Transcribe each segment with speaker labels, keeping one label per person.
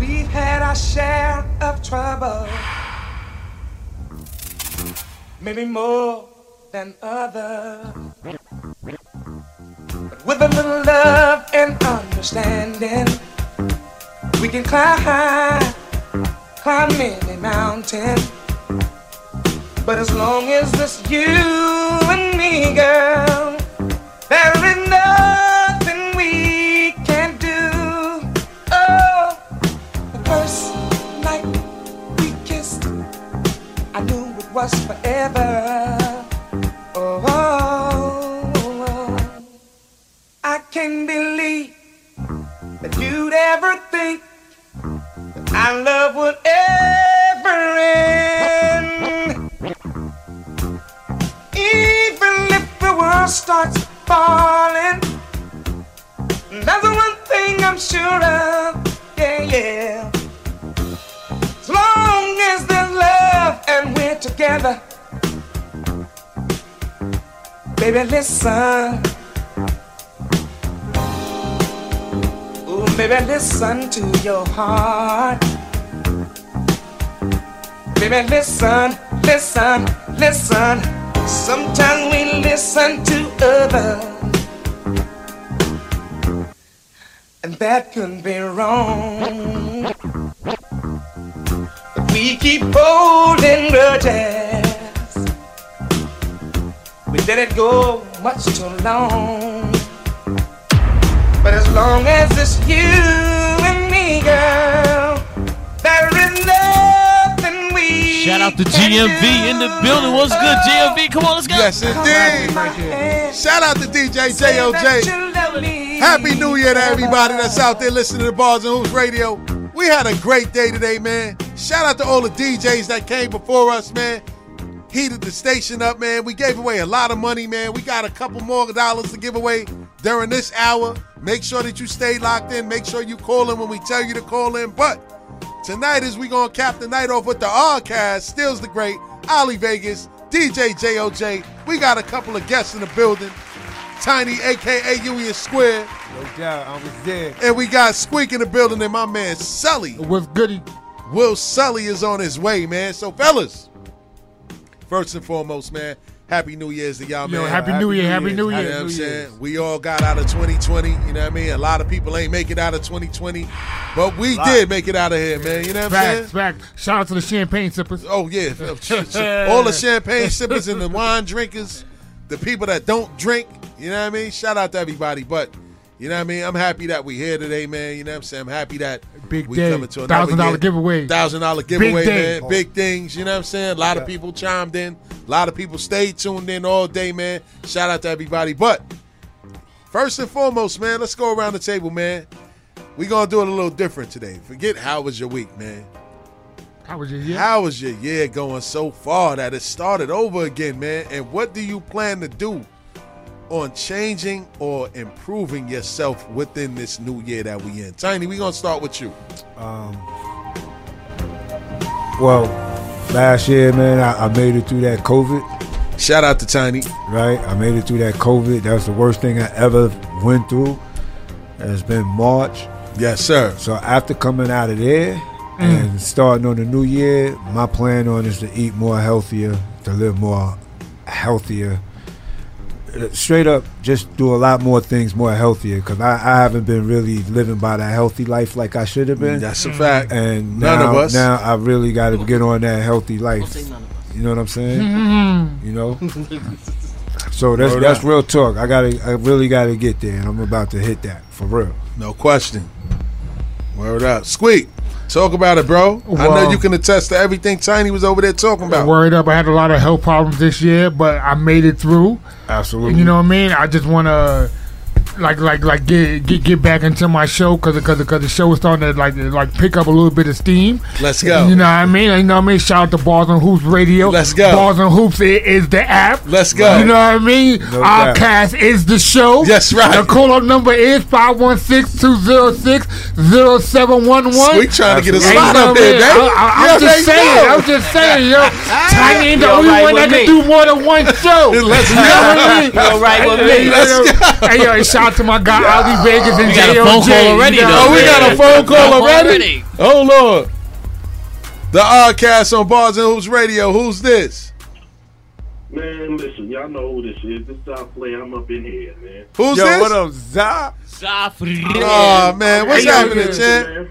Speaker 1: We've had our share of trouble, maybe more than others. But with a little love and understanding, we can climb high, climb any mountain. But as long as it's you and me, girl, there is nothing was forever. Oh, oh, oh. I can't believe that you'd ever think that our love would ever end. Even if the world starts falling, that's the one thing I'm sure of. Yeah, yeah. As long as there's love and together, baby, listen. Ooh, baby, listen to your heart. Baby, listen, listen, listen. Sometimes we listen to others, and that could be wrong. But we keep holding grudges. We let it go much too long. But as long as it's you and me, girl, there is nothing we
Speaker 2: Shout out to GMV
Speaker 1: do.
Speaker 2: in the building. What's good, GMV? Come on, let's go.
Speaker 3: Yes, indeed. Shout out to DJ JOJ. Happy New Year to everybody that's out there listening to Bars and Hoops Radio. We had a great day today, man. Shout out to all the DJs that came before us, man. Heated the station up, man. We gave away a lot of money, man. We got a couple more dollars to give away during this hour. Make sure that you stay locked in. Make sure you call in when we tell you to call in. But tonight is we gonna cap the night off with the R-Cast, Stills the Great, Ali Vegas, DJ JOJ. We got a couple of guests in the building. Tiny, aka Union Square.
Speaker 4: No doubt, I was there.
Speaker 3: And we got Squeak in the building and my man Sully.
Speaker 4: With Goody.
Speaker 3: Will Sully is on his way, man. So, fellas, first and foremost, man, Happy New Year's to y'all,
Speaker 4: Yo,
Speaker 3: man.
Speaker 4: Happy New Year, Happy New Year.
Speaker 3: You know
Speaker 4: Year.
Speaker 3: what I'm saying? We all got out of 2020, you know what I mean? A lot of people ain't make it out of 2020, but we did make it out of here, man. You know what I'm saying?
Speaker 4: Facts, facts. Shout out to the champagne sippers.
Speaker 3: Oh, yeah. all the champagne sippers and the wine drinkers, the people that don't drink, you know what I mean? Shout out to everybody. But, you know what I mean? I'm happy that we here today, man. You know what I'm saying? I'm happy that
Speaker 4: Big
Speaker 3: we
Speaker 4: day.
Speaker 3: coming to another
Speaker 4: $1,000
Speaker 3: year.
Speaker 4: giveaway.
Speaker 3: Thousand dollar giveaway, man. Oh. Big things, you know what I'm saying? A lot of people chimed in. A lot of people stayed tuned in all day, man. Shout out to everybody. But first and foremost, man, let's go around the table, man. we gonna do it a little different today. Forget how was your week, man.
Speaker 4: How was your year?
Speaker 3: How was your year going so far that it started over again, man? And what do you plan to do on changing or improving yourself within this new year that we in? Tiny, we gonna start with you.
Speaker 5: Um, well, last year, man, I, I made it through that COVID.
Speaker 3: Shout out to Tiny.
Speaker 5: Right, I made it through that COVID. That was the worst thing I ever went through. It's been March.
Speaker 3: Yes, sir.
Speaker 5: So after coming out of there and starting on the new year, my plan on is to eat more healthier, to live more healthier. Straight up, just do a lot more things more healthier because I, I haven't been really living by that healthy life like I should have been.
Speaker 3: That's a fact.
Speaker 5: And
Speaker 3: None
Speaker 5: now,
Speaker 3: of us.
Speaker 5: now I really got to get on that healthy life. You know what I'm saying? You know. So that's that's real talk. I gotta, I really gotta get there, and I'm about to hit that for real.
Speaker 3: No question. Word up. Squeak. Talk about it, bro. I know you can attest to everything Tiny was over there talking about.
Speaker 4: Worried up, I had a lot of health problems this year, but I made it through.
Speaker 5: Absolutely.
Speaker 4: You know what I mean? I just want to like like like get get get back into my show because because because the show is starting to like like pick up a little bit of steam.
Speaker 3: Let's go.
Speaker 4: You know what I mean? You know what I mean? Shout out to Bars and Hoops Radio.
Speaker 3: Let's go.
Speaker 4: Bars and Hoops i- is the app.
Speaker 3: Let's go.
Speaker 4: You know what I mean?
Speaker 3: No
Speaker 4: Our
Speaker 3: doubt.
Speaker 4: cast is the show.
Speaker 3: Yes, right.
Speaker 4: The call up number is 516-206-0711.
Speaker 3: We trying to get a
Speaker 4: Hey,
Speaker 3: slot
Speaker 4: you know
Speaker 3: up
Speaker 4: what
Speaker 3: baby.
Speaker 4: I, I, I'm
Speaker 3: there
Speaker 4: just
Speaker 3: you
Speaker 4: saying.
Speaker 3: go.
Speaker 4: I'm just saying, yo. Tiny ain't the only
Speaker 6: alright
Speaker 4: one
Speaker 6: with
Speaker 4: that can do more than one show.
Speaker 3: Let's go.
Speaker 4: you know what I mean?
Speaker 6: You alright with me. Let's
Speaker 4: yo, Hey, yo, shout out to my guy Ali Vegas and
Speaker 2: We got a
Speaker 4: JOJ.
Speaker 2: phone call already, though.
Speaker 3: Oh, we got a phone call already?
Speaker 2: Already.
Speaker 3: Oh Lord. The Oddcast on Bars and Hoops Radio. Who's this?
Speaker 6: Man, listen, y'all know who this is. This South Play. I'm up in here, man.
Speaker 3: Who's
Speaker 5: Yo,
Speaker 3: this?
Speaker 5: what up, Za?
Speaker 2: Zafri.
Speaker 3: Oh man, what's
Speaker 4: Hey,
Speaker 3: happening,
Speaker 4: yo,
Speaker 3: champ?
Speaker 6: Man,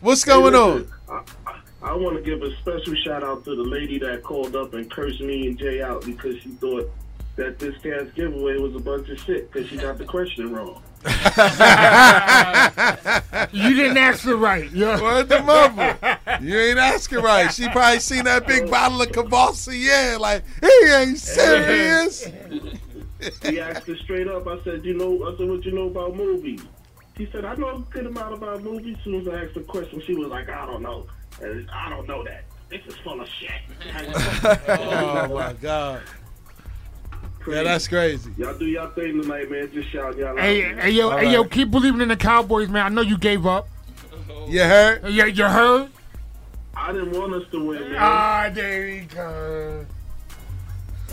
Speaker 3: What's
Speaker 6: hey,
Speaker 3: going on?
Speaker 6: I, I, I want to give a special shout out to the lady that called up and cursed me and Jay out because she thought that this cat's giveaway was a bunch of shit because she got the question wrong.
Speaker 4: You didn't answer right. Yo.
Speaker 3: Word the mother. You ain't asking right. She probably seen that big bottle of Courvoisier. Like, he ain't serious.
Speaker 6: He asked her straight up. I said, you know, I said, what you know about movies? She said, I know a good amount about movies. As soon as I asked the question, she was like, I don't know. And I don't know that. This is full of shit.
Speaker 3: Oh my God. Yeah, that's crazy.
Speaker 6: Y'all do y'all thing tonight, man. Just shout y'all out.
Speaker 4: Hey,
Speaker 6: man.
Speaker 4: hey, yo, hey, yo, keep believing in the Cowboys, man. I know you gave up.
Speaker 3: You heard?
Speaker 4: You, you heard?
Speaker 6: I didn't want us to win, man.
Speaker 4: Ah, there he comes.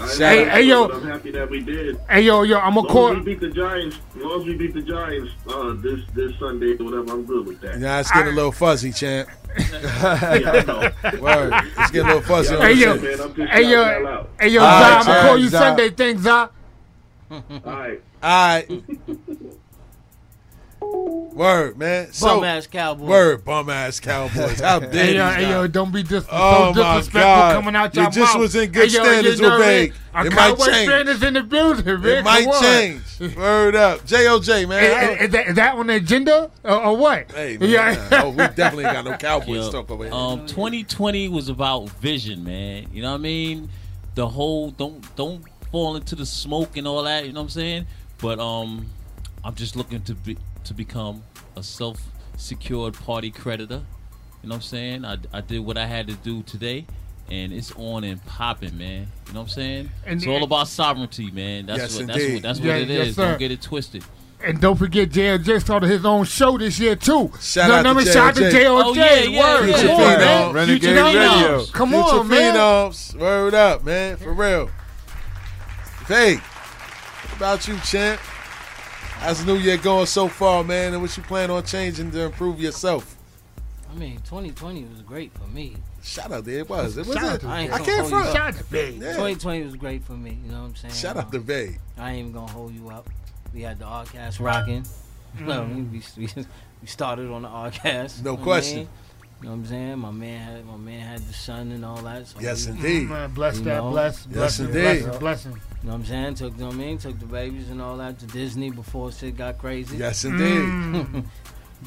Speaker 6: I didn't
Speaker 3: Hey,
Speaker 4: hey, yo.
Speaker 6: I'm happy that we did.
Speaker 4: Hey, yo, yo, I'm going
Speaker 6: to
Speaker 4: call.
Speaker 6: as we beat the Giants, as long as we beat the Giants uh, this this Sunday or whatever, I'm good with that.
Speaker 3: Yeah, it's getting a little fuzzy, champ.
Speaker 6: Yeah, I know.
Speaker 3: Word. It's getting a little fuzzy. on
Speaker 4: Hey, yo.
Speaker 3: shit.
Speaker 6: man, I'm
Speaker 4: Hey, yo,
Speaker 6: out.
Speaker 4: hey, yo,
Speaker 3: All
Speaker 4: Zah,
Speaker 3: right,
Speaker 4: I'm gonna call you
Speaker 5: Zah.
Speaker 4: Sunday. Thanks, Zah.
Speaker 6: All right.
Speaker 3: All right. Word, man. So,
Speaker 2: Bum ass cowboy.
Speaker 3: word, bum ass Cowboys. How dare
Speaker 4: Hey,
Speaker 3: you?
Speaker 4: yo, hey, yo, don't be dis-
Speaker 3: Oh,
Speaker 4: so
Speaker 3: my
Speaker 4: disrespectful
Speaker 3: God.
Speaker 4: coming out
Speaker 3: You
Speaker 4: your
Speaker 3: just was in good
Speaker 4: hey, yo,
Speaker 3: standards
Speaker 4: you know
Speaker 3: with
Speaker 4: what I mean?
Speaker 3: Big.
Speaker 4: A
Speaker 3: It might change.
Speaker 4: fan is in the building, man.
Speaker 3: It might
Speaker 4: on.
Speaker 3: change. Word up. JOJ, man.
Speaker 4: Is, is- is that, is that on the agenda or, or what?
Speaker 3: Hey, man.
Speaker 4: Yeah.
Speaker 3: oh, we definitely got no Cowboys
Speaker 2: Yo,
Speaker 3: talk over here.
Speaker 2: Um, 2020 was about vision, man. You know what I mean? The whole don't don't fall into the smoke and all that. You know what I'm saying? But um, I'm just looking to be to become a self secured party creditor. You know what I'm saying? I, I did what I had to do today, and it's on and popping, man. You know what I'm saying?
Speaker 4: And-
Speaker 2: it's all about sovereignty, man. That's
Speaker 3: Yes,
Speaker 2: what that's
Speaker 3: indeed.
Speaker 2: what that's
Speaker 4: Yeah,
Speaker 2: what it
Speaker 4: yes,
Speaker 2: is.
Speaker 4: sir.
Speaker 2: Don't get it twisted.
Speaker 4: And don't forget, JLJ started his own show this year too.
Speaker 3: Shout
Speaker 4: no,
Speaker 3: out
Speaker 4: no,
Speaker 3: to
Speaker 4: I mean, shout out to
Speaker 3: JLJ.
Speaker 4: JLJ.
Speaker 2: Oh, yeah, yeah,
Speaker 4: Word,
Speaker 2: yeah.
Speaker 4: come
Speaker 3: Future
Speaker 4: on, man.
Speaker 5: Renegade
Speaker 4: Future Phenom.
Speaker 5: Radio.
Speaker 4: Come
Speaker 3: Future
Speaker 4: on, man.
Speaker 3: Phenoms. Word up, man. For real. Hey, what about you, champ? How's the new year going so far, man? And what you plan on changing to improve yourself?
Speaker 7: I mean, 2020 was great for me.
Speaker 3: Shout out there. It was. It was
Speaker 4: Shout out
Speaker 3: it.
Speaker 4: to
Speaker 7: I
Speaker 3: I can't front.
Speaker 4: Shout out to Big.
Speaker 3: Yeah.
Speaker 7: 2020 was great for me. You know what I'm saying?
Speaker 3: Shout out
Speaker 7: Uh,
Speaker 3: to Vay.
Speaker 7: I ain't even gonna hold you up. We had the Rcast rocking. No, we, we, we started on the Rcast.
Speaker 3: No
Speaker 7: you know what I
Speaker 3: question.
Speaker 7: mean? You know what I'm saying? My man had my man had the son and all that. So
Speaker 3: Yes,
Speaker 7: we-
Speaker 3: indeed.
Speaker 4: Man, bless
Speaker 7: You
Speaker 4: that,
Speaker 7: know?
Speaker 4: bless,
Speaker 3: Yes,
Speaker 4: bless,
Speaker 3: indeed.
Speaker 4: blessing, blessing.
Speaker 7: You know what I'm saying? Took you know what I mean? Took the babies and all that to Disney before shit got crazy.
Speaker 3: Yes, indeed.
Speaker 4: Mm.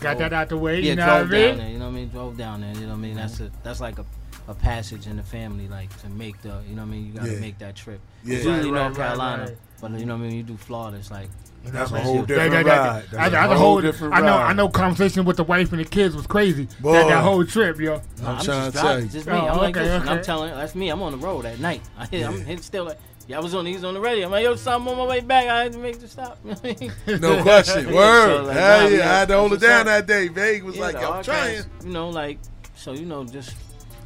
Speaker 4: Got that out the way.
Speaker 7: Yeah,
Speaker 4: you know what I
Speaker 7: drove down there. You know what I mean? Drove down there. You know what I mean? That's a that's like a, a passage in the family, like to make the. You know what I mean? You got to
Speaker 3: Yeah.
Speaker 7: make that trip.
Speaker 3: Yeah.
Speaker 7: It's usually
Speaker 4: Right,
Speaker 7: North
Speaker 4: right,
Speaker 7: Carolina,
Speaker 4: right.
Speaker 7: but you know what I mean? You do Florida, it's like
Speaker 5: That's a whole different
Speaker 4: That- that-
Speaker 5: ride. That's
Speaker 4: I- I-
Speaker 5: a
Speaker 4: the
Speaker 5: whole
Speaker 4: whole-
Speaker 5: different
Speaker 4: I know.
Speaker 5: ride.
Speaker 4: I know. Conversation with the wife and the kids was crazy.
Speaker 3: Boy.
Speaker 4: That, that whole trip, yo.
Speaker 7: Nah,
Speaker 3: I'm
Speaker 7: I'm,
Speaker 3: trying
Speaker 7: just
Speaker 3: to tell you.
Speaker 7: Just me.
Speaker 4: Oh,
Speaker 7: I'm like
Speaker 4: okay,
Speaker 7: I'm telling that's me. I'm on the road at night. I hit, I'm hit still like yeah, I was on he's on the radio. I'm like, yo, son, I'm on my way back. I had to make the stop. You know what I mean?
Speaker 3: No question.
Speaker 7: Yeah,
Speaker 3: Word.
Speaker 7: so, like,
Speaker 3: Hell
Speaker 7: nah, we
Speaker 3: yeah. I
Speaker 7: had-
Speaker 3: had to hold it down that day. Vague was
Speaker 7: Yeah,
Speaker 3: like,
Speaker 7: the
Speaker 3: I'm
Speaker 7: Rcast,
Speaker 3: trying.
Speaker 7: You know, like so. You know, just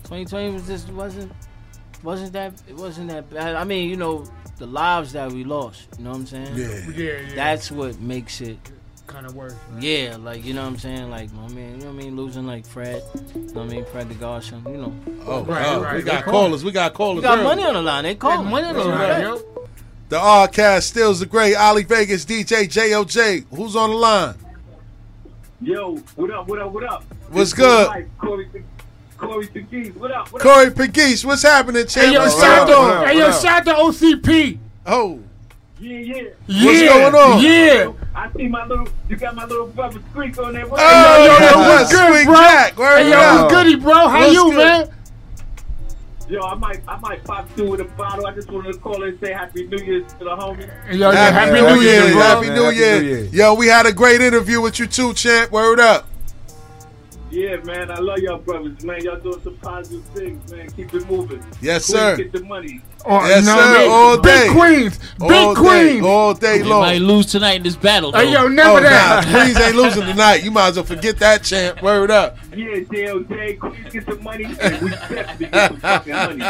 Speaker 7: 2020 was just wasn't wasn't that it wasn't that bad. I mean, you know, the lives that we lost. You know what I'm saying?
Speaker 3: Yeah.
Speaker 4: Yeah, yeah.
Speaker 7: That's what makes it.
Speaker 4: kind of worse. man.
Speaker 7: Yeah, like you know what I'm saying. Like my man, you know what I mean. Losing like Fred. You know what I mean? Fred the Godson. You know,
Speaker 3: Oh,
Speaker 4: Right,
Speaker 3: oh,
Speaker 4: right.
Speaker 3: we got
Speaker 4: They
Speaker 3: callers. We got callers.
Speaker 7: We got
Speaker 3: early.
Speaker 7: money on the line. They call
Speaker 4: Hey, money on the line,
Speaker 7: right.
Speaker 4: yo.
Speaker 3: The R-Cast stills the great Ali Vegas DJ JOJ. Who's on the line?
Speaker 6: Yo, what up, what up, what up?
Speaker 3: What's
Speaker 6: It's
Speaker 3: good?
Speaker 6: Mike, Corey, Corey Pegues. What up, what?
Speaker 3: Corey Pegues, what's happening, Champ?
Speaker 4: Hey,
Speaker 3: champ?
Speaker 4: yo,
Speaker 3: What's
Speaker 4: shout
Speaker 3: going
Speaker 4: out,
Speaker 3: on?
Speaker 4: hey, yo,
Speaker 5: What up?
Speaker 4: shout to OCP.
Speaker 3: Oh,
Speaker 6: Yeah, yeah.
Speaker 4: Yeah,
Speaker 3: going on?
Speaker 4: Yeah.
Speaker 6: I see my little, you got my little brother Squeak on there. What
Speaker 3: oh,
Speaker 6: up?
Speaker 4: yo, yo, oh,
Speaker 3: yeah,
Speaker 4: what's good,
Speaker 3: Sweet
Speaker 4: bro?
Speaker 3: Jack. Word
Speaker 4: Hey, yo,
Speaker 3: up.
Speaker 4: what's goody, bro? How
Speaker 3: What's
Speaker 4: you,
Speaker 3: good?
Speaker 4: man?
Speaker 6: Yo, I might, I might pop through with a bottle. I just wanted to call and say Happy New Year to the homie.
Speaker 4: Yo,
Speaker 3: Happy,
Speaker 4: yeah, Happy
Speaker 3: New
Speaker 4: New
Speaker 3: Year,
Speaker 4: Year, bro.
Speaker 3: Happy
Speaker 5: man.
Speaker 3: New
Speaker 5: Happy
Speaker 3: Year.
Speaker 5: New Year.
Speaker 3: Yo, we had a great interview with you too, champ. Word up.
Speaker 6: Yeah, man, I love y'all brothers, man. Y'all doing some positive things, man. Keep it moving.
Speaker 3: Yes,
Speaker 6: Queens
Speaker 3: sir.
Speaker 6: Get the money.
Speaker 4: Oh,
Speaker 3: Yes,
Speaker 4: you know
Speaker 3: sir,
Speaker 4: mean?
Speaker 3: all day.
Speaker 4: Big Queens.
Speaker 3: All
Speaker 4: Big
Speaker 3: day,
Speaker 4: Queens.
Speaker 3: all day
Speaker 2: They might lose tonight in this battle. Though.
Speaker 4: Hey, yo,
Speaker 3: Oh,
Speaker 4: never
Speaker 3: nah,
Speaker 4: that.
Speaker 3: Queens ain't losing tonight. You might as well forget that, champ. Word up.
Speaker 6: Yeah, DLJ, Queens get the money. And we definitely get some fucking money.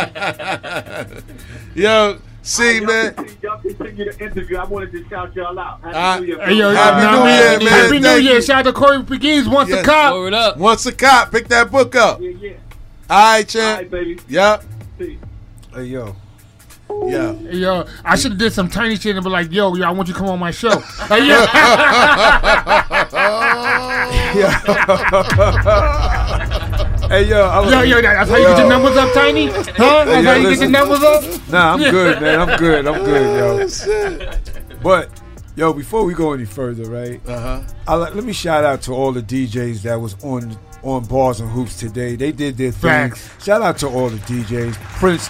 Speaker 3: Yo, See,
Speaker 6: y'all
Speaker 3: man.
Speaker 6: Continue, y'all continue the interview. I wanted to shout y'all out. Happy
Speaker 3: Uh,
Speaker 6: New Year,
Speaker 4: Hey, yo,
Speaker 3: Happy
Speaker 4: nah,
Speaker 3: New
Speaker 4: man.
Speaker 3: Year, man.
Speaker 4: Happy New
Speaker 3: Thank
Speaker 4: Year. Shout out to Corey Pegues once
Speaker 3: Yes.
Speaker 4: a cop.
Speaker 2: Forward up.
Speaker 3: Once a cop, pick that book up.
Speaker 6: Yeah, yeah.
Speaker 3: All right,
Speaker 6: All
Speaker 3: champ.
Speaker 6: right, baby.
Speaker 3: Yep.
Speaker 6: See.
Speaker 5: Hey yo,
Speaker 3: Yeah.
Speaker 4: Yo, I should have did some tiny shit and be like, yo, yo, I want you to come on my show. Like, yeah.
Speaker 5: hey yo, I,
Speaker 4: yo, yo, that's how you get your numbers up, Tiny? Huh? That's how
Speaker 5: yo,
Speaker 4: you get your numbers up?
Speaker 5: Nah, I'm good, man. I'm good. I'm good, yo. But yo, before we go any further, right?
Speaker 3: Uh huh.
Speaker 5: Let me shout out to all the DJs that was on on bars and hoops today. They did their thing.
Speaker 4: Facts.
Speaker 5: Shout out to all the DJs. Prince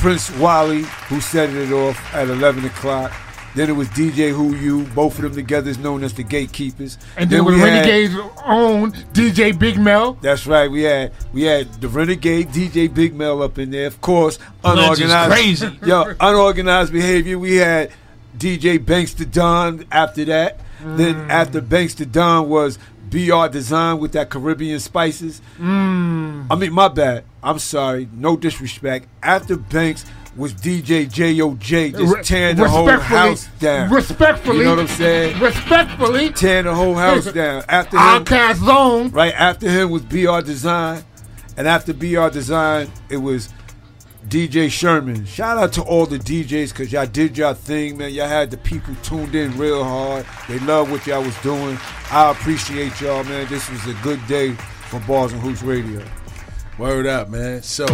Speaker 5: Prince Wally who set it off at 11 o'clock. Then it was DJ Who You. Both of them together is known as the Gatekeepers.
Speaker 4: And then with
Speaker 5: we had-
Speaker 4: Renegade's own DJ Big Mel.
Speaker 5: That's right. We had we had the Renegade DJ Big Mel up in there. Of course, unorganized.
Speaker 2: crazy.
Speaker 5: Yo, unorganized behavior. We had DJ Banks to Don after that. Then after Banks to Don was BR Design with that Caribbean spices.
Speaker 4: Mm.
Speaker 5: I mean, my bad. I'm sorry. No disrespect. After Banks was DJ J.O.J. just tearing the whole house down.
Speaker 4: Respectfully.
Speaker 5: You know what I'm saying?
Speaker 4: Respectfully.
Speaker 5: Tearing the whole house down. After him,
Speaker 4: Outcast Zone.
Speaker 5: Right after him was BR Design, and after BR Design, it was DJ Sherman. Shout out to all the DJs because y'all did y'all thing, man. Y'all had the people tuned in real hard. They love what y'all was doing. I appreciate y'all, man. This was a good day for Bars and Hoops Radio.
Speaker 3: Word up, man. So,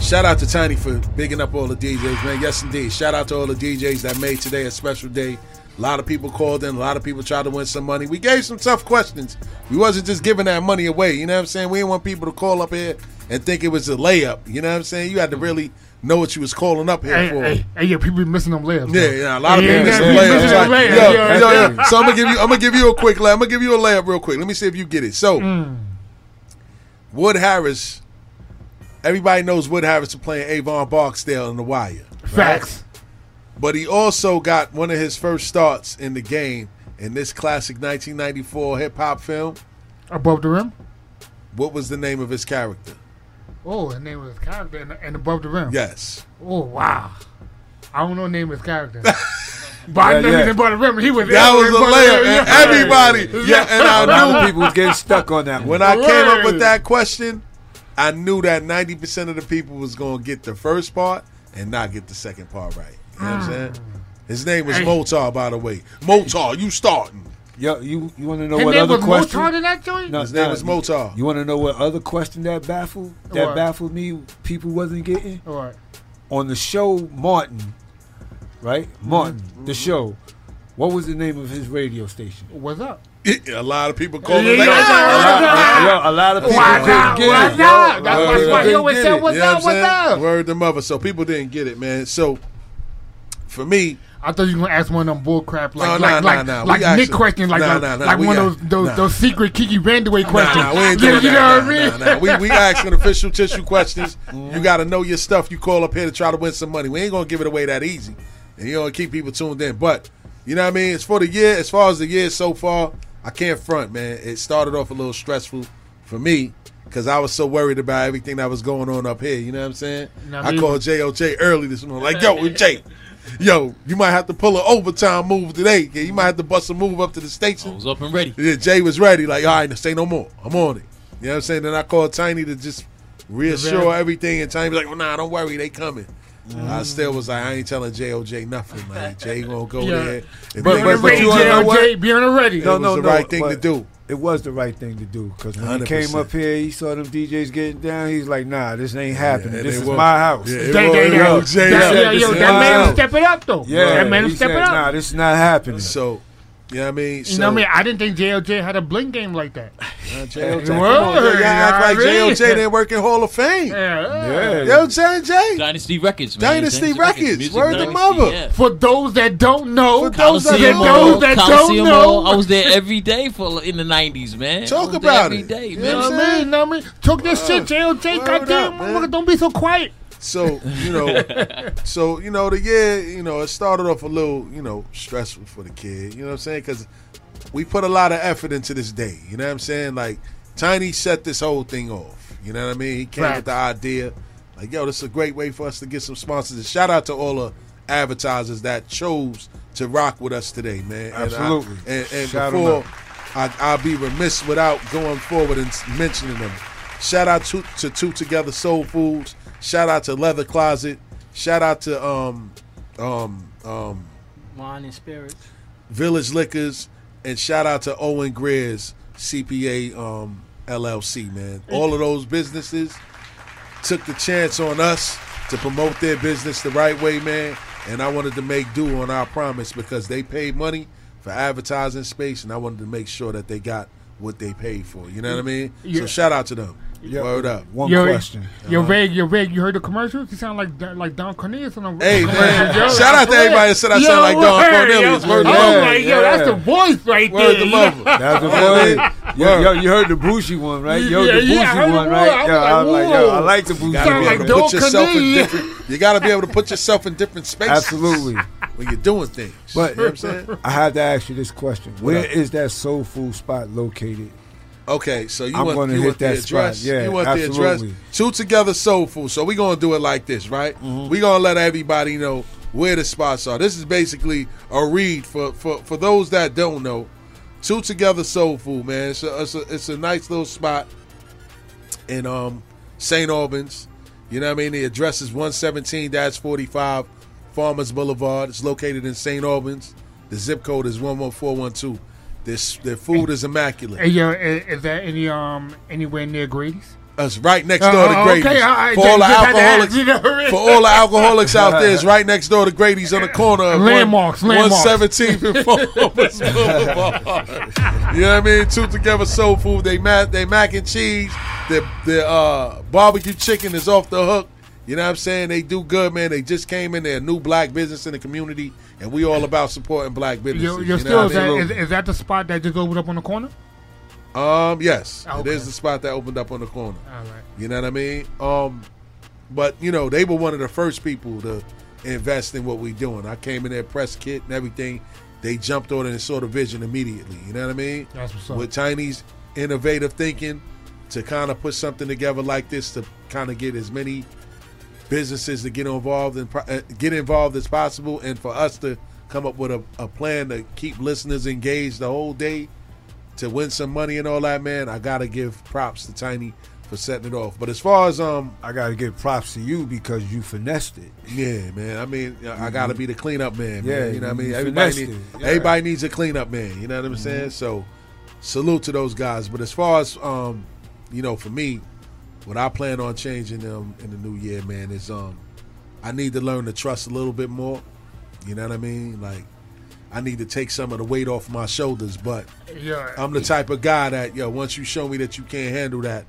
Speaker 3: shout out to Tiny for bigging up all the DJs, man. Yes, indeed. Shout out to all the DJs that made today a special day. A lot of people called in. A lot of people tried to win some money. We gave some tough questions. We wasn't just giving that money away. You know what I'm saying? We didn't want people to call up here and think it was a layup. You know what I'm saying? You had to really know what you was calling up here
Speaker 4: Hey,
Speaker 3: for.
Speaker 4: hey, hey, yeah, people be missing them layups.
Speaker 3: Yeah, yeah, a lot of
Speaker 4: Yeah,
Speaker 3: people
Speaker 4: yeah,
Speaker 3: missing layups. Like,
Speaker 4: layups,
Speaker 3: yo,
Speaker 4: yeah,
Speaker 3: yo,
Speaker 4: yeah.
Speaker 3: yo. So I'm gonna give you, I'm gonna give you a quick layup. I'm gonna give you a layup real quick. Let me see if you get it. So,
Speaker 4: Mm.
Speaker 3: Wood Harris. Everybody knows Wood Harris is playing Avon Barksdale in The Wire,
Speaker 4: Facts.
Speaker 3: but he also got one of his first starts in the game in this classic 1994 hip hop film.
Speaker 4: Above the rim.
Speaker 3: What was the name of his character?
Speaker 4: Oh, his name was character and, and above the rim.
Speaker 3: Yes.
Speaker 4: Oh wow. I don't know the name of his character. but I
Speaker 5: Yeah,
Speaker 4: know
Speaker 5: yeah.
Speaker 4: he's above the rim. He was
Speaker 3: That was a layup, and everybody, yeah, and I knew
Speaker 5: people was getting stuck on that
Speaker 3: When. I came up with that question, I knew that 90% of the people was going to get the first part and not get the second part right. You know what I'm ah. saying? His name was
Speaker 4: Hey.
Speaker 3: Motaw, by the way. Motaw, you starting.
Speaker 5: Yo, you you want to know
Speaker 4: His
Speaker 5: what
Speaker 4: name
Speaker 5: other
Speaker 4: was
Speaker 5: question?
Speaker 4: Mozart in that joint?
Speaker 5: No,
Speaker 3: His name
Speaker 5: nah,
Speaker 3: was Motaw.
Speaker 5: You want to know what other question that baffled that
Speaker 4: What?
Speaker 5: baffled me? People wasn't getting
Speaker 4: All right.
Speaker 5: on the show Martin, right? Martin, the mm-hmm. show. What was the name of his radio station?
Speaker 4: What's up?
Speaker 3: A lot of people call
Speaker 4: Yeah,
Speaker 3: it
Speaker 4: yeah,
Speaker 3: that.
Speaker 4: yeah.
Speaker 5: Yo, a lot of people
Speaker 4: Why
Speaker 5: couldn't
Speaker 4: not?
Speaker 5: get
Speaker 4: Why
Speaker 5: it.
Speaker 4: not?
Speaker 5: yo.
Speaker 4: That's
Speaker 5: Word,
Speaker 4: why he always
Speaker 5: get
Speaker 4: said, "What's
Speaker 3: You know
Speaker 4: up? What's
Speaker 3: I'm saying?
Speaker 4: up?"
Speaker 3: Word the mother. So people didn't get it, man. So for me,
Speaker 4: I thought you were gonna ask one of them bull crap like
Speaker 3: No,
Speaker 4: like
Speaker 3: nah,
Speaker 4: like,
Speaker 3: nah, nah.
Speaker 4: like
Speaker 3: We
Speaker 4: Nick
Speaker 3: actually-
Speaker 4: questions like
Speaker 3: nah,
Speaker 4: like,
Speaker 3: nah, nah.
Speaker 4: like
Speaker 3: We
Speaker 4: one
Speaker 3: got-
Speaker 4: of those those,
Speaker 3: nah.
Speaker 4: those secret Kiki Vandeweghe questions.
Speaker 3: Nah, nah, we ain't
Speaker 4: yeah,
Speaker 3: doing
Speaker 4: you
Speaker 3: that.
Speaker 4: know
Speaker 3: Nah,
Speaker 4: what I mean?
Speaker 3: nah, nah. We, we asking official tissue questions. Mm-hmm. You got to know your stuff. You call up here to try to win some money. We ain't going to give it away that easy. And you know, keep people tuned in. But, you know what I mean? As for the year, as far as the year so far, I can't front, man. It started off a little stressful for me because I was so worried about everything that was going on up here. You know what I'm saying?
Speaker 4: Nah,
Speaker 3: I
Speaker 4: me-
Speaker 3: called JOJ early this morning. Like, yo, Jay, yo, you might have to pull an overtime move today. You might have to bust a move up to the station.
Speaker 2: I was up and ready.
Speaker 3: Yeah, Jay was ready. Like, all right, say no more. I'm on it. You know what I'm saying? Then I called Tiny to just reassure everything, and Tiny was like, well, nah, don't worry, they coming. Mm-hmm. I still was like, I ain't telling JOJ nothing. Like, Jay gonna go
Speaker 4: Yeah.
Speaker 3: there. And
Speaker 5: But-
Speaker 4: Be
Speaker 3: make
Speaker 4: on
Speaker 3: it
Speaker 4: the
Speaker 5: but
Speaker 4: ready,
Speaker 5: you wanna know what?
Speaker 4: JLJ. Be on the ready.
Speaker 3: It was the right thing to do.
Speaker 5: It was the right thing to do because when he
Speaker 3: 100%.
Speaker 5: came up here, he saw them DJs getting down. He's like, "Nah, this ain't happening.
Speaker 3: and
Speaker 5: this
Speaker 3: it
Speaker 5: is
Speaker 3: was.
Speaker 5: my house."
Speaker 3: Yeah,
Speaker 5: Yeah,
Speaker 3: it
Speaker 4: That,
Speaker 3: was-
Speaker 4: that,
Speaker 3: it
Speaker 4: that, that, yo, yo, that
Speaker 5: my
Speaker 4: man
Speaker 5: house.
Speaker 4: was stepping up though. Yeah, that man was
Speaker 5: he
Speaker 4: stepping
Speaker 5: said,
Speaker 4: up.
Speaker 5: "Nah, this is not happening."
Speaker 3: So, you know what I mean? So,
Speaker 4: you know what I mean? I didn't think JLJ had a bling game like that.
Speaker 3: Uh, JOJ, come
Speaker 4: Word,
Speaker 3: on, y'all act like
Speaker 4: I mean.
Speaker 3: JOJ didn't work in Hall of Fame.
Speaker 4: Yeah.
Speaker 5: yeah,
Speaker 3: Yo, Jay, Jay.
Speaker 2: Dynasty Records, man.
Speaker 3: Dynasty Records.
Speaker 2: Music
Speaker 3: Word the
Speaker 2: Dynasty,
Speaker 3: mother.
Speaker 2: yeah.
Speaker 4: For those that don't know,
Speaker 3: For those that
Speaker 2: Coliseum
Speaker 3: don't
Speaker 2: Mall,
Speaker 4: that don't
Speaker 2: Coliseum
Speaker 4: know.
Speaker 2: I was there every day for in the nineties, man.
Speaker 3: Talk
Speaker 2: I was there
Speaker 3: about
Speaker 2: every
Speaker 3: it.
Speaker 2: day,
Speaker 3: You
Speaker 2: man.
Speaker 3: know
Speaker 4: know
Speaker 3: what
Speaker 4: what I mean? Know what I mean? Took this shit, JLJ. Goddamn, motherfucker, don't be so quiet.
Speaker 3: So you know, so you know the year, you know, it started off a little, you know, stressful for the kid. You know what I'm saying? Because we put a lot of effort into this day. You know what I'm saying? Like Tiny set this whole thing off. You know what I mean? He came with the idea. like, yo, this is a great way for us to get some sponsors. And shout out to all the advertisers that chose to rock with us today, man.
Speaker 5: Absolutely.
Speaker 3: And, I, and, and before. I, I'll be remiss without going forward and mentioning them. Shout out to, to Two Together Soul Foods. Shout out to Leather Closet. Shout out to um um um
Speaker 7: Wine and spirits.
Speaker 3: Village Liquors, and shout out to Owen Greer's CPA um, LLC, man. All of those businesses took the chance on us to promote their business the right way, man. And I wanted to make due on our promise because they paid money for advertising space, and I wanted to make sure that they got what they paid for. You know what I mean?
Speaker 4: Yeah.
Speaker 3: So shout out to them.
Speaker 5: Yeah.
Speaker 3: Word up.
Speaker 5: One
Speaker 4: Yo,
Speaker 5: question.
Speaker 4: Yo, Veg, yo, Veg, you heard the commercials? You sound like Don- like Don Cornelius on the
Speaker 3: Hey,
Speaker 4: commercial,
Speaker 3: man.
Speaker 4: yo.
Speaker 3: Shout out to
Speaker 4: Yo,
Speaker 3: everybody that said I sound like Don Cornelius.
Speaker 4: yo.
Speaker 3: Word
Speaker 4: I
Speaker 3: to
Speaker 4: was
Speaker 5: mother.
Speaker 4: like, yo, that's the voice right
Speaker 3: Word
Speaker 4: there.
Speaker 3: to
Speaker 4: you
Speaker 3: mother.
Speaker 5: That's the
Speaker 3: voice.
Speaker 5: boy. Yo, yo, you heard the Bushi one, right? Yo,
Speaker 4: Yeah,
Speaker 5: the Bushi
Speaker 4: yeah, I heard
Speaker 5: one,
Speaker 4: the
Speaker 5: right? Yo,
Speaker 4: I
Speaker 5: I
Speaker 4: was
Speaker 5: was
Speaker 4: like,
Speaker 5: like, yo,
Speaker 4: whoa.
Speaker 5: I like the Bushi
Speaker 3: You gotta be
Speaker 5: one.
Speaker 3: able
Speaker 4: like
Speaker 3: to put yourself in different. You gotta be able to put yourself in different spaces.
Speaker 5: Absolutely.
Speaker 3: When you're doing things.
Speaker 5: But
Speaker 3: you know what I'm saying?
Speaker 5: I have to ask you this question: Where is that soul food spot located?
Speaker 3: Okay, so you
Speaker 5: I'm
Speaker 3: want, you
Speaker 5: hit
Speaker 3: want the
Speaker 5: that spot.
Speaker 3: address?
Speaker 5: Yeah,
Speaker 3: you want the
Speaker 5: absolutely.
Speaker 3: address? Two together soul food. So we're gonna do it like this, right?
Speaker 5: Mm-hmm.
Speaker 3: We're gonna let everybody know where the spots are. This is basically a read for for, for those that don't know. Two together soul food, man. It's a, it's a it's a nice little spot in um St. Albans. You know what I mean? The address is 117-45 Farmers Boulevard. It's located in St. Albans. The zip code is 11412. This their food is immaculate.
Speaker 4: Hey, yo, is, is that any um anywhere near Grady's?
Speaker 3: Us right next door to
Speaker 4: Oh,
Speaker 3: Grady's.
Speaker 4: okay, all right,
Speaker 3: for all the
Speaker 4: just had to
Speaker 3: alcoholics,
Speaker 4: you know.
Speaker 3: for all the alcoholics out there, it's right next door to Grady's on the corner of
Speaker 4: Landmarks,
Speaker 3: one,
Speaker 4: landmarks.
Speaker 3: 117th and Farmers Boulevard. You know what I mean? Two together soul food. They mac, they mac and cheese. Their their uh, barbecue chicken is off the hook. You know what I'm saying? They do good, man. They just came in. They're new black business in the community, and we all about supporting black businesses.
Speaker 4: Yo, yo,
Speaker 3: you know
Speaker 4: still, is
Speaker 3: I mean?
Speaker 4: is, is that the spot that just opened up on the corner?
Speaker 3: Um, yes,
Speaker 4: Okay.
Speaker 3: it is the spot that opened up on the corner.
Speaker 4: All right.
Speaker 3: You know what I mean? Um, but you know, they were one of the first people to invest in what we're doing. I came in there, press kit and everything. They jumped on it and saw the vision immediately. You know what I mean?
Speaker 4: That's what's up.
Speaker 3: With Tiny's innovative thinking to kind of put something together like this to kind of get as many businesses to get involved and uh, get involved as possible, and for us to come up with a, a plan to keep listeners engaged the whole day to win some money and all that. Man, I gotta give props to Tiny for setting it off. But as far as um,
Speaker 5: I gotta give props to you because you finessed it.
Speaker 3: yeah, man. I mean, I gotta be the cleanup man.
Speaker 5: Yeah,
Speaker 3: man. you know what I mean. Everybody, need,
Speaker 5: yeah.
Speaker 3: everybody needs a cleanup man. You know what I'm saying? So, salute to those guys. But as far as um, you know, for me, what I plan on changing them in the new year, man, is um, I need to learn to trust a little bit more. You know what I mean? Like, I need to take some of the weight off my shoulders, but.
Speaker 4: Yeah.
Speaker 3: I'm the type of guy that yo, once you show me that you can't handle that,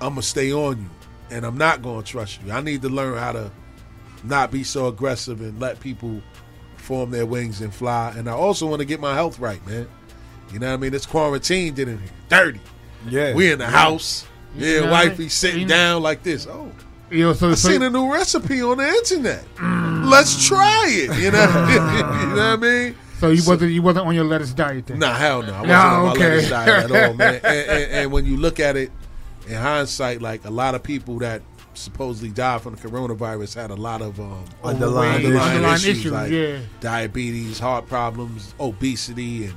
Speaker 3: I'm gonna stay on you, and I'm not gonna trust you. I need to learn how to not be so aggressive and let people form their wings and fly. And I also want to get my health right, man. You know what I mean? It's quarantined in here, dirty.
Speaker 5: Yeah,
Speaker 3: We in the house. Yeah,
Speaker 4: know,
Speaker 3: wifey sitting
Speaker 4: you-
Speaker 3: down like this. Oh,
Speaker 4: Yo, so,
Speaker 3: I
Speaker 4: so
Speaker 3: seen a new recipe on the internet. Let's try it. You know, you know what I mean?
Speaker 4: so you wasn't you wasn't on your lettuce diet then?
Speaker 3: Nah, hell no. I wasn't
Speaker 4: No,
Speaker 3: on my
Speaker 4: okay.
Speaker 3: lettuce diet at all, man. And, and, and when you look at it in hindsight, like a lot of people that supposedly died from the coronavirus had a lot of um,
Speaker 5: Underlying
Speaker 4: Overweight,
Speaker 5: issues.
Speaker 3: underlying
Speaker 4: underlying
Speaker 3: issues,
Speaker 4: issues,
Speaker 3: like
Speaker 4: yeah.
Speaker 3: diabetes, heart problems, obesity, and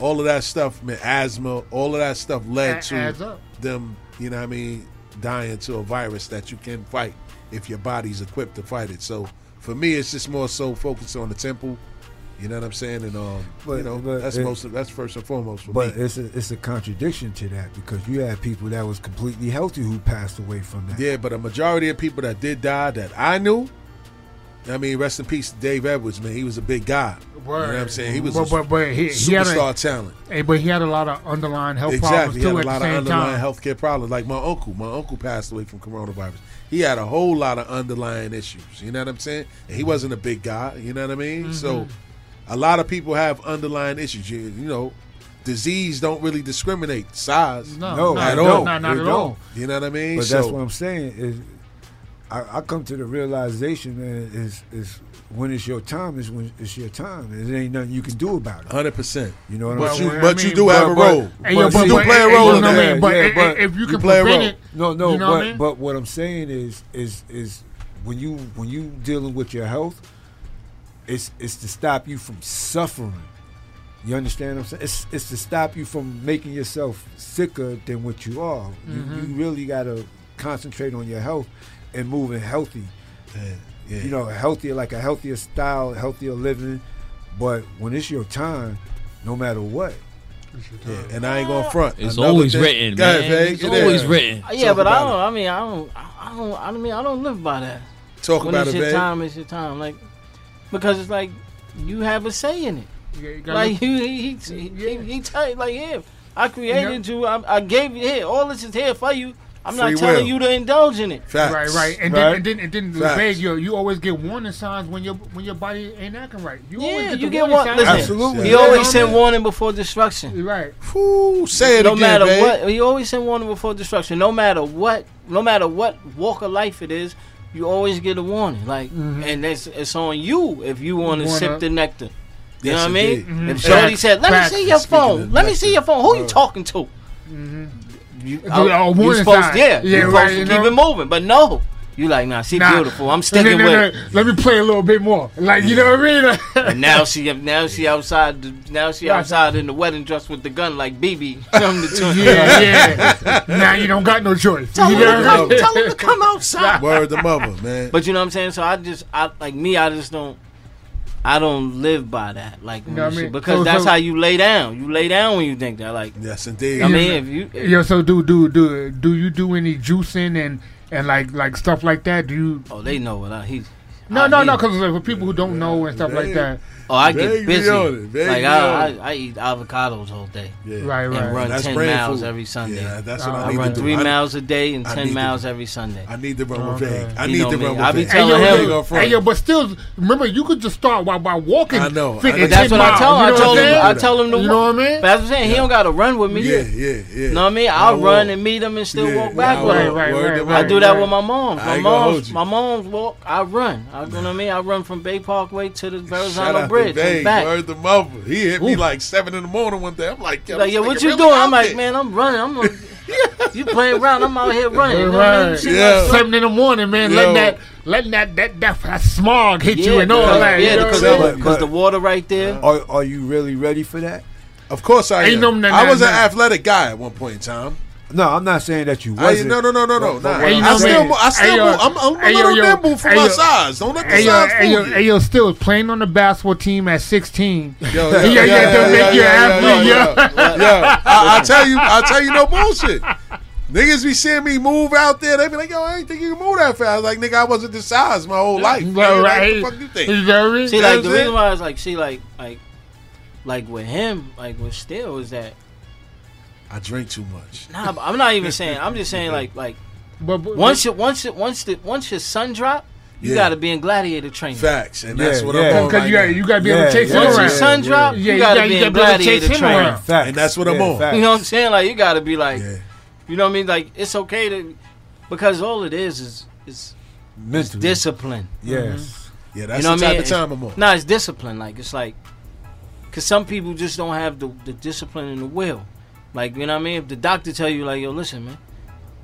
Speaker 3: all of that stuff, man, asthma, all of that stuff led
Speaker 4: A-
Speaker 3: to them, you know what I mean, dying to a virus that you can fight if your body's equipped to fight it. So for me, it's just more so focused on the temple. You know what I'm saying? And um, you
Speaker 5: But-
Speaker 3: know,
Speaker 5: but
Speaker 3: that's
Speaker 5: it-
Speaker 3: most of, that's first and foremost for
Speaker 5: But
Speaker 3: me.
Speaker 5: it's a it's a contradiction to that because you had people that was completely healthy who passed away from that.
Speaker 3: Yeah, but a majority of people that did die that I knew, I mean, rest in peace Dave Edwards, man. He was a big guy. You know what I'm saying? He was
Speaker 4: but,
Speaker 3: a
Speaker 4: but, but he, he had
Speaker 3: superstar
Speaker 4: a,
Speaker 3: talent.
Speaker 4: hey, but he had a lot of underlying health problems.
Speaker 3: Exactly. He had
Speaker 4: problems
Speaker 3: a lot of underlying
Speaker 4: time.
Speaker 3: healthcare problems. Like my uncle. My uncle passed away from coronavirus. He had a whole lot of underlying issues. You know what I'm saying? And he wasn't a big guy. You know what I mean?
Speaker 4: Mm-hmm.
Speaker 3: So a lot of people have underlying issues. You, you know, disease don't really discriminate size.
Speaker 4: No,
Speaker 5: No,
Speaker 4: not
Speaker 3: at
Speaker 4: all.
Speaker 3: all.
Speaker 4: Not, not at all.
Speaker 3: You know what I mean?
Speaker 5: But
Speaker 3: so,
Speaker 5: that's what I'm saying is, I, I come to the realization, man, is is when it's your time is when it's your time. There ain't nothing you can do about it.
Speaker 3: Hundred percent.
Speaker 5: You know what
Speaker 3: But
Speaker 5: I'm
Speaker 3: you,
Speaker 5: saying?
Speaker 4: I
Speaker 3: but you
Speaker 4: mean,
Speaker 3: do have a
Speaker 5: but-
Speaker 3: role.
Speaker 4: Hey,
Speaker 5: But
Speaker 4: but,
Speaker 3: you
Speaker 4: but,
Speaker 3: play a role
Speaker 4: you
Speaker 3: in
Speaker 4: know what I
Speaker 3: that.
Speaker 4: mean? But
Speaker 5: Yeah, but
Speaker 4: if you
Speaker 3: you
Speaker 4: can
Speaker 3: play a role.
Speaker 4: it,
Speaker 5: No, no,
Speaker 4: You know
Speaker 5: but
Speaker 4: what I mean?
Speaker 5: but what I'm saying is is is when you when you dealing with your health, it's it's to stop you from suffering. You understand what I'm saying? It's it's to stop you from making yourself sicker than what you are. You, mm-hmm. you really gotta concentrate on your health and moving healthy.
Speaker 3: Yeah, yeah.
Speaker 5: You know, healthier like a healthier style, healthier living. But when it's your time, no matter what,
Speaker 3: Yeah, and I ain't gonna front.
Speaker 2: It's
Speaker 3: Another
Speaker 2: always
Speaker 3: thing-
Speaker 2: written,
Speaker 3: Go ahead,
Speaker 2: man.
Speaker 3: Vague.
Speaker 2: It's
Speaker 3: It is.
Speaker 2: always written.
Speaker 7: Yeah,
Speaker 3: Talk
Speaker 7: but I don't. I mean, I don't. I don't. I mean, I don't live by that.
Speaker 3: Talk
Speaker 7: when
Speaker 3: about
Speaker 7: it's
Speaker 3: it,
Speaker 7: your
Speaker 3: Vague.
Speaker 7: time, it's your time. Like because it's like you have a say in it.
Speaker 4: you
Speaker 7: Like
Speaker 4: look-
Speaker 7: he he he, he, he tell you like here. I created
Speaker 4: Yeah.
Speaker 7: you. I, I gave you here. All this is here for you. I'm
Speaker 3: Free
Speaker 7: not telling
Speaker 3: will.
Speaker 7: you to indulge in it.
Speaker 3: Facts.
Speaker 4: Right, right, and
Speaker 5: Right.
Speaker 4: then and then and then
Speaker 3: Facts.
Speaker 4: vague, you you always get warning signs when your when your body ain't acting right. You always
Speaker 7: Yeah,
Speaker 4: get
Speaker 7: you
Speaker 4: the
Speaker 7: get
Speaker 4: warning
Speaker 7: one.
Speaker 4: signs.
Speaker 7: Listen,
Speaker 5: Absolutely.
Speaker 7: he
Speaker 3: Yeah.
Speaker 7: always
Speaker 4: You know
Speaker 7: send warning before destruction.
Speaker 4: Right.
Speaker 3: Whew, say it
Speaker 7: no
Speaker 3: again,
Speaker 7: matter
Speaker 3: Vague.
Speaker 7: what, he always send warning before destruction. No matter what, no matter what walk of life it is, you always get a warning. Like, and it's it's on you if you want to sip the nectar. You
Speaker 3: Yes,
Speaker 7: know what I mean?
Speaker 3: indeed.
Speaker 4: Mhm.
Speaker 7: If Shorty said, "Let
Speaker 4: facts.
Speaker 7: me see your phone.
Speaker 3: of
Speaker 7: Let me see your phone. Who you talking to?" You,
Speaker 4: Do-
Speaker 7: I-
Speaker 4: oh,
Speaker 7: you
Speaker 4: warning
Speaker 7: supposed, yeah,
Speaker 4: Yeah,
Speaker 7: you supposed
Speaker 4: right,
Speaker 7: to
Speaker 4: you
Speaker 7: keep
Speaker 4: know?
Speaker 7: it moving. But no, you like, nah, she
Speaker 4: Nah.
Speaker 7: beautiful. I'm
Speaker 4: No,
Speaker 7: sticking
Speaker 4: no,
Speaker 7: with.
Speaker 4: no,
Speaker 7: it.
Speaker 4: no. Let me play a little bit more. Like you know what I mean?
Speaker 7: And now she, now she outside. Now she outside in the wedding dress with the gun, like BB from the tune.
Speaker 4: yeah, yeah. now you don't got no choice.
Speaker 7: Tell
Speaker 4: you
Speaker 7: him,
Speaker 4: know
Speaker 7: to come, tell him to come outside.
Speaker 3: Word the mother, man.
Speaker 7: But you know what I'm saying? So I just, I like me. I just don't. I don't live by that, like
Speaker 4: You know what I
Speaker 7: shit,
Speaker 4: mean?
Speaker 7: because
Speaker 4: So-
Speaker 7: that's
Speaker 4: so-
Speaker 7: how you lay down. You lay down when you think that. Like
Speaker 3: yes, indeed.
Speaker 7: I mean, if you, if,
Speaker 4: Yo, so do do do do you do any juicing and and like like stuff like that? Do you?
Speaker 7: oh, they know what I he.
Speaker 4: No,
Speaker 7: I
Speaker 4: no,
Speaker 7: need-
Speaker 4: no. Because for people who don't know and stuff like that,
Speaker 7: Oh, I
Speaker 3: Vague
Speaker 7: get
Speaker 3: be
Speaker 7: busy.
Speaker 3: on it,
Speaker 7: Like
Speaker 3: be
Speaker 7: I,
Speaker 3: on
Speaker 7: I,
Speaker 3: it.
Speaker 7: I eat avocados all day
Speaker 3: Yeah.
Speaker 4: right,
Speaker 7: and
Speaker 4: right.
Speaker 7: run
Speaker 3: That's
Speaker 7: ten
Speaker 3: brain
Speaker 7: miles
Speaker 3: food.
Speaker 7: every Sunday.
Speaker 3: Yeah, that's what
Speaker 4: Uh,
Speaker 3: I
Speaker 7: I
Speaker 3: need
Speaker 7: run
Speaker 3: to do.
Speaker 7: three
Speaker 3: I-
Speaker 7: miles a day and
Speaker 3: I
Speaker 7: ten
Speaker 3: need to-
Speaker 7: miles every Sunday.
Speaker 3: I need to run with
Speaker 4: Okay.
Speaker 3: Vague. I
Speaker 7: You
Speaker 3: need to run with
Speaker 7: I be
Speaker 3: Vague.
Speaker 4: Hey
Speaker 7: telling
Speaker 4: yo,
Speaker 7: him-
Speaker 3: Vague
Speaker 4: yo, hey yo, but still, remember you could just start by, by walking.
Speaker 3: I know, I know.
Speaker 7: But that's what I tell him. I
Speaker 4: know
Speaker 7: told him. I tell him to
Speaker 4: You know what I mean?
Speaker 7: That's what I'm saying. He don't got to run with me.
Speaker 3: Yeah, yeah, yeah.
Speaker 7: You know what I mean?
Speaker 3: I
Speaker 7: I'll run and meet him and still walk back with
Speaker 3: walk.
Speaker 7: him.
Speaker 4: Right, right, right.
Speaker 7: I do that with my moms.
Speaker 3: I
Speaker 7: My
Speaker 3: ain't
Speaker 7: mom's, my mom's walk. I run. I, you know what I mean? I run from Bay Parkway to the
Speaker 3: Shout
Speaker 7: Verrazano Bridge
Speaker 3: to
Speaker 7: and
Speaker 3: Vague.
Speaker 7: back.
Speaker 3: Word the mother. He hit me like seven in the morning one day. I'm like, yo,
Speaker 7: Like,
Speaker 3: this
Speaker 7: yo, what you
Speaker 3: really
Speaker 7: doing? I'm like,
Speaker 3: there.
Speaker 7: man, I'm running. I'm like, you playing around. I'm out here running. You know what
Speaker 4: Right.
Speaker 3: Yeah.
Speaker 7: my son-
Speaker 4: Seven in the morning, man.
Speaker 3: Yo.
Speaker 4: Letting that, letting that, that, that, that smog hit you
Speaker 7: Yeah,
Speaker 4: and all that.
Speaker 7: Yeah, because
Speaker 4: what I'm
Speaker 5: But-
Speaker 7: because the water right there.
Speaker 5: Are are you really ready for that?
Speaker 3: Of course I
Speaker 4: Ain't
Speaker 3: am.
Speaker 4: no- no,
Speaker 3: I
Speaker 4: no,
Speaker 3: was an athletic guy at one point in time.
Speaker 5: No, I'm not saying that you wasn't.
Speaker 3: no, no, no, no, no.
Speaker 5: But-
Speaker 3: nah.
Speaker 5: but
Speaker 4: you
Speaker 5: I'm
Speaker 4: know
Speaker 3: I
Speaker 4: what
Speaker 3: still,
Speaker 4: I'm
Speaker 3: mo- I still,
Speaker 4: saying?
Speaker 3: move. I'm, I'm
Speaker 4: Hey,
Speaker 3: a
Speaker 4: yo,
Speaker 3: little
Speaker 4: yo,
Speaker 3: nimble for
Speaker 4: hey,
Speaker 3: my size. Don't let the
Speaker 4: Hey yo,
Speaker 3: size
Speaker 4: hey yo,
Speaker 3: fool
Speaker 4: hey
Speaker 3: you.
Speaker 4: yo, still playing on the basketball team at 16.
Speaker 3: Yo,
Speaker 4: Yeah, yeah, to make you an athlete,
Speaker 3: yeah. yeah. I, I tell you, I tell you no bullshit. Niggas be seeing me move out there. They be like, "Yo, I ain't think you can move that fast." Like, nigga, I wasn't this size my whole life.
Speaker 4: Well,
Speaker 3: Nigga, like,
Speaker 4: right.
Speaker 3: What the fuck you think?
Speaker 4: You know what I mean?
Speaker 7: See, like the reason why I was like, see, like, like, like with him, like with Still, is that
Speaker 3: I drink too much.
Speaker 7: nah. I'm not even saying. I'm just saying, like, like
Speaker 4: But, but
Speaker 7: once you, once you, once the, once your sun drop, you
Speaker 3: Yeah.
Speaker 7: got to be in gladiator training.
Speaker 3: Facts, and that's
Speaker 5: Yeah,
Speaker 3: what
Speaker 5: yeah.
Speaker 3: I'm on
Speaker 4: because
Speaker 3: right
Speaker 4: you got you got to be able to chase
Speaker 5: yeah,
Speaker 4: him
Speaker 7: Once
Speaker 4: around.
Speaker 7: your sun
Speaker 5: yeah.
Speaker 7: drop,
Speaker 4: Yeah,
Speaker 7: you
Speaker 4: you
Speaker 7: got to be in
Speaker 4: gotta be able to chase
Speaker 7: gladiator training.
Speaker 5: Facts.
Speaker 3: And that's what I'm on.
Speaker 5: facts.
Speaker 7: You know what I'm saying? Like you got to be like,
Speaker 3: Yeah.
Speaker 7: you know what I mean? Like it's okay to, because all it is is is
Speaker 5: Mentally.
Speaker 7: discipline.
Speaker 5: Yes. Mm-hmm.
Speaker 3: Yeah, that's
Speaker 7: You know
Speaker 3: the
Speaker 7: what I
Speaker 3: type
Speaker 7: mean?
Speaker 3: of time I'm on.
Speaker 7: Nah, it's discipline. Like it's like, cause some people just don't have the, the discipline and the will. Like you know what I mean? If the doctor tell you like, yo, listen, man,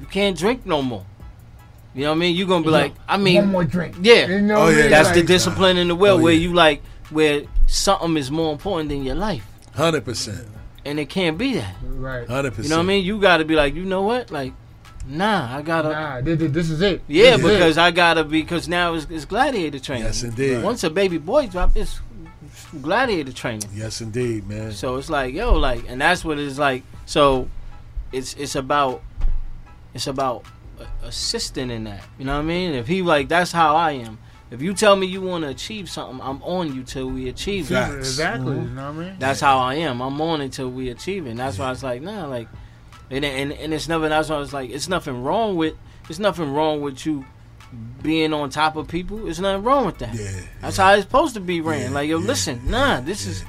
Speaker 7: you can't drink no more. You know what I mean? You're gonna be like, I mean, One
Speaker 4: more drink.
Speaker 7: yeah,
Speaker 4: You know
Speaker 3: Oh,
Speaker 4: what
Speaker 3: yeah,
Speaker 7: that's
Speaker 4: Like,
Speaker 7: the discipline in the will,
Speaker 3: Oh,
Speaker 7: where
Speaker 3: yeah.
Speaker 7: you like, where something is more important than your life,
Speaker 3: Hundred percent,
Speaker 7: and it can't be that.
Speaker 4: Right.
Speaker 3: hundred percent.
Speaker 7: You know what I mean? You got to be like, you know what? Like, nah, I gotta.
Speaker 4: Nah, this, this is it.
Speaker 7: Yeah,
Speaker 4: This is it.
Speaker 7: because I gotta because now it's, it's gladiator training.
Speaker 3: Yes, indeed.
Speaker 7: Once a baby boy drop, it's gladiator training.
Speaker 3: Yes, indeed, man.
Speaker 7: So it's like, yo, like, and that's what it's like. So it's it's about it's about assisting in that. You know what I mean? If he like, that's how I am. If you tell me you want to achieve something, I'm on you till we achieve it.
Speaker 3: Facts.
Speaker 4: Exactly. Mm-hmm. You know what I mean?
Speaker 7: That's how I am. I'm on it till we achieve it. And that's why it's like, nah, like, and and and it's nothing. That's why it's like, it's nothing wrong with. It's nothing wrong with you being on top of people. There's nothing wrong with that.
Speaker 3: Yeah,
Speaker 7: That's how it's supposed to be ran.
Speaker 3: Yeah,
Speaker 7: like, yo,
Speaker 3: yeah,
Speaker 7: listen, nah, this is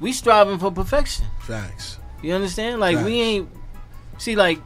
Speaker 7: we striving for perfection.
Speaker 3: facts.
Speaker 7: You understand? Like we ain't see like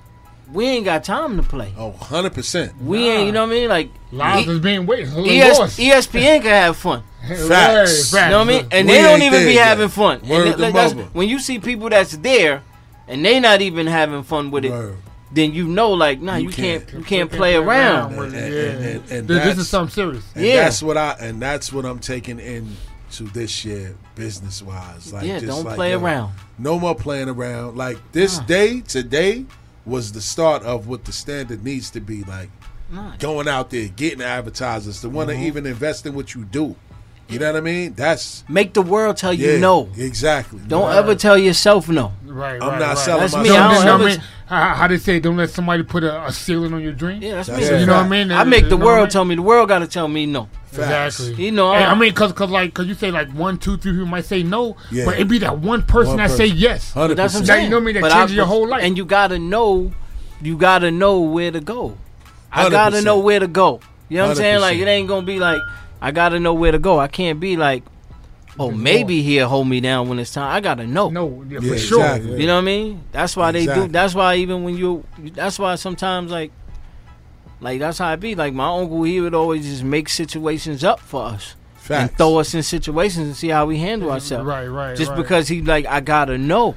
Speaker 7: we ain't got time to play.
Speaker 3: Oh, 100 percent.
Speaker 7: We ain't, you know what I mean? Like
Speaker 4: Lives
Speaker 7: E-
Speaker 4: is being waited.
Speaker 7: ES, ESPN can have fun.
Speaker 3: Facts.
Speaker 7: You know what I mean? And
Speaker 3: We
Speaker 7: they don't even be
Speaker 3: there
Speaker 7: having fun.
Speaker 3: Word
Speaker 7: and
Speaker 3: to
Speaker 7: that- when you see people that's there and they not even having fun with it,
Speaker 3: Word.
Speaker 7: Then you know like, nah, you,
Speaker 3: You
Speaker 7: can't,
Speaker 3: can't.
Speaker 7: you can't play around.
Speaker 4: with
Speaker 3: And-
Speaker 4: it,
Speaker 3: and-
Speaker 4: yeah.
Speaker 3: and- and
Speaker 4: This- this is something serious.
Speaker 3: And
Speaker 7: Yeah.
Speaker 3: that's what I and that's what I'm taking into this year, business wise. Like,
Speaker 7: yeah,
Speaker 3: just
Speaker 7: don't
Speaker 3: like,
Speaker 7: play
Speaker 3: yo,
Speaker 7: around.
Speaker 3: No more playing around. Like this day today was the start of what the standard needs to be. Like
Speaker 7: Nah.
Speaker 3: going out there, getting advertisers, to want
Speaker 7: Mm-hmm.
Speaker 3: to even invest in what you do. You know what I mean? That's
Speaker 7: Make the world tell
Speaker 3: yeah,
Speaker 7: you no.
Speaker 3: exactly.
Speaker 7: Don't ever tell yourself no.
Speaker 4: Right,
Speaker 3: I'm
Speaker 4: right,
Speaker 3: not
Speaker 4: right.
Speaker 3: selling
Speaker 7: That's
Speaker 3: myself.
Speaker 7: me. I
Speaker 4: Don't,
Speaker 7: don't
Speaker 4: you
Speaker 7: ever-
Speaker 4: what How, how they say, don't let somebody put a, a ceiling on your dream.
Speaker 7: Yeah, that's,
Speaker 3: That's
Speaker 7: me.
Speaker 3: it.
Speaker 4: You know what I mean?
Speaker 7: I make the
Speaker 4: You know what I
Speaker 7: world
Speaker 4: mean?
Speaker 7: tell me. The world got to tell me no.
Speaker 3: Facts.
Speaker 4: Exactly.
Speaker 7: You know,
Speaker 4: Hey,
Speaker 7: I-
Speaker 4: I mean, cause, cause like, cause you say like one, two, three people might say no,
Speaker 3: Yeah.
Speaker 4: but it be that one person
Speaker 3: One
Speaker 4: that say yes.
Speaker 3: Hundred
Speaker 7: That's what I'm
Speaker 3: percent.
Speaker 4: That
Speaker 7: saying.
Speaker 4: you know what I mean? That
Speaker 7: But
Speaker 4: changes your whole life.
Speaker 7: And you gotta know, you gotta know where to go. I gotta know where to go. You know what I'm saying? Like it ain't gonna be like I gotta know where to go. I can't be like, oh maybe he'll hold me down when it's time. I gotta know.
Speaker 4: No, yeah, for sure.
Speaker 3: exactly.
Speaker 7: You know what I mean? That's why they do. That's why even when you, that's why sometimes like, like that's how it be. Like my uncle, he would always just make situations up for us and throw us in situations and see how we handle ourselves.
Speaker 4: Right, right.
Speaker 7: Just
Speaker 4: right.
Speaker 7: because he like, I gotta know.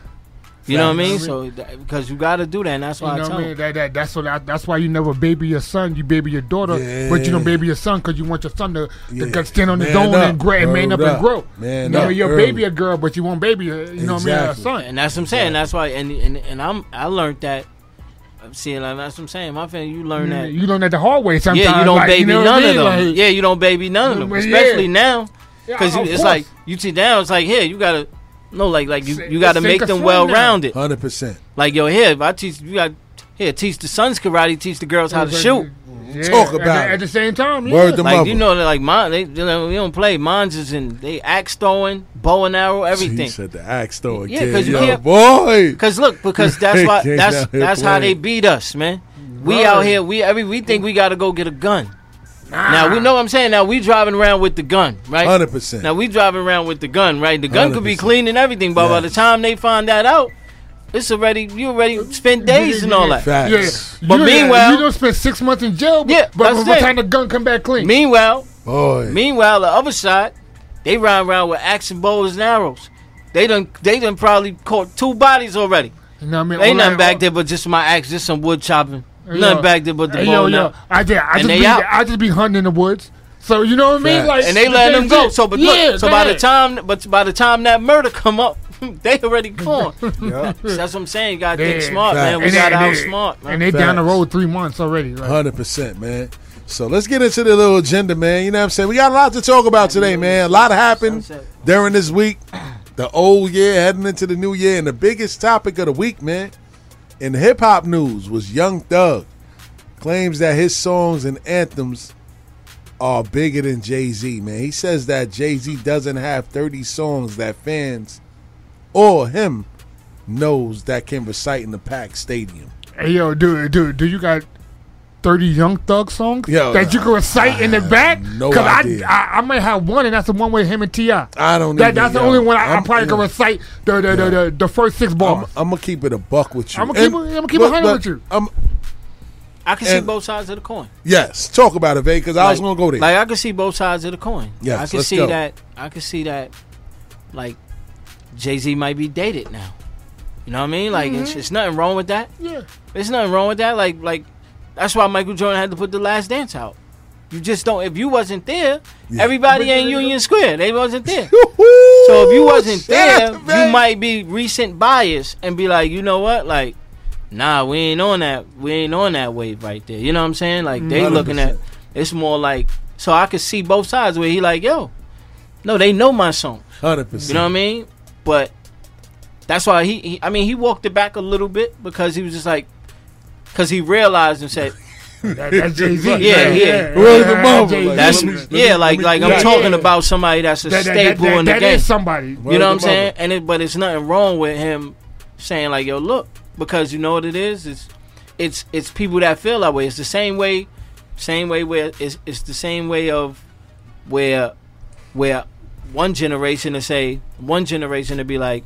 Speaker 7: You know what I mean? So because you gotta do that, and that's
Speaker 4: You
Speaker 7: why
Speaker 4: know
Speaker 7: I
Speaker 4: what
Speaker 7: tell
Speaker 4: I mean? That, that, that's what I, that's why you never baby your son, you baby your daughter, but you don't baby your son because you want your son to,
Speaker 3: Yeah.
Speaker 4: to stand on his
Speaker 3: Man
Speaker 4: own
Speaker 3: up.
Speaker 4: and grow and man
Speaker 3: Word
Speaker 4: up, and grow.
Speaker 3: Man
Speaker 4: you know,
Speaker 3: up
Speaker 4: you're
Speaker 3: early.
Speaker 4: baby a girl, but you won't baby a, you know what I mean? A son,
Speaker 7: and that's what I'm saying. That's why, and and and I'm I learned that. I'm seeing like that's what I'm saying. My family, you learn that.
Speaker 4: You learn that the hard way sometimes.
Speaker 7: Yeah, you don't
Speaker 4: like,
Speaker 7: baby
Speaker 4: know
Speaker 7: none
Speaker 4: I
Speaker 7: of them.
Speaker 4: Like,
Speaker 7: yeah, you don't baby none of them,
Speaker 4: Well, yeah.
Speaker 7: especially now. Because
Speaker 4: of
Speaker 7: it's
Speaker 4: course.
Speaker 7: like you sit down, it's like here you gotta no like like you you gotta make them well rounded.
Speaker 3: Hundred percent.
Speaker 7: Like yo, here if I teach you got here teach the sons karate, teach the girls how to shoot.
Speaker 4: Yeah,
Speaker 3: Talk
Speaker 4: at
Speaker 3: about
Speaker 4: the,
Speaker 3: it.
Speaker 4: at the same time. Yeah.
Speaker 3: Word to
Speaker 7: Like
Speaker 3: mother.
Speaker 7: you know, like mine, they, they don't- we don't play. Mine's is in they axe throwing, bow and arrow,
Speaker 3: He
Speaker 7: everything.
Speaker 3: said the axe throwing
Speaker 7: Yeah,
Speaker 3: kid.
Speaker 7: 'cause you
Speaker 3: Yo,
Speaker 7: can't-
Speaker 3: boy.
Speaker 7: Cause look, because that's why
Speaker 3: Came
Speaker 7: that's
Speaker 3: down here
Speaker 7: that's how they beat us, man. We
Speaker 4: Right.
Speaker 7: out here, we every we think we gotta go get a gun. Now we know what I'm saying. Now we driving around with the gun, right?
Speaker 3: Hundred percent.
Speaker 7: Now we driving around with the gun, right? The gun could be
Speaker 3: 100%.
Speaker 7: clean and everything, but by the time they find that out, it's already you already spent days and all that.
Speaker 3: Facts.
Speaker 4: Yeah.
Speaker 7: But
Speaker 4: you,
Speaker 7: meanwhile-
Speaker 4: you don't spend six months in jail. But,
Speaker 7: Yeah,
Speaker 4: but by the time the gun come back clean,
Speaker 7: Meanwhile,
Speaker 3: Boy.
Speaker 7: meanwhile, the other side, they ride around with axe and bows and arrows. They done they done probably caught two bodies already.
Speaker 4: you know what I mean?
Speaker 7: Ain't nothing
Speaker 4: that-
Speaker 7: back there but just my axe, just some wood chopping.
Speaker 4: Hey,
Speaker 7: nothing
Speaker 4: yo.
Speaker 7: back there but the
Speaker 4: Hey,
Speaker 7: bow
Speaker 4: yo,
Speaker 7: and
Speaker 4: yo. I just, I
Speaker 7: And
Speaker 4: just be,
Speaker 7: out.
Speaker 4: I just be hunting in the woods. So you know what I mean?
Speaker 3: Facts.
Speaker 4: Like,
Speaker 7: and they
Speaker 4: the
Speaker 7: let them go.
Speaker 4: thing.
Speaker 7: So, but
Speaker 4: yeah,
Speaker 7: look, so
Speaker 4: go
Speaker 7: by the time, but by the time that murder come up, they already gone.
Speaker 5: Yeah.
Speaker 7: That's what I'm saying. You gotta think
Speaker 4: Yeah.
Speaker 7: smart, man. We
Speaker 3: Facts.
Speaker 7: gotta
Speaker 4: and
Speaker 7: outsmart,
Speaker 4: they,
Speaker 7: man.
Speaker 4: and they down the road three months already. Like,
Speaker 3: Hundred percent, man. So let's get into the little agenda, man. You know what I'm saying? We got a lot to talk about today, man. A lot happened during this week. The old year heading into the new year, and the biggest topic of the week, man, in hip hop news was Young Thug claims that his songs and anthems are bigger than Jay Z. Man, he says that Jay Z doesn't have 30 songs that fans or him knows that can recite in the packed stadium.
Speaker 4: Hey yo, dude, dude, do you got thirty Young Thug songs
Speaker 3: Yo,
Speaker 4: that you can recite in the back?
Speaker 3: no
Speaker 4: I,
Speaker 3: idea.
Speaker 4: I, I might have one, and that's the one with him and Ti.
Speaker 3: I don't. even,
Speaker 4: that's the
Speaker 3: yo,
Speaker 4: only one I, I
Speaker 3: I'm-
Speaker 4: probably can
Speaker 3: yo,
Speaker 4: recite the the, the, the the first six
Speaker 3: I'm,
Speaker 4: bars.
Speaker 3: I'm gonna keep it a buck with you.
Speaker 4: I'ma keep it- I'ma it 100 with you.
Speaker 3: Um,
Speaker 7: I can see both sides of the coin.
Speaker 3: yes, talk about it, Vay, because I was gonna go there.
Speaker 7: Like I can see both sides of the coin.
Speaker 3: Yes,
Speaker 7: I can
Speaker 3: let's
Speaker 7: see
Speaker 3: go.
Speaker 7: that. I can see that. Like Jay Z might be dated now. You know what I mean? Like it's, it's nothing wrong with that.
Speaker 4: yeah,
Speaker 7: There's nothing wrong with that. Like like that's why Michael Jordan had to put the Last Dance out. You just don't. If you wasn't there,
Speaker 3: Yeah.
Speaker 7: everybody in Union Square they wasn't there. So if you wasn't
Speaker 3: Shout
Speaker 7: there,
Speaker 3: out to
Speaker 7: you might be recent bias and be like, you know what, like, nah, we ain't on that. We ain't on that wave right there. You know what I'm saying? Like they mm-hmm. looking at. It's more like so I could see both sides where he like, yo, no, they know my song.
Speaker 3: hundred percent.
Speaker 7: You know what I mean? But that's why he, he I mean, he walked it back a little bit because he was just like, because he realized and said,
Speaker 4: that, that's Jay Z.
Speaker 7: Yeah, yeah.
Speaker 3: Where's the mother?
Speaker 7: That's
Speaker 3: let me- let me-
Speaker 7: yeah, like
Speaker 3: let me-
Speaker 7: like I'm
Speaker 3: yeah,
Speaker 7: talking
Speaker 4: yeah.
Speaker 7: about somebody that's a
Speaker 4: That, that, that,
Speaker 7: staple
Speaker 4: that,
Speaker 7: in the
Speaker 4: that
Speaker 7: game.
Speaker 4: is somebody.
Speaker 7: You know what I'm saying? And it, but it's nothing wrong with him saying like, "Yo, look," because you know what it is. It's it's it's people that feel that way. It's the same way, same way where it's it's the same way of where where one generation to say one generation to be like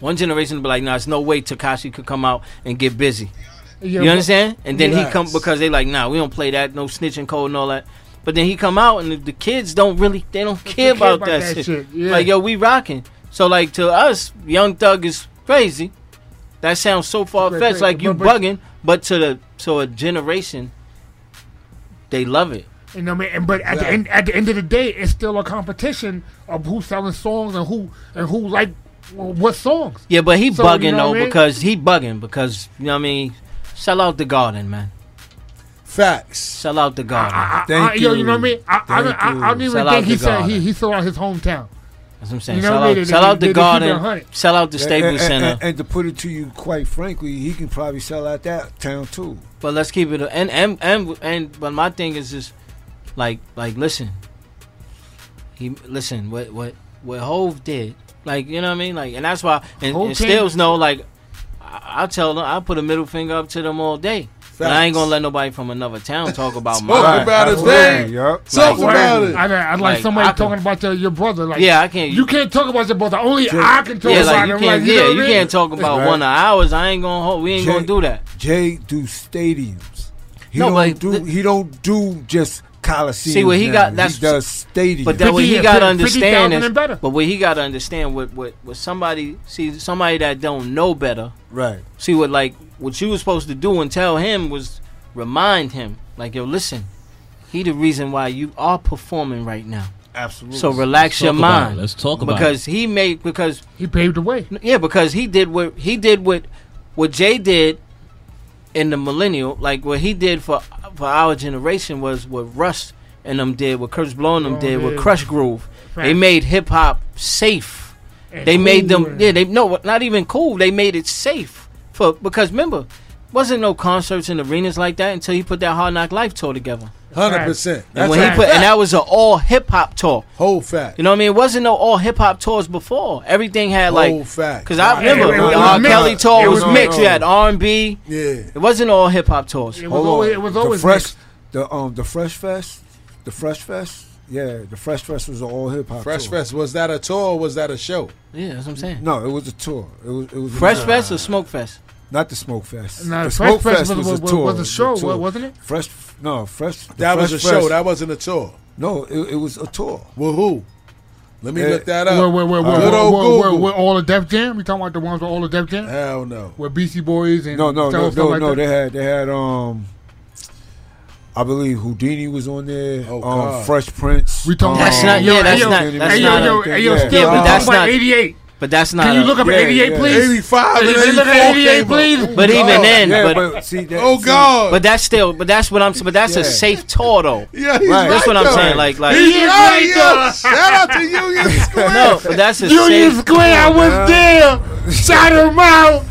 Speaker 7: one generation to be like, "No, it's no way Tekashi could come out and get busy."
Speaker 4: Yeah,
Speaker 7: you understand? And then he come because they like, nah, we don't play that, no snitching code and all that. But then he come out and the, the kids don't really, they don't care, about, that, shit.
Speaker 4: Yeah.
Speaker 7: Like yo, we rocking. So like to us, Young Thug is crazy. That sounds so far fetched, like you
Speaker 4: but- but-
Speaker 7: bugging. But to the to a generation, they love it.
Speaker 4: You know what I mean? And, but at the end, at the end of the day, it's still a competition of who's selling songs and who and who like what songs.
Speaker 7: Yeah, but he
Speaker 4: So, you
Speaker 7: bugging
Speaker 4: know
Speaker 7: though
Speaker 4: I mean?
Speaker 7: because he bugging because you know what I mean. Sell out the garden, man.
Speaker 3: Facts.
Speaker 7: Sell out the garden.
Speaker 4: I, I,
Speaker 5: Thank
Speaker 4: I, yo, you know what I mean? I, I,
Speaker 5: Thank
Speaker 4: don't- I, I don't even
Speaker 7: Sell out
Speaker 4: think he
Speaker 7: the
Speaker 4: said he,
Speaker 7: garden.
Speaker 4: he sold out his hometown.
Speaker 7: That's what I'm saying.
Speaker 4: You know
Speaker 7: sell
Speaker 4: what I mean?
Speaker 7: out,
Speaker 4: They-
Speaker 7: sell
Speaker 4: they-
Speaker 7: out
Speaker 4: they-
Speaker 7: the
Speaker 4: they keep it a
Speaker 7: garden.
Speaker 4: hundred.
Speaker 7: Sell out the Staples
Speaker 5: and,
Speaker 7: Center.
Speaker 5: And, and to put it to you, quite frankly, he can probably sell out that town too.
Speaker 7: But let's keep it. And and and and. But my thing is just like like listen. He listen what what what Hove did. Like you know what I mean. Like and that's why and,
Speaker 4: Hov
Speaker 7: and
Speaker 4: came-
Speaker 7: Stills know like. I, I tell them I put a middle finger up to them all day. But I ain't gonna let nobody from another town talk about my.
Speaker 3: Talk
Speaker 7: mine.
Speaker 3: about it,
Speaker 5: Absolutely,
Speaker 3: man.
Speaker 5: yup.
Speaker 3: Talk
Speaker 7: Like,
Speaker 3: about it.
Speaker 4: I, I like
Speaker 7: Like,
Speaker 4: somebody
Speaker 7: I can-
Speaker 4: talking about your, your brother. Like,
Speaker 7: Yeah, I can't.
Speaker 4: you can't talk about your brother. Only
Speaker 5: Jay-
Speaker 4: I can talk
Speaker 7: yeah,
Speaker 4: about
Speaker 7: like you
Speaker 4: him.
Speaker 7: can't.
Speaker 4: like, you
Speaker 7: yeah,
Speaker 4: know
Speaker 7: you
Speaker 4: mean?
Speaker 7: can't talk about
Speaker 5: Right.
Speaker 7: one of ours. I ain't gonna hold. We ain't
Speaker 5: Jay-
Speaker 7: gonna do that.
Speaker 5: Jay do stadiums. He
Speaker 7: No,
Speaker 5: don't
Speaker 7: but
Speaker 5: do.
Speaker 7: the-
Speaker 5: he don't do just coliseums.
Speaker 7: See, what he
Speaker 5: now.
Speaker 7: got- that's-
Speaker 5: he does stadiums.
Speaker 7: But that what he
Speaker 4: 50
Speaker 7: got to
Speaker 4: 50,000
Speaker 7: understand is,
Speaker 4: better.
Speaker 7: but what he got to understand, what what what somebody see somebody that don't know better.
Speaker 5: right.
Speaker 7: See what like what you was supposed to do and tell him was remind him like yo listen, he the reason why you are performing right now.
Speaker 5: Absolutely.
Speaker 7: So relax your
Speaker 2: Talk about
Speaker 7: mind.
Speaker 2: Let's talk about
Speaker 7: because he made because
Speaker 4: He paved the way.
Speaker 7: yeah because he did what he did what what Jay did in the millennial like what he did for for our generation was what Russ and them did what Kurtis Blow and them
Speaker 4: Oh,
Speaker 7: did what
Speaker 4: yeah.
Speaker 7: Krush Groove. They made hip hop safe.
Speaker 4: And
Speaker 7: They made them
Speaker 4: and-
Speaker 7: yeah they no not even cool. They made it safe for because remember wasn't no concerts in arenas like that until he put that Hard Knock Life tour together.
Speaker 3: Hundred percent.
Speaker 7: And
Speaker 3: That's
Speaker 7: when he put and that was an all hip hop tour.
Speaker 3: whole fact.
Speaker 7: You know what I mean? It wasn't no all hip hop tours before. Everything had like
Speaker 3: whole fact.
Speaker 7: because I
Speaker 4: Yeah,
Speaker 7: remember
Speaker 4: it was
Speaker 7: the R. Kelly tour
Speaker 4: It
Speaker 7: was
Speaker 5: was-
Speaker 7: mixed.
Speaker 5: no,
Speaker 7: You had R and B.
Speaker 3: yeah.
Speaker 7: It wasn't all hip hop tours.
Speaker 4: It was
Speaker 5: Hold
Speaker 4: always,
Speaker 5: on.
Speaker 4: it was
Speaker 5: the
Speaker 4: always
Speaker 5: fresh,
Speaker 4: mixed.
Speaker 5: the um, the Fresh Fest, the Fresh Fest. Yeah, the Fresh Fest was an all hip hop.
Speaker 3: Fresh
Speaker 5: tour.
Speaker 3: Fest was that a tour or was that a show?
Speaker 7: Yeah, that's what I'm saying.
Speaker 5: No, it was a tour. It was. It was a
Speaker 7: Fresh
Speaker 5: tour.
Speaker 7: Fest or Smoke Fest?
Speaker 5: Not the Smoke Fest.
Speaker 4: Nah,
Speaker 5: the
Speaker 4: Fresh
Speaker 5: Smoke
Speaker 4: Fest
Speaker 5: Fest
Speaker 4: was-
Speaker 5: was,
Speaker 4: was-
Speaker 5: a tour.
Speaker 4: was a show,
Speaker 5: tour.
Speaker 4: wasn't it?
Speaker 5: Fresh. No, Fresh. the
Speaker 3: That was a
Speaker 5: Fresh
Speaker 3: show. That wasn't a tour.
Speaker 5: No, it, it was a tour.
Speaker 3: Well, who? Let me
Speaker 5: Eh,
Speaker 3: look that up.
Speaker 4: Where, where, where, where,
Speaker 3: Good
Speaker 4: where,
Speaker 3: old
Speaker 4: where, where, where all the Def Jam? We talking about the ones with all the Def Jam?
Speaker 3: Hell no.
Speaker 4: Where Beastie Boys and
Speaker 5: No, no,
Speaker 4: stuff,
Speaker 5: no,
Speaker 4: stuff
Speaker 5: no,
Speaker 4: like
Speaker 5: no.
Speaker 4: that?
Speaker 5: They had, they had, um, I believe Whodini was on there.
Speaker 3: Oh,
Speaker 5: um,
Speaker 3: God.
Speaker 5: Fresh Prince.
Speaker 4: We talking
Speaker 7: That's
Speaker 4: about
Speaker 7: not- yeah, that's
Speaker 4: yo,
Speaker 7: not-
Speaker 4: Hey,
Speaker 7: that's
Speaker 4: yo,
Speaker 7: not
Speaker 4: yo,
Speaker 5: a-
Speaker 4: hey, yo,
Speaker 5: yeah.
Speaker 4: still,
Speaker 7: Yeah,
Speaker 4: we
Speaker 7: that's
Speaker 4: talking about
Speaker 7: not-
Speaker 4: 88.
Speaker 7: But that's not.
Speaker 4: Can you
Speaker 7: a-
Speaker 4: look up
Speaker 5: Yeah,
Speaker 4: 88,
Speaker 5: yeah.
Speaker 4: please?
Speaker 3: 85
Speaker 4: Hey,
Speaker 3: and
Speaker 4: look at 88, please.
Speaker 7: But oh, even
Speaker 3: God.
Speaker 7: then,
Speaker 5: Yeah,
Speaker 7: but
Speaker 5: but, see that.
Speaker 3: Oh
Speaker 5: see,
Speaker 3: God.
Speaker 7: but that's still. But that's what I'm. But that's a safe tour though.
Speaker 3: yeah, he's
Speaker 5: Right.
Speaker 3: right.
Speaker 7: That's what I'm
Speaker 3: though.
Speaker 7: saying. Like like.
Speaker 3: He's
Speaker 4: He
Speaker 3: right,
Speaker 4: right,
Speaker 3: yo.
Speaker 4: though.
Speaker 3: Shout out to Union Square.
Speaker 7: No, but that's a
Speaker 4: Union
Speaker 7: safe.
Speaker 4: Square, I was
Speaker 5: Yeah.
Speaker 4: there. Shout him out.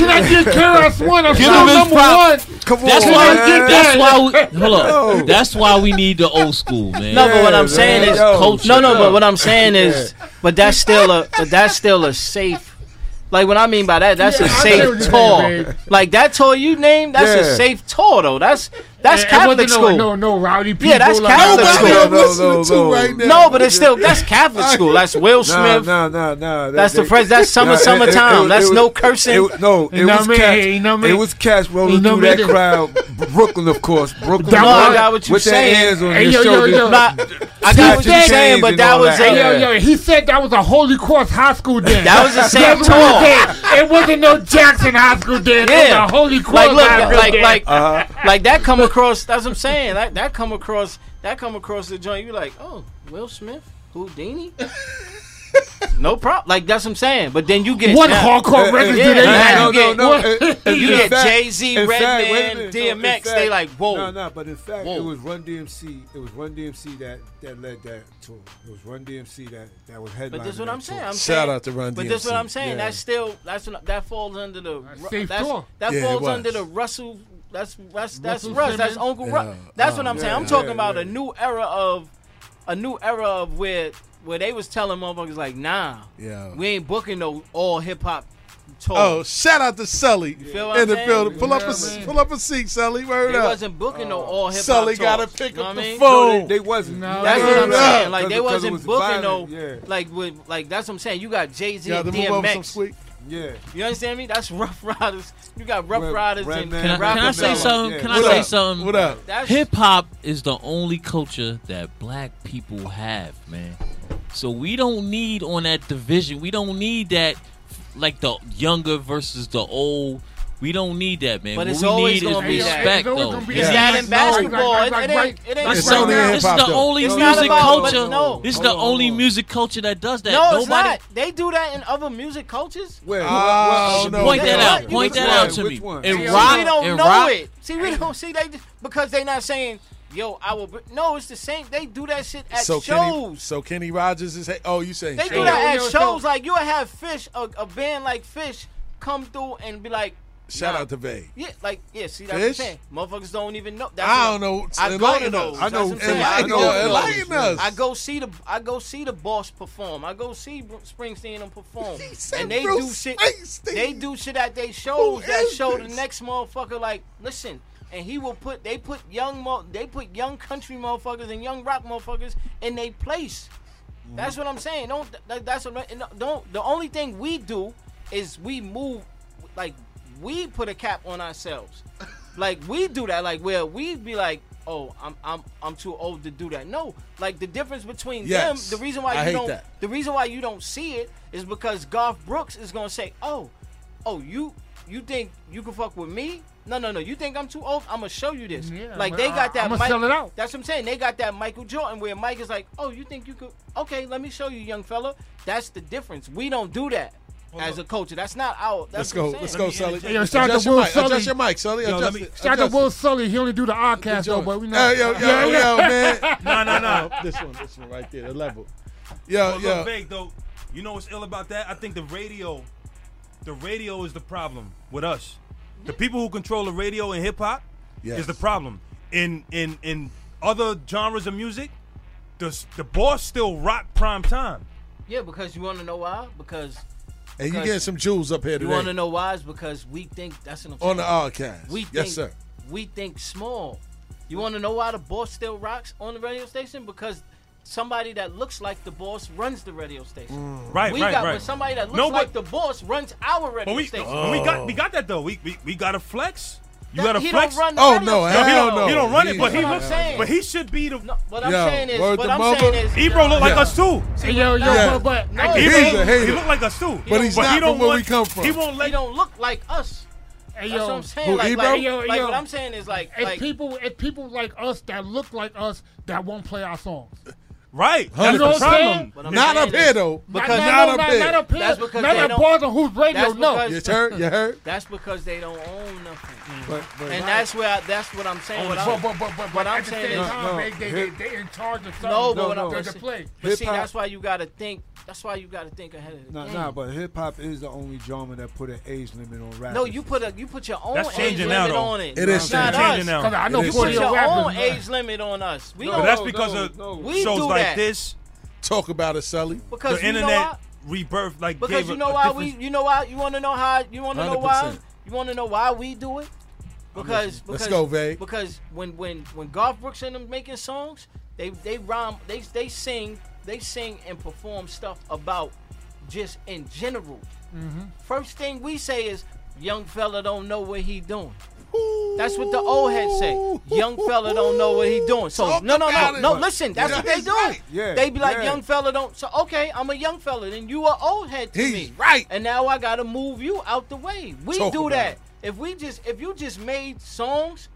Speaker 4: Can I get KRS One? I'm
Speaker 2: Give
Speaker 4: still number
Speaker 2: props.
Speaker 4: one.
Speaker 5: Come
Speaker 2: That's
Speaker 4: Oh,
Speaker 2: why.
Speaker 5: man.
Speaker 2: That's why. We, hold
Speaker 5: No.
Speaker 2: on. That's why we need the old school, man.
Speaker 7: No, but what I'm saying is,
Speaker 5: yo,
Speaker 2: culture.
Speaker 7: no, no. But what I'm saying is, but that's still a. But that's still a safe. Like what I mean by that, that's
Speaker 4: Yeah,
Speaker 7: a
Speaker 4: I get what
Speaker 7: safe
Speaker 4: you're
Speaker 7: tour.
Speaker 4: babe.
Speaker 7: Like that tour you named, that's
Speaker 5: Yeah.
Speaker 7: a safe tour though. That's that's Catholic
Speaker 4: wasn't
Speaker 7: school.
Speaker 4: No, no, no rowdy people.
Speaker 7: Yeah, that's
Speaker 4: like,
Speaker 7: Catholic
Speaker 3: Nobody
Speaker 7: school.
Speaker 3: I'm
Speaker 5: No, no, no.
Speaker 3: right.
Speaker 7: No, but it's still that's Catholic school. That's Will Smith.
Speaker 5: no, no, no.
Speaker 7: That's the phrase. That's summer,
Speaker 5: Nah, it- it-
Speaker 7: summertime.
Speaker 5: it-
Speaker 7: that's
Speaker 5: it
Speaker 7: no cursing.
Speaker 5: It, no, it was
Speaker 4: what
Speaker 5: cats.
Speaker 4: mean? You know what I mean?
Speaker 5: It was cats rolling through
Speaker 4: what
Speaker 5: that crowd. Brooklyn, of course. Brooklyn.
Speaker 4: No, I
Speaker 7: got what you
Speaker 5: with
Speaker 7: saying.
Speaker 5: their hands on
Speaker 4: Hey,
Speaker 5: your
Speaker 4: yo, yo, yo.
Speaker 7: Not- I got what you're saying, but that was a,
Speaker 4: yo, yo, he said that was a Holy Cross High School dance.
Speaker 7: That was a
Speaker 4: That's
Speaker 7: safe tour.
Speaker 4: Said. It wasn't no Jackson High School dance. It
Speaker 7: Yeah.
Speaker 4: was a Holy Cross
Speaker 7: like look,
Speaker 4: High School
Speaker 7: like
Speaker 4: dance.
Speaker 7: like
Speaker 5: Uh-huh.
Speaker 7: like that come across. That's what I'm saying. That that come across. That come across the joint. You like, oh, Will Smith, Whodini. no problem. Like that's what I'm saying. But then you get
Speaker 4: what
Speaker 7: now-
Speaker 4: hardcore
Speaker 5: Uh,
Speaker 4: records
Speaker 7: yeah,
Speaker 4: do they
Speaker 7: man,
Speaker 4: have?
Speaker 5: no, no, no.
Speaker 4: What-
Speaker 5: uh, uh,
Speaker 7: You get Jay-Z, Redman,
Speaker 5: wait no,
Speaker 7: DMX,
Speaker 5: fact-
Speaker 7: they like, whoa.
Speaker 5: No, no, but in fact,
Speaker 7: Whoa.
Speaker 5: it was Run DMC. It was Run DMC that that led that tour. It was Run DMC that that was headlining.
Speaker 7: But this is what I'm saying. I'm
Speaker 3: Shout
Speaker 7: saying,
Speaker 3: out to Run DMC.
Speaker 7: But this is what I'm saying.
Speaker 5: Yeah.
Speaker 7: That's still that's what, that falls under the
Speaker 4: safe
Speaker 7: that's,
Speaker 4: tour.
Speaker 7: that
Speaker 3: Yeah,
Speaker 7: falls under the Russell. That's that's that's
Speaker 4: Russell
Speaker 7: Russ. That's Uncle
Speaker 3: Yeah.
Speaker 7: Russ. That's what
Speaker 3: Uh,
Speaker 7: I'm saying. I'm talking about a new era of a new era of where where they was telling motherfuckers like, nah,
Speaker 3: Yeah.
Speaker 7: we ain't booking no all hip hop tour.
Speaker 3: Oh, shout out to Sully
Speaker 7: feel what
Speaker 3: in
Speaker 7: I'm
Speaker 3: the
Speaker 7: saying?
Speaker 3: building. Pull up a pull up a seat, Sully. Word
Speaker 7: they
Speaker 3: up.
Speaker 7: wasn't booking no all hip hop
Speaker 3: Sully gotta pick up the
Speaker 7: mean?
Speaker 3: phone.
Speaker 5: No, they, they wasn't.
Speaker 4: No,
Speaker 7: That's what I'm
Speaker 3: up.
Speaker 7: saying. Like they wasn't
Speaker 5: was
Speaker 7: booking
Speaker 5: violent,
Speaker 7: no
Speaker 5: yeah.
Speaker 7: like with like that's what I'm saying. You got Jay Z
Speaker 3: Yeah,
Speaker 7: and
Speaker 3: to move some
Speaker 7: DMX.
Speaker 3: Sweet.
Speaker 5: Yeah.
Speaker 7: You understand me? That's Ruff Ryders. You got Rough
Speaker 5: Red-
Speaker 7: Riders
Speaker 5: Red
Speaker 7: and
Speaker 5: Man,
Speaker 2: Can I, can I say something?
Speaker 5: Yeah.
Speaker 2: Can I
Speaker 3: What
Speaker 2: say something?
Speaker 3: What up?
Speaker 2: Hip hop is the only culture that black people have, man. So we don't need on that division. We don't need that like the younger versus the old. We don't need that, man.
Speaker 7: But
Speaker 2: what
Speaker 7: it's
Speaker 2: we
Speaker 7: always
Speaker 2: need is
Speaker 7: gonna be that.
Speaker 2: respect,
Speaker 4: It's always
Speaker 2: though.
Speaker 4: gonna be
Speaker 7: It's
Speaker 3: Yeah.
Speaker 7: that
Speaker 4: Like,
Speaker 7: in
Speaker 4: like,
Speaker 7: basketball.
Speaker 4: like,
Speaker 7: It, it ain't.
Speaker 4: right-
Speaker 7: It ain't.
Speaker 3: It's
Speaker 7: right
Speaker 3: only in
Speaker 2: This is
Speaker 3: hip-hop,
Speaker 2: the
Speaker 3: though.
Speaker 2: only
Speaker 7: It's not
Speaker 2: music
Speaker 7: about-
Speaker 2: culture.
Speaker 7: but no.
Speaker 2: This is
Speaker 5: Hold
Speaker 2: the
Speaker 5: on,
Speaker 2: only
Speaker 5: on.
Speaker 2: music culture that does that.
Speaker 7: No, it's
Speaker 2: Nobody.
Speaker 7: not. They do that in other music cultures.
Speaker 5: Where?
Speaker 3: Ah, oh,
Speaker 5: what-
Speaker 3: no,
Speaker 2: Point that out.
Speaker 7: You
Speaker 2: Point that
Speaker 7: one?
Speaker 2: out to
Speaker 5: Which
Speaker 2: me.
Speaker 5: one?
Speaker 2: In
Speaker 7: See,
Speaker 2: rock,
Speaker 7: we don't
Speaker 2: in
Speaker 7: know
Speaker 2: rock,
Speaker 7: it. See, we don't see they because they not saying, "Yo, I will." br-" No, it's the same. They do that shit at
Speaker 3: So Kenny,
Speaker 7: shows.
Speaker 3: so Kenny Rogers is. Oh, you saying?
Speaker 7: they
Speaker 3: shows.
Speaker 7: do that at
Speaker 4: yo,
Speaker 7: shows. Like you would have Phish, a, a band like Phish, come through and be like,
Speaker 3: Shout
Speaker 7: nah.
Speaker 3: out to Vay.
Speaker 7: Yeah, like yeah. See, that's
Speaker 3: Phish?
Speaker 7: what I'm saying. Motherfuckers don't even know. That's
Speaker 3: I don't know.
Speaker 7: I go to those.
Speaker 5: I know
Speaker 7: I'm saying.
Speaker 3: Enlighten us.
Speaker 7: to those.
Speaker 3: Enlighten us.
Speaker 7: I go see the I go see the boss perform. I go see Springsteen and perform. And they
Speaker 3: Bruce
Speaker 7: do shit.
Speaker 3: Springsteen.
Speaker 7: They do shit at they shows
Speaker 3: Who
Speaker 7: that show the next motherfucker like listen. And he will put they put young mo- they put young country motherfuckers and young rock motherfuckers in their place. That's what I'm saying. Don't that's what don't the only thing we do is we move like we put a cap on ourselves. Like we do that, like where we be like, oh, I'm I'm I'm too old to do that. No, like the difference between
Speaker 3: Yes.
Speaker 7: them, the reason why
Speaker 3: I
Speaker 7: you
Speaker 3: hate
Speaker 7: don't,
Speaker 3: that.
Speaker 7: the reason why you don't see it is because Garth Brooks is gonna say, oh, oh, you you think you can fuck with me? No, no, no. You think I'm too old? I'm gonna show you this.
Speaker 4: Yeah,
Speaker 7: like
Speaker 4: but
Speaker 7: they got that.
Speaker 4: I'ma
Speaker 7: Mike-
Speaker 4: sell it out.
Speaker 7: That's what I'm saying. They got that Michael Jordan where Mike is like, oh, you think you could? Okay, let me show you, young fella. That's the difference. We don't do that as a culture. That's not our.
Speaker 3: Let's go.
Speaker 7: what
Speaker 3: Let's go, Sully.
Speaker 4: Hey, yo, shout out to Will
Speaker 3: mic.
Speaker 4: Sully.
Speaker 3: Adjust your mic, Sully.
Speaker 8: Yo,
Speaker 3: Adjust
Speaker 8: me-
Speaker 3: it.
Speaker 4: Shout out to Will
Speaker 3: it.
Speaker 4: Sully. He only do the oddcast though, but we know.
Speaker 3: Hey, yo, yo,
Speaker 4: Yeah, yeah.
Speaker 3: yo, man.
Speaker 8: Nah, nah, nah.
Speaker 3: This one, this one right there, the level. Yo,
Speaker 8: Well, look,
Speaker 3: yo.
Speaker 8: vague though. You know what's ill about that? I think the radio, the radio is the problem with us. The people who control the radio in hip hop
Speaker 3: Yes.
Speaker 8: is the problem. In in in other genres of music, the the boss still rock prime time.
Speaker 7: Yeah, because you want to know why? Because
Speaker 3: And you
Speaker 7: because-
Speaker 3: getting some jewels up here today.
Speaker 7: you want to know why? Is because we think that's an
Speaker 3: on the Oddcast.
Speaker 7: We think,
Speaker 3: yes, sir.
Speaker 7: We think small. You want to know why the boss still rocks on the radio station? Because somebody that looks like the boss runs the radio station.
Speaker 3: Mm.
Speaker 8: Right,
Speaker 7: we
Speaker 8: right,
Speaker 7: got
Speaker 8: right.
Speaker 7: but somebody that looks
Speaker 8: No,
Speaker 7: like the boss runs our radio
Speaker 8: But we,
Speaker 7: station.
Speaker 8: we got we got that though. We we, we got to flex. You got to
Speaker 7: he
Speaker 8: flex.
Speaker 7: don't run the
Speaker 3: Oh,
Speaker 7: radio
Speaker 3: no,
Speaker 7: station.
Speaker 8: he
Speaker 3: hell
Speaker 8: don't,
Speaker 3: no.
Speaker 8: he don't run it, but he
Speaker 7: That's what I'm
Speaker 8: looks. But he should be the.
Speaker 7: No, what I'm
Speaker 3: Yo,
Speaker 7: saying is, what I'm
Speaker 3: mother.
Speaker 7: saying is,
Speaker 8: Ebro look like
Speaker 3: Yeah.
Speaker 8: us too.
Speaker 4: Hey, yo, yo,
Speaker 3: Yeah.
Speaker 4: but, but
Speaker 7: No,
Speaker 4: I
Speaker 7: he
Speaker 3: He's
Speaker 7: don't-
Speaker 3: a
Speaker 8: He look like us too.
Speaker 3: But he's
Speaker 8: but
Speaker 3: not
Speaker 8: he don't
Speaker 3: from where
Speaker 8: want,
Speaker 3: we come from.
Speaker 8: He won't
Speaker 7: he don't look like us.
Speaker 4: Hey,
Speaker 7: That's
Speaker 4: yo,
Speaker 7: what I'm saying.
Speaker 3: Who,
Speaker 7: like,
Speaker 3: Ebro?
Speaker 7: like,
Speaker 4: Yo,
Speaker 7: like
Speaker 4: yo.
Speaker 7: what I'm saying is like,
Speaker 4: it's
Speaker 7: like
Speaker 4: people, it's people like us that look like us that won't play our songs.
Speaker 8: Right. That's
Speaker 4: You know
Speaker 8: the
Speaker 4: what I'm saying?
Speaker 8: problem.
Speaker 3: Not
Speaker 7: saying
Speaker 3: up here though.
Speaker 7: Because
Speaker 4: not,
Speaker 3: not
Speaker 4: not,
Speaker 3: up
Speaker 4: not,
Speaker 3: here.
Speaker 4: not up here.
Speaker 7: That's because
Speaker 4: not
Speaker 7: they don't-
Speaker 4: bars on radio.
Speaker 7: That's
Speaker 4: No,
Speaker 3: You heard? You heard?
Speaker 7: That's because they don't own nothing. Mm.
Speaker 5: But, but
Speaker 7: And that's where I, that's what I'm saying. What
Speaker 4: but,
Speaker 7: I'm-
Speaker 4: but, but, but,
Speaker 7: What I'm saying
Speaker 4: same
Speaker 7: is-
Speaker 4: time,
Speaker 5: No,
Speaker 4: they,
Speaker 5: no.
Speaker 4: they, they, they in charge of something.
Speaker 7: No, but
Speaker 5: No,
Speaker 7: what
Speaker 5: no.
Speaker 7: I'm
Speaker 4: to play.
Speaker 7: But see,
Speaker 5: Hip-hop-
Speaker 7: that's why you gotta think. That's why you gotta think ahead of the
Speaker 5: Nah,
Speaker 7: game.
Speaker 5: nah, but hip hop is the only genre that put an age limit on rap.
Speaker 7: no, you put a you put your own
Speaker 8: That's
Speaker 7: age limit
Speaker 8: though.
Speaker 7: on it.
Speaker 3: It is
Speaker 7: not
Speaker 8: changing
Speaker 7: us.
Speaker 8: now.
Speaker 4: I know
Speaker 7: You put your own age limit on us. We
Speaker 5: No,
Speaker 7: don't.
Speaker 8: that's because of shows
Speaker 7: do
Speaker 8: like this.
Speaker 3: Talk about it, Sully.
Speaker 7: because
Speaker 8: the internet rebirth, like
Speaker 7: Because
Speaker 8: gave
Speaker 7: you know
Speaker 8: a
Speaker 7: why
Speaker 8: different-
Speaker 7: we. You know why? You want to know how? You want to know why? You want to know why we do it? Because
Speaker 3: Let's
Speaker 7: because
Speaker 3: go, Vay.
Speaker 7: because when when when Garth Brooks and them making songs, they they rhyme, they they sing, they sing and perform stuff about just in general.
Speaker 3: Mm-hmm.
Speaker 7: First thing we say is, "Young fella don't know what he doing." That's what the old heads say. Young fella don't know what he doing. So
Speaker 3: Talk
Speaker 7: no, no, no,
Speaker 3: it.
Speaker 7: no. Listen, that's
Speaker 3: Yeah,
Speaker 7: what they do.
Speaker 3: right.
Speaker 5: Yeah,
Speaker 7: They be like,
Speaker 5: yeah.
Speaker 7: young fella don't. So okay, I'm a young fella. Then you are old head to
Speaker 3: He's
Speaker 7: me.
Speaker 3: right.
Speaker 7: And now I gotta move you out the way. We
Speaker 3: Talk
Speaker 7: do that.
Speaker 3: it.
Speaker 7: If we just, if you just made songs,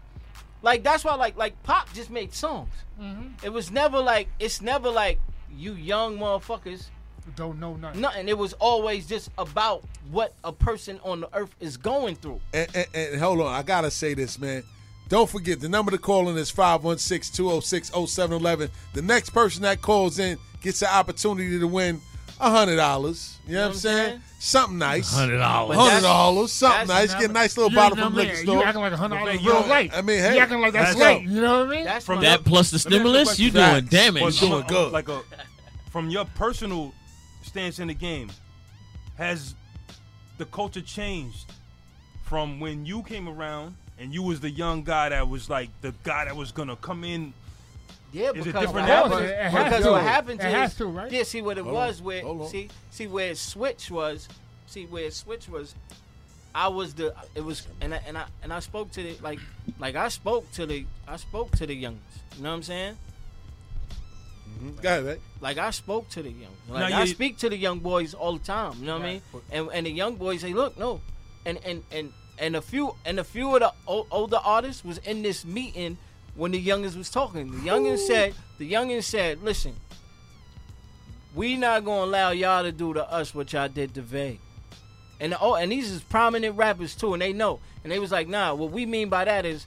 Speaker 7: like that's why, like, like Pop just made songs.
Speaker 3: Mm-hmm.
Speaker 7: It was never like, it's never like you young motherfuckers.
Speaker 4: Don't know nothing.
Speaker 7: Nothing. It was always just about what a person on the earth is going through.
Speaker 3: And, and, and hold on, I gotta say this, man. Don't forget the number to call in is 516-206-0711. The next person that calls in gets the opportunity to win hundred dollars. You know, what I'm saying? Something nice.
Speaker 2: Hundred dollars.
Speaker 3: Hundred dollars, something nice. Get a nice little bottle
Speaker 4: ain't
Speaker 3: from liquor
Speaker 4: man.
Speaker 3: store.
Speaker 4: You acting like a hundred dollars
Speaker 8: You
Speaker 4: real
Speaker 8: know,
Speaker 4: late.
Speaker 3: I mean, hey,
Speaker 4: you acting like that's
Speaker 8: that's
Speaker 4: late. You know what I mean?
Speaker 7: That's
Speaker 8: From
Speaker 2: That plus the
Speaker 8: Let me ask you a
Speaker 2: stimulus, you
Speaker 3: question.
Speaker 2: doing damage.
Speaker 3: Well, doing
Speaker 8: I'm-
Speaker 3: good.
Speaker 8: Like a, from your personal stance in the game, has the culture changed from when you came around and you was the young guy that was like the guy that was gonna come in?
Speaker 7: Yeah,
Speaker 8: Is it
Speaker 7: because
Speaker 8: different
Speaker 7: what
Speaker 8: now?
Speaker 7: happens,
Speaker 4: It has
Speaker 7: because
Speaker 4: to.
Speaker 7: what happens
Speaker 4: It
Speaker 7: is
Speaker 4: has to, right?
Speaker 7: yeah. See what it
Speaker 3: Hold
Speaker 7: was
Speaker 3: on,
Speaker 7: where
Speaker 3: hold on.
Speaker 7: see see where it switch was see where it switched was, I was the it was and I and I and I spoke to the like like I spoke to the I spoke to the youngest. You know what I'm saying? Mm-hmm.
Speaker 3: Go ahead, man.
Speaker 7: Like I spoke to the young, like
Speaker 8: yeah,
Speaker 7: I speak to the young boys all the time. You know what I mean? And and the young boys say, look, no, and and and and a few and a few of the o- older artists was in this meeting when the youngest was talking. The youngest said, the youngest said, listen, we not gonna allow y'all to do to us what y'all did to Vay. And oh, and these is prominent rappers too, and they know. And they was like, nah, what we mean by that is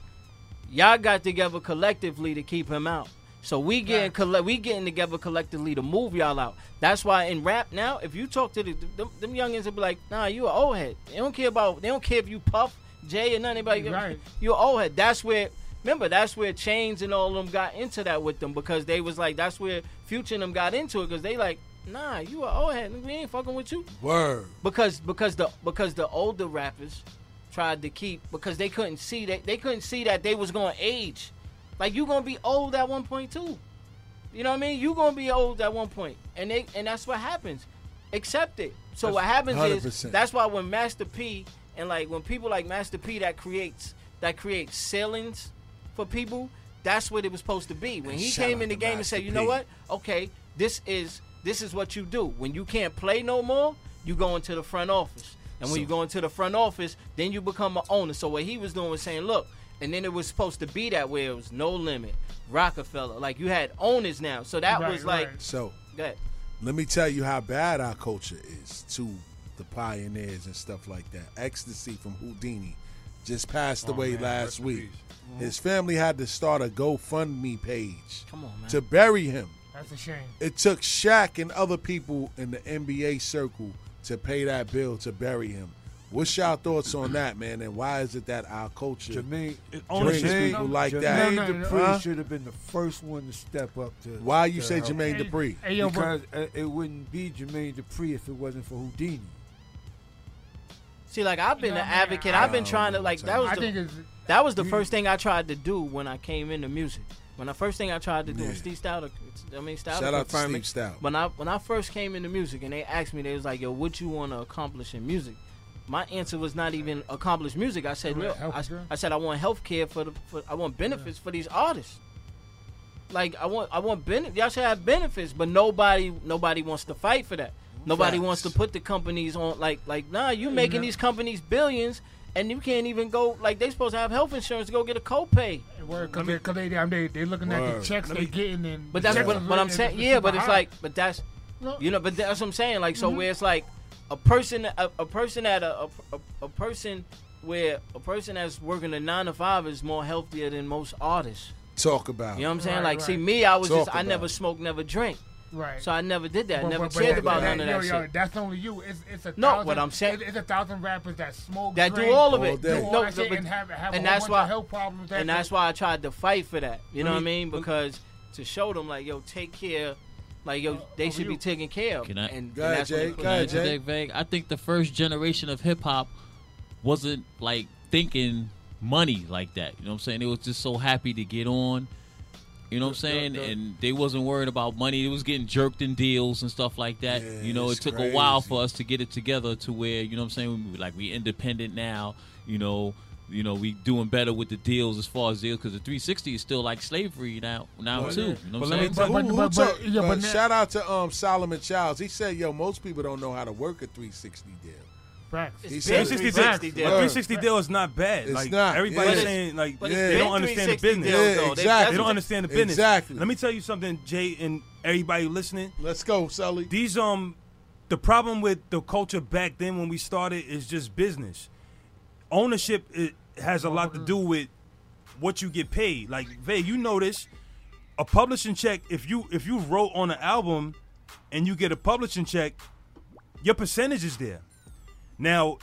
Speaker 7: y'all got together collectively to keep him out. So we getting colle- we getting together collectively to move y'all out. That's why in rap now, if you talk to the them, them youngins, will be like, nah, you an old head. They don't care about. They don't care if you Puff, Jay, or none anybody.
Speaker 4: Right.
Speaker 7: You an old head. That's where. Remember, that's where Chainz and all of them got into that with them because they was like, that's where Future and them got into it because they like, nah, you an old head. We ain't fucking with you
Speaker 3: Word.
Speaker 7: because because the because the older rappers tried to keep because they couldn't see that they couldn't see that they was gonna age. Like you gonna be old at one point too. You know what I mean? You gonna be old at one point, and they and that's what happens. Accept it. So what happens is
Speaker 3: 100%.
Speaker 7: that's why when Master P and like when people like Master P that creates that creates ceilings for people, that's what it was supposed to be. When
Speaker 3: And
Speaker 7: he came in the game and said, you know what? Okay, this is this is what you do. When you can't play no more, you go into the front office. And when
Speaker 3: So-
Speaker 7: you go into the front office, then you become an owner. So what he was doing was saying, look, and then it was supposed to be that way. It was no limit, Rockefeller. Like you had owners now. So that
Speaker 4: Right,
Speaker 7: was like,
Speaker 4: right.
Speaker 3: So
Speaker 7: go ahead.
Speaker 3: let me tell you how bad our culture is to the pioneers and stuff like that. Ecstasy from Whodini just passed
Speaker 8: Oh,
Speaker 3: away
Speaker 8: man,
Speaker 3: last
Speaker 8: rest in
Speaker 3: week.
Speaker 8: peace.
Speaker 3: His family had to start a GoFundMe page
Speaker 7: Come on, man.
Speaker 3: to bury him.
Speaker 4: That's a shame.
Speaker 3: It took Shaq and other people in the NBA circle to pay that bill to bury him. What's y'all thoughts on that, man? And why is it that our culture
Speaker 5: Jermaine,
Speaker 3: brings
Speaker 8: ownership.
Speaker 3: people like
Speaker 5: Jermaine
Speaker 3: that?
Speaker 4: No, no, no.
Speaker 5: Dupri
Speaker 3: Huh?
Speaker 5: should have been the first one to step up to.
Speaker 3: Why you
Speaker 5: to
Speaker 3: say
Speaker 5: help.
Speaker 3: Jermaine Dupri?
Speaker 4: Hey, yo,
Speaker 5: Because
Speaker 4: but,
Speaker 5: uh, it wouldn't be Jermaine Dupri if it wasn't for Whodini.
Speaker 7: See, like I've been
Speaker 4: You know
Speaker 7: an
Speaker 4: what I mean?
Speaker 7: advocate.
Speaker 4: I-
Speaker 7: I've been trying to like that was the that was the
Speaker 4: you-
Speaker 7: first thing I tried to do when I came into music. When the first thing I tried to do,
Speaker 3: Yeah.
Speaker 7: and Steve Stouter, I mean Stouter
Speaker 3: Shout out to
Speaker 7: confirmed
Speaker 3: Steve. Stoute.
Speaker 7: When I when I first came into music and they asked me, they was like, "Yo, what you want to accomplish in music?" My answer was not even accomplished music. I said,
Speaker 4: Right,
Speaker 7: "Look, I. I said I want health care for the for, I want benefits for these artists. Like I want I want benefits. Y'all should have benefits, but nobody nobody wants to fight for that. Nobody
Speaker 3: Facts.
Speaker 7: wants to put the companies on like like nah. You making
Speaker 4: Yeah.
Speaker 7: these companies billions, And you can't even go like they supposed to have health insurance to go get a copay.
Speaker 4: because they, cause they, they, they looking at the checks they
Speaker 8: me-
Speaker 4: getting and.
Speaker 7: But that's
Speaker 4: checks
Speaker 7: what,
Speaker 4: is
Speaker 7: what I'm saying. Yeah, but it's like, but that's
Speaker 4: No.
Speaker 7: you know, but that's what I'm saying. Like, so mm-hmm. where it's like a person, a, a person at a, a, a, a person where a person that's working a nine to five is more healthier than most artists.
Speaker 3: Talk about.
Speaker 7: You know what I'm saying?
Speaker 4: Right,
Speaker 7: like, see, me, I was
Speaker 3: Talk
Speaker 7: just, I never
Speaker 3: it.
Speaker 7: smoked, never drink,
Speaker 4: Right.
Speaker 7: so I never did that.
Speaker 4: But-
Speaker 7: never
Speaker 4: but- but
Speaker 7: cared
Speaker 4: that-
Speaker 7: about
Speaker 4: that-
Speaker 7: none of
Speaker 4: yo,
Speaker 7: that
Speaker 4: yo,
Speaker 7: shit.
Speaker 4: That's only you. It's, it's a
Speaker 7: No,
Speaker 4: thousand,
Speaker 7: what I'm saying-
Speaker 4: it's, it's a thousand rappers that smoke,
Speaker 7: That do all of it.
Speaker 3: day.
Speaker 4: do all
Speaker 7: No,
Speaker 4: that shit
Speaker 7: but-
Speaker 4: and have, have
Speaker 7: and
Speaker 4: a
Speaker 7: that's why-
Speaker 4: of health problems. That
Speaker 7: and that's why I tried to fight for that. You know what I mean? Because to show them like, yo, take care, like yo, they should be
Speaker 4: you.
Speaker 7: taken care of.
Speaker 2: Can I-
Speaker 7: and,
Speaker 3: Go
Speaker 7: and
Speaker 3: ahead,
Speaker 7: that's when they
Speaker 3: Jay.
Speaker 7: put
Speaker 3: Go ahead,
Speaker 7: in.
Speaker 3: Jay.
Speaker 2: Vague. I think the first generation of hip hop wasn't like thinking money like that. You know what I'm saying? They was just so happy to get on. You know what I'm saying?
Speaker 3: the-
Speaker 2: and they wasn't worried about money. It was getting jerked in deals and stuff like that.
Speaker 3: Yeah,
Speaker 2: you know, it
Speaker 3: it's
Speaker 2: took a while for us to get it together to where, you know what I'm saying, we, like we independent now, you know, you know, we doing better with the deals as far as deals because the 360 is still like slavery now now
Speaker 3: Well,
Speaker 2: too.
Speaker 3: yeah.
Speaker 2: You know
Speaker 8: But
Speaker 2: what
Speaker 8: let
Speaker 2: I'm
Speaker 8: me
Speaker 2: saying?
Speaker 3: But,
Speaker 4: But-
Speaker 3: who, who
Speaker 4: but-
Speaker 3: talk-
Speaker 4: but- yeah,
Speaker 3: but
Speaker 4: but
Speaker 3: shout out to um, Solomon Childs. He said, "Yo, most people don't know how to work a 360 deal."
Speaker 4: facts.
Speaker 3: He
Speaker 7: It's
Speaker 3: said-
Speaker 8: 360
Speaker 7: 360
Speaker 8: deal.
Speaker 7: deal.
Speaker 8: A 360 deal is not bad.
Speaker 3: It's
Speaker 8: like
Speaker 3: not,
Speaker 8: everybody's
Speaker 3: yeah.
Speaker 8: saying, like
Speaker 7: But
Speaker 3: it's
Speaker 8: they don't understand the business.
Speaker 7: deals,
Speaker 3: Yeah, exactly.
Speaker 8: They don't understand the business.
Speaker 3: Exactly.
Speaker 8: Let me tell you something, Jay, and everybody listening.
Speaker 3: Let's go, Sully.
Speaker 8: These um, the problem with the culture back then when we started is just business. Ownership it has a lot to do mm-hmm. with what you get paid. Like Vay, you notice. A publishing check, if you if you wrote on an album and you get a publishing check, your percentage is there. Now,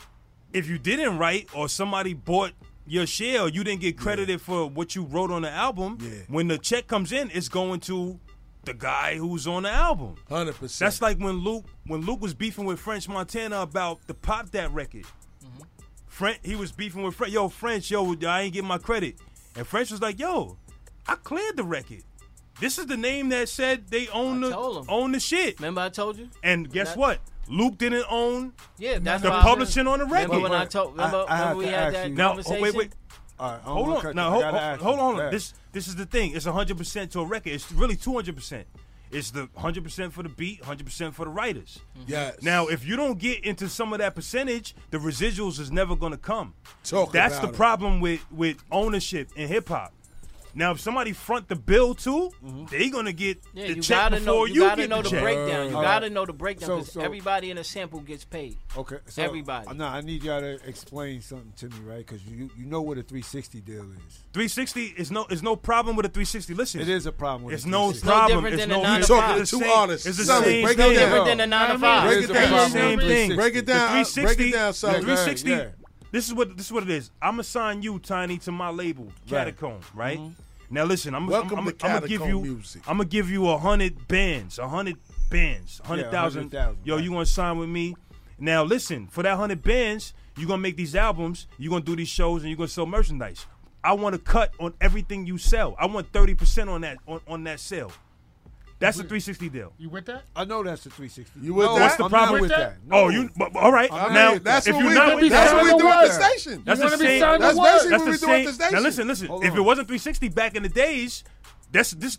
Speaker 8: if you didn't write or somebody bought your share or you didn't get credited for what you wrote on the album,
Speaker 3: Yeah.
Speaker 8: when the check comes in, it's going to the guy who's on the album.
Speaker 3: Hundred percent.
Speaker 8: That's like when Luke when Luke was beefing with French Montana about the Pop That record. French he was beefing with French. Yo, French, yo, I ain't getting my credit. And French was like, yo, I cleared the record. This is the name that said they own
Speaker 7: I
Speaker 8: the own the shit.
Speaker 7: Remember I told you?
Speaker 8: And guess
Speaker 7: That-
Speaker 8: what? Luke didn't own
Speaker 7: Yeah, that's
Speaker 8: the publishing on the
Speaker 7: Remember
Speaker 8: record.
Speaker 7: when I told? Remember,
Speaker 5: I have
Speaker 7: remember we
Speaker 5: to
Speaker 7: had that
Speaker 5: you-
Speaker 8: Now, oh, wait, wait.
Speaker 5: All right,
Speaker 8: Hold on.
Speaker 5: cut
Speaker 8: Now, hold,
Speaker 5: gotta
Speaker 8: hold, hold on. This this is the thing. It's 100% to a record. It's really 200%. It's the 100% for the beat, 100% for the writers. Mm-hmm.
Speaker 3: Yes.
Speaker 8: Now, if you don't get into some of that percentage, the residuals is never going to come.
Speaker 3: Talk
Speaker 8: That's the
Speaker 3: it.
Speaker 8: problem with with ownership in hip hop. Now, if somebody front the bill too, they gonna get
Speaker 7: Mm-hmm. Yeah,
Speaker 8: the
Speaker 7: you
Speaker 8: check before
Speaker 7: know.
Speaker 8: you,
Speaker 7: You gotta
Speaker 8: get
Speaker 7: know
Speaker 8: the
Speaker 7: the
Speaker 8: check.
Speaker 7: breakdown. You
Speaker 5: All
Speaker 7: gotta
Speaker 5: right.
Speaker 7: know the breakdown because
Speaker 5: so-
Speaker 7: everybody in a sample gets paid.
Speaker 5: Okay, so,
Speaker 7: Everybody.
Speaker 5: No, I need y'all to explain something to me, right? Because you you know what a 360 deal is.
Speaker 8: 360 is no is no problem with a 360. Listen,
Speaker 5: It is a problem. With
Speaker 8: It's
Speaker 5: a
Speaker 8: no
Speaker 5: 360.
Speaker 7: no
Speaker 8: problem.
Speaker 7: different
Speaker 8: it's
Speaker 7: than
Speaker 8: no
Speaker 7: a nine
Speaker 8: it's
Speaker 7: to
Speaker 8: the
Speaker 7: five.
Speaker 3: Two
Speaker 8: same-
Speaker 3: artists.
Speaker 8: It's the
Speaker 3: Sully,
Speaker 8: same
Speaker 3: break it
Speaker 8: thing.
Speaker 3: down.
Speaker 7: Different than a nine to five.
Speaker 3: Break
Speaker 5: It
Speaker 3: it
Speaker 5: is a
Speaker 3: down.
Speaker 5: problem
Speaker 8: Same
Speaker 5: with
Speaker 8: thing.
Speaker 5: 360.
Speaker 3: Break it
Speaker 8: The
Speaker 3: down.
Speaker 8: 360,
Speaker 3: Break it down,
Speaker 8: the
Speaker 3: Sully.
Speaker 5: Yeah, go ahead,
Speaker 8: 360.
Speaker 5: yeah.
Speaker 8: This is what this is what it is. I'm gonna sign you, Tiny, to my label, Catacomb. Right
Speaker 5: Mm-hmm.
Speaker 8: Now, listen. I'm, I'm, I'm,
Speaker 3: to
Speaker 8: I'm gonna give you.
Speaker 3: music.
Speaker 8: I'm gonna give you a hundred bands, a hundred bands, hundred thousand.
Speaker 5: 100,000,
Speaker 8: Yo,
Speaker 5: right.
Speaker 8: you gonna sign with me? Now, listen. For that hundred bands, you gonna make these albums. You gonna do these shows, and you gonna sell merchandise. I want to cut on everything you sell. I want thirty percent on that on, on that sale. That's a 360 deal.
Speaker 4: You with that?
Speaker 5: I know that's a 360.
Speaker 3: You with
Speaker 5: no,
Speaker 3: that?
Speaker 8: What's the
Speaker 5: I'm
Speaker 8: problem with
Speaker 5: with
Speaker 4: that?
Speaker 5: that?
Speaker 8: Oh, you but, but all right.
Speaker 3: I mean,
Speaker 8: now,
Speaker 3: that's
Speaker 8: if
Speaker 3: what
Speaker 8: you're
Speaker 3: we
Speaker 8: not
Speaker 3: do.
Speaker 8: with
Speaker 3: That's what we do at the station.
Speaker 8: That's the same.
Speaker 3: That's
Speaker 4: what?
Speaker 3: basically
Speaker 8: That's
Speaker 3: what
Speaker 8: the
Speaker 3: we do at
Speaker 8: same.
Speaker 3: the station.
Speaker 8: Now listen, listen. If it wasn't 360 back in the days, that's this.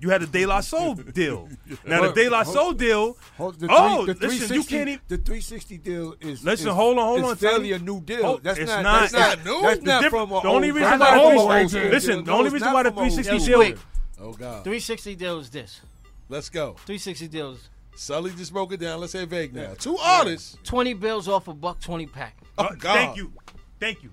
Speaker 8: You had a De La Soul deal. Now the De La
Speaker 5: hold-
Speaker 8: Soul deal.
Speaker 5: Hold- the
Speaker 8: oh,
Speaker 5: three- the
Speaker 8: listen,
Speaker 5: 360,
Speaker 8: you can't even.
Speaker 5: The 360 deal is.
Speaker 8: Listen,
Speaker 5: is,
Speaker 8: hold on, hold
Speaker 5: is
Speaker 8: on,
Speaker 5: fairly
Speaker 8: Tony.
Speaker 5: a new deal.
Speaker 8: Oh,
Speaker 5: that's not.
Speaker 8: not.
Speaker 5: That's not
Speaker 3: It's not new.
Speaker 5: That's
Speaker 8: The
Speaker 5: not from
Speaker 8: the only reason why the 360
Speaker 5: a old school
Speaker 8: listen,
Speaker 5: deal.
Speaker 8: the
Speaker 5: No,
Speaker 8: only reason why the
Speaker 5: from a old
Speaker 8: 360 deal-
Speaker 3: Oh God.
Speaker 7: 360 deal is this.
Speaker 3: Let's go.
Speaker 7: 360 deals.
Speaker 3: Sully just broke it down. Let's say vague now. Two artists.
Speaker 7: 20 bills off a buck 20 pack.
Speaker 3: Oh
Speaker 8: Uh,
Speaker 3: God.
Speaker 8: Thank you, thank you.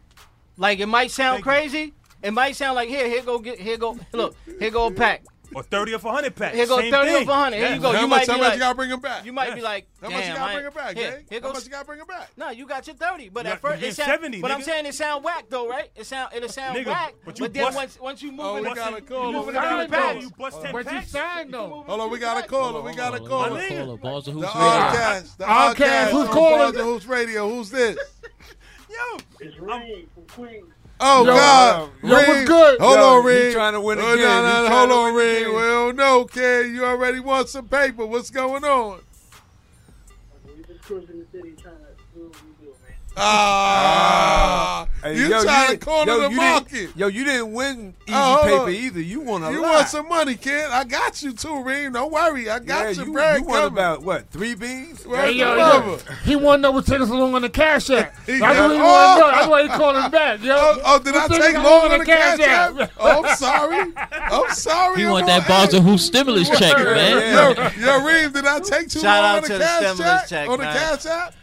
Speaker 7: Like it might sound
Speaker 8: Thank you.
Speaker 7: crazy. It might sound like here, here go get, here go. Look, here go a pack.
Speaker 8: Or 30 or 100 pack.
Speaker 7: Here go
Speaker 8: Same
Speaker 7: 30
Speaker 8: thing.
Speaker 7: or 100. Here you go.
Speaker 3: How
Speaker 7: you
Speaker 3: much?
Speaker 7: might
Speaker 3: How
Speaker 7: be
Speaker 3: much
Speaker 7: like,
Speaker 3: you gotta bring him back?
Speaker 7: you might be
Speaker 8: Yes.
Speaker 7: like,
Speaker 3: How much you gotta bring
Speaker 7: ain't-
Speaker 3: him back,
Speaker 7: here,
Speaker 3: Jay?
Speaker 7: Here
Speaker 3: How
Speaker 7: goes.
Speaker 3: much you gotta bring him back?
Speaker 7: No, you got your 30, but
Speaker 8: You
Speaker 7: at
Speaker 8: got-
Speaker 7: first
Speaker 8: you
Speaker 7: it
Speaker 8: get
Speaker 7: sound,
Speaker 8: 70,
Speaker 7: But I'm
Speaker 8: nigga.
Speaker 7: saying it sound whack though, right? It sound it'll sound
Speaker 8: Nigga,
Speaker 7: whack.
Speaker 8: but
Speaker 7: But,
Speaker 8: you
Speaker 7: then
Speaker 8: bust-
Speaker 7: once once you move
Speaker 3: Oh,
Speaker 7: it,
Speaker 3: we got a call.
Speaker 7: you move
Speaker 3: We
Speaker 7: it
Speaker 3: got
Speaker 7: down
Speaker 3: a
Speaker 7: the
Speaker 3: call.
Speaker 7: pack.
Speaker 8: You bust 10
Speaker 4: But you
Speaker 8: packs.
Speaker 4: signed though.
Speaker 3: Hold on, we got a caller. We got a
Speaker 2: Hold
Speaker 3: caller.
Speaker 2: on,
Speaker 8: nigga.
Speaker 2: Balls of
Speaker 3: The
Speaker 2: Hoops
Speaker 3: Oddcast. The
Speaker 4: Oddcast,
Speaker 3: Oddcast.
Speaker 4: who's calling?
Speaker 3: Balls Hoops Radio. Who's this?
Speaker 8: Yo,
Speaker 9: It's Rain from Queens.
Speaker 3: Oh
Speaker 4: Yo,
Speaker 3: God, um,
Speaker 4: yo, what's
Speaker 3: Reed.
Speaker 4: good?
Speaker 3: Hold
Speaker 5: Yo,
Speaker 3: on,
Speaker 5: he trying to win
Speaker 3: Oh,
Speaker 5: again.
Speaker 3: no, no, hold on,
Speaker 5: win
Speaker 3: Reed.
Speaker 5: again.
Speaker 3: Well, no, kid, you already want some paper. What's going on?
Speaker 9: We do, man.
Speaker 3: Ah,
Speaker 5: Hey,
Speaker 3: you
Speaker 5: yo,
Speaker 3: trying to corner
Speaker 5: yo,
Speaker 3: the market.
Speaker 5: Yo, you didn't win easy
Speaker 3: Oh,
Speaker 5: paper either. You won a
Speaker 3: You
Speaker 5: lot.
Speaker 3: want some money, kid? I got you too, Reed. Don't worry, I got
Speaker 5: yeah,
Speaker 3: your
Speaker 5: you,
Speaker 3: bread
Speaker 5: you won about what three beans?
Speaker 3: Where's
Speaker 4: Hey, yo, yo, he wanted to know what's taking so long on the cash app.
Speaker 3: He
Speaker 4: That's what he
Speaker 3: Oh!
Speaker 4: wanted. That's why he called him back, yo.
Speaker 3: Oh, oh, did I take
Speaker 4: taking
Speaker 3: long on the cash app? Oh, I'm sorry. I'm sorry.
Speaker 2: He want that Balls
Speaker 3: edge.
Speaker 2: of stimulus check, man.
Speaker 3: Yo, yo, Reed, did I take too long on the cash
Speaker 7: stimulus
Speaker 3: check?
Speaker 7: check,
Speaker 3: on the cash app?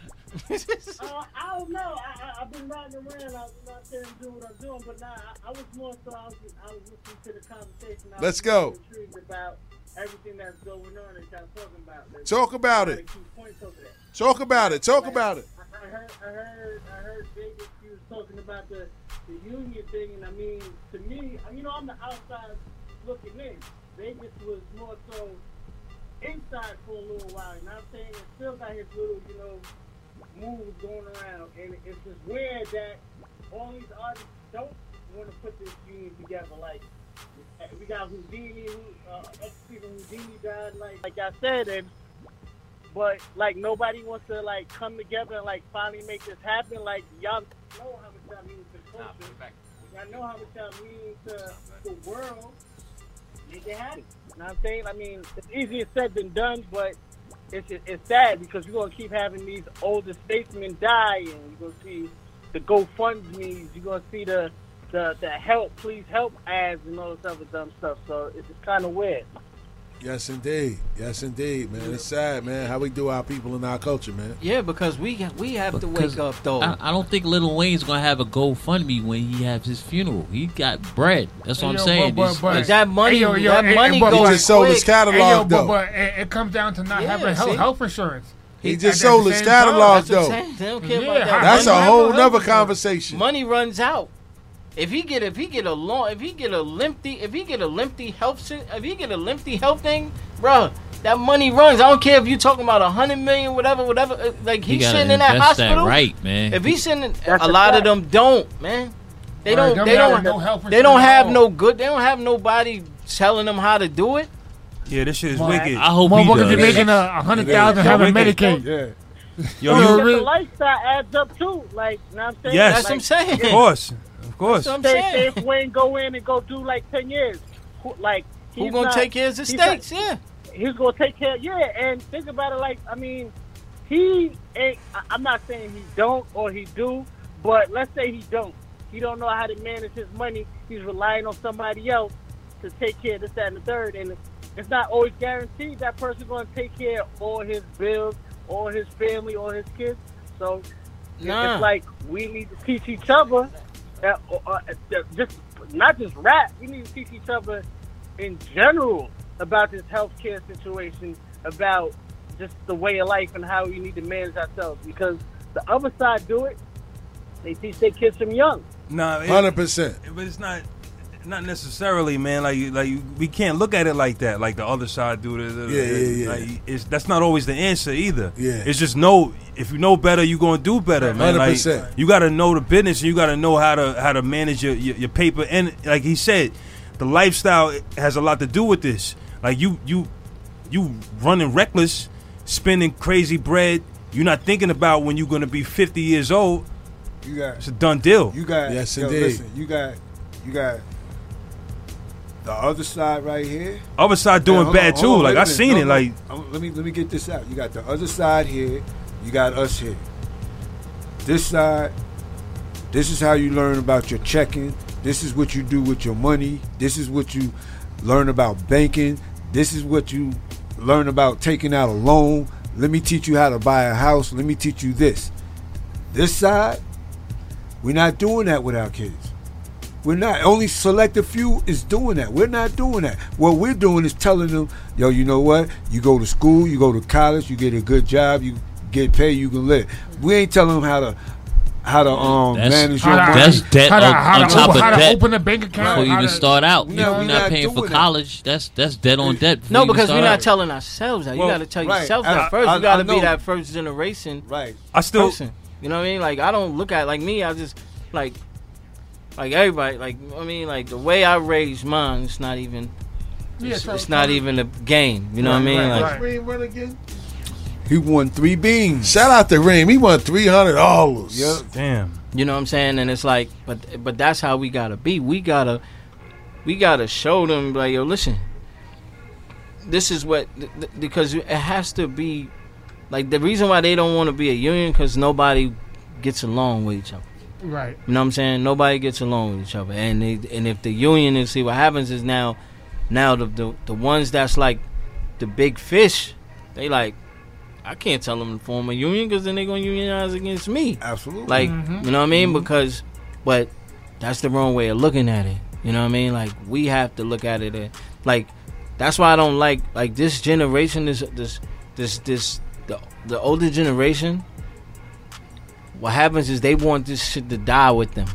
Speaker 9: Uh, I don't know. I, I, I've been riding around. I was out there and doing what I'm doing, but nah, I, I was more so. I was, I was listening to the conversation. I
Speaker 3: Let's
Speaker 9: was
Speaker 3: go.
Speaker 9: Intrigued about everything that's going on and of talking about. There's
Speaker 3: Talk about it.
Speaker 9: of key points over there.
Speaker 3: Talk about it. Talk about it.
Speaker 9: I, I heard, I heard, I heard Vegas. You was talking about the the union thing, and I mean, to me, you know, I'm the outside looking in. Vegas was more so inside for a little while. And I'm saying it still got his little, you know, moves going around, and it's just weird that all these artists don't want to put this union together. Like we got Whodini, who uh, ex Stephen Houdini died, like like I said, and but like nobody wants to like come together and like finally make this happen. Like y'all know how much that means to culture. Y'all know how much that means to the world. Make it happen. You know what I'm saying? I mean, it's easier said than done, but it's it's sad because you're gonna keep having these older statesmen die, and you're gonna see the GoFundmes, you're gonna see the the the help, please help ads and all this other dumb stuff. So it's kind of weird.
Speaker 3: Yes, indeed. Yes, indeed, man. It's sad, man, how we do our people in our culture, man.
Speaker 7: Yeah, because we we have to wake up though.
Speaker 2: I, I don't think Little Wayne's gonna have a GoFundMe when he has his funeral. He got bread. That's what I'm
Speaker 4: Yo,
Speaker 2: saying.
Speaker 4: but-
Speaker 2: It's-
Speaker 4: but-
Speaker 7: that money,
Speaker 4: Hey, yo, yo,
Speaker 7: that
Speaker 4: hey,
Speaker 7: money
Speaker 4: hey, but-
Speaker 3: He
Speaker 7: goes
Speaker 3: just sold his
Speaker 7: quick.
Speaker 4: Hey, yo,
Speaker 3: catalog,
Speaker 4: but,
Speaker 3: though.
Speaker 4: but it, it comes down to not
Speaker 7: Yeah,
Speaker 4: having health,
Speaker 7: see?
Speaker 4: health insurance.
Speaker 3: He
Speaker 4: At
Speaker 3: just sold his
Speaker 4: same
Speaker 3: catalog,
Speaker 7: That's what I'm
Speaker 3: though.
Speaker 7: saying. They don't care
Speaker 4: Yeah,
Speaker 7: that.
Speaker 3: That's a whole
Speaker 4: Money-
Speaker 3: nother conversation.
Speaker 7: money runs out. If he get if he get a long if he get a lengthy if he get a lengthy health if he get a lengthy health thing, bruh, that money runs. I don't care if you talking about a hundred million, whatever, whatever. uh, Like
Speaker 2: he
Speaker 7: he's sitting in that
Speaker 2: invest
Speaker 7: hospital.
Speaker 2: right, man.
Speaker 7: If he's sitting,
Speaker 9: That's
Speaker 7: a
Speaker 9: a
Speaker 7: lot of them don't, man. They
Speaker 4: Right,
Speaker 7: don't. They don't.
Speaker 4: no
Speaker 7: they don't have no good. They don't have nobody telling them how to do it.
Speaker 8: Yeah, this shit is
Speaker 4: Well,
Speaker 8: wicked.
Speaker 2: I hope he
Speaker 4: Motherfuckers be
Speaker 2: does.
Speaker 4: making a, a hundred thousand
Speaker 8: Yeah,
Speaker 4: having. Medicaid.
Speaker 5: Yeah.
Speaker 8: Yo,
Speaker 9: Because
Speaker 8: you,
Speaker 9: the lifestyle adds up too. Like, you know what I'm saying?
Speaker 8: Yes.
Speaker 7: That's what I'm saying.
Speaker 8: of course, of course.
Speaker 7: That's what I'm
Speaker 9: Say,
Speaker 7: saying.
Speaker 9: if Wayne go in and go do like ten years, who, like
Speaker 7: Who
Speaker 9: he's
Speaker 7: gonna
Speaker 9: not-
Speaker 7: take care of the
Speaker 9: he's not-
Speaker 7: states? Yeah.
Speaker 9: he's gonna take care. Yeah, and think about it. Like, I mean, he ain't. I- I'm not saying he don't or he do, but let's say he don't. He don't know how to manage his money. He's relying on somebody else to take care of this, that, and the third. And it's not always guaranteed that person's gonna take care of all his bills, or his family, or his kids. So
Speaker 7: Nah.
Speaker 9: it's like we need to teach each other. Uh, uh, uh, just not just rap. We need to teach each other in general about this healthcare situation, about just the way of life and how we need to manage ourselves. Because the other side do it, they teach their kids from young.
Speaker 8: Nah, it-
Speaker 3: Hundred percent.
Speaker 8: but it's not. Not necessarily, man. Like, you- like you- we can't look at it like that. Like the other side do it.
Speaker 3: Yeah, yeah, yeah.
Speaker 8: Like, it's, that's not always the answer either.
Speaker 3: Yeah.
Speaker 8: It's just know if you know better, you are gonna do better, man. Like
Speaker 3: 100%.
Speaker 8: you got to know the business. and You got to know how to how to manage your, your your paper. And like he said, the lifestyle has a lot to do with this. Like you you you running reckless, spending crazy bread. You're not thinking about when you're gonna be 50 years old.
Speaker 5: You got
Speaker 8: It's a done deal.
Speaker 5: You got
Speaker 3: Yes,
Speaker 5: yo,
Speaker 3: indeed.
Speaker 5: Listen, you got you got the other side right here.
Speaker 8: Other side doing bad
Speaker 5: on,
Speaker 8: too.
Speaker 5: on,
Speaker 8: like I seen
Speaker 5: No,
Speaker 8: it. Like
Speaker 5: let me let me get this out. You got the other side here. You got us here. This side. This is how you learn about your checking. This is what you do with your money. This is what you learn about banking. This is what you learn about taking out a loan. Let me teach you how to buy a house. Let me teach you this. This side, we're not doing that with our kids. We're not. Only select a few is doing that. We're not doing that. What we're doing is telling them, yo, you know what? You go to school, you go to college, you get a good job, you get paid, you can live. We ain't telling them how to how to um
Speaker 2: That's-
Speaker 5: manage your money.
Speaker 2: That's debt
Speaker 4: how to,
Speaker 2: on,
Speaker 4: how
Speaker 2: on
Speaker 4: to,
Speaker 2: top
Speaker 4: open,
Speaker 2: of
Speaker 4: how to
Speaker 2: debt
Speaker 4: open a bank account.
Speaker 2: before you even
Speaker 4: to-
Speaker 2: start out.
Speaker 5: No,
Speaker 2: If you're
Speaker 5: we're
Speaker 2: not
Speaker 5: not
Speaker 2: paying for
Speaker 5: doing that.
Speaker 2: college, that's that's debt on debt.
Speaker 7: No,
Speaker 2: you
Speaker 7: because we're not
Speaker 2: out.
Speaker 7: telling ourselves that.
Speaker 5: Well,
Speaker 7: you got to tell
Speaker 5: right.
Speaker 7: yourself
Speaker 5: I-
Speaker 7: that first.
Speaker 5: I-
Speaker 7: you got to be that first generation
Speaker 5: right.
Speaker 8: I still
Speaker 7: person. You know what I mean? Like I don't look at like me. I just like like everybody. Like I mean, like the way I raised mine. It's not even.
Speaker 4: Yeah,
Speaker 7: It's,
Speaker 4: so-
Speaker 7: it's not even a game. You know what I mean?
Speaker 4: right,
Speaker 7: Like
Speaker 4: right.
Speaker 3: Reem again?
Speaker 5: He won three beans.
Speaker 3: Shout out to Reem. He won three hundred dollars.
Speaker 5: Yep.
Speaker 8: damn.
Speaker 7: You know what I'm saying? And it's like, but but that's how we gotta be. We gotta we gotta show them like, yo, listen. This is what th- th- because it has to be like the reason why they don't want to be a union because nobody gets along with each other.
Speaker 4: Right.
Speaker 7: You know what I'm saying? Nobody gets along with each other, and they, and if the union is see what happens is now, now the, the the ones that's like the big fish, they like, I can't tell them to form a union because then they're gonna unionize against me.
Speaker 5: Absolutely.
Speaker 7: Like,
Speaker 4: Mhm.
Speaker 7: you know what I mean? Because, but that's the wrong way of looking at it. You know what I mean? Like, we have to look at it at, like, that's why I don't like like this generation. This this this this the the older generation. What happens is they want this shit to die with them.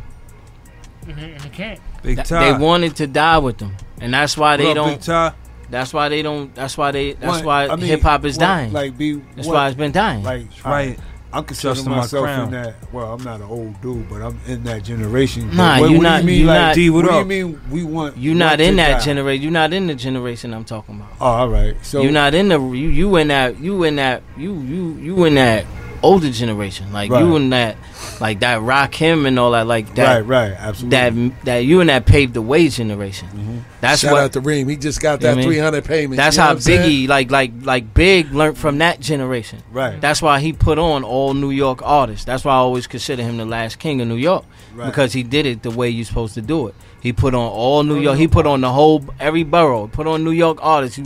Speaker 4: And they, and they can't.
Speaker 8: Big
Speaker 7: Th- They want it to die with them, and that's why
Speaker 8: What
Speaker 7: they
Speaker 8: up,
Speaker 7: don't.
Speaker 8: Big
Speaker 7: That's why they don't. That's why they. That's
Speaker 5: What-
Speaker 7: why
Speaker 5: I mean,
Speaker 7: hip hop is
Speaker 5: what-
Speaker 7: dying.
Speaker 5: Like be
Speaker 7: that's
Speaker 5: what-
Speaker 7: why it's been dying.
Speaker 5: like
Speaker 8: Right.
Speaker 5: I'm considering
Speaker 8: Justin
Speaker 5: myself
Speaker 8: McCrown.
Speaker 5: in that. Well, I'm not an old dude, but I'm in that generation.
Speaker 7: Nah,
Speaker 5: what,
Speaker 7: you
Speaker 5: what
Speaker 7: not-
Speaker 5: Do you mean
Speaker 7: you
Speaker 5: like?
Speaker 7: not-
Speaker 8: D, what
Speaker 5: what do
Speaker 8: up?
Speaker 5: you mean we want?
Speaker 7: you're not
Speaker 5: to
Speaker 7: in that generation. You're not in the generation I'm talking about.
Speaker 5: Oh, all right. So
Speaker 7: you're not in the you you in that you in that you you you in that older generation like you and that like that Rakim and all that like that
Speaker 5: right, right, absolutely.
Speaker 7: that that you and that paved the way generation mm-hmm. that's
Speaker 3: Shout
Speaker 7: what
Speaker 3: out to Reem. He just got that
Speaker 7: what I mean?
Speaker 3: three hundred payment.
Speaker 7: that's
Speaker 3: You know
Speaker 7: how? Biggie like like like Big learned from that generation
Speaker 5: right,
Speaker 7: that's why he put on all New York artists that's why I always consider him the last king of New York
Speaker 5: right.
Speaker 7: because he did it the way you're supposed to do it. He put on all New York. He put on the whole every borough. Put on New York artists.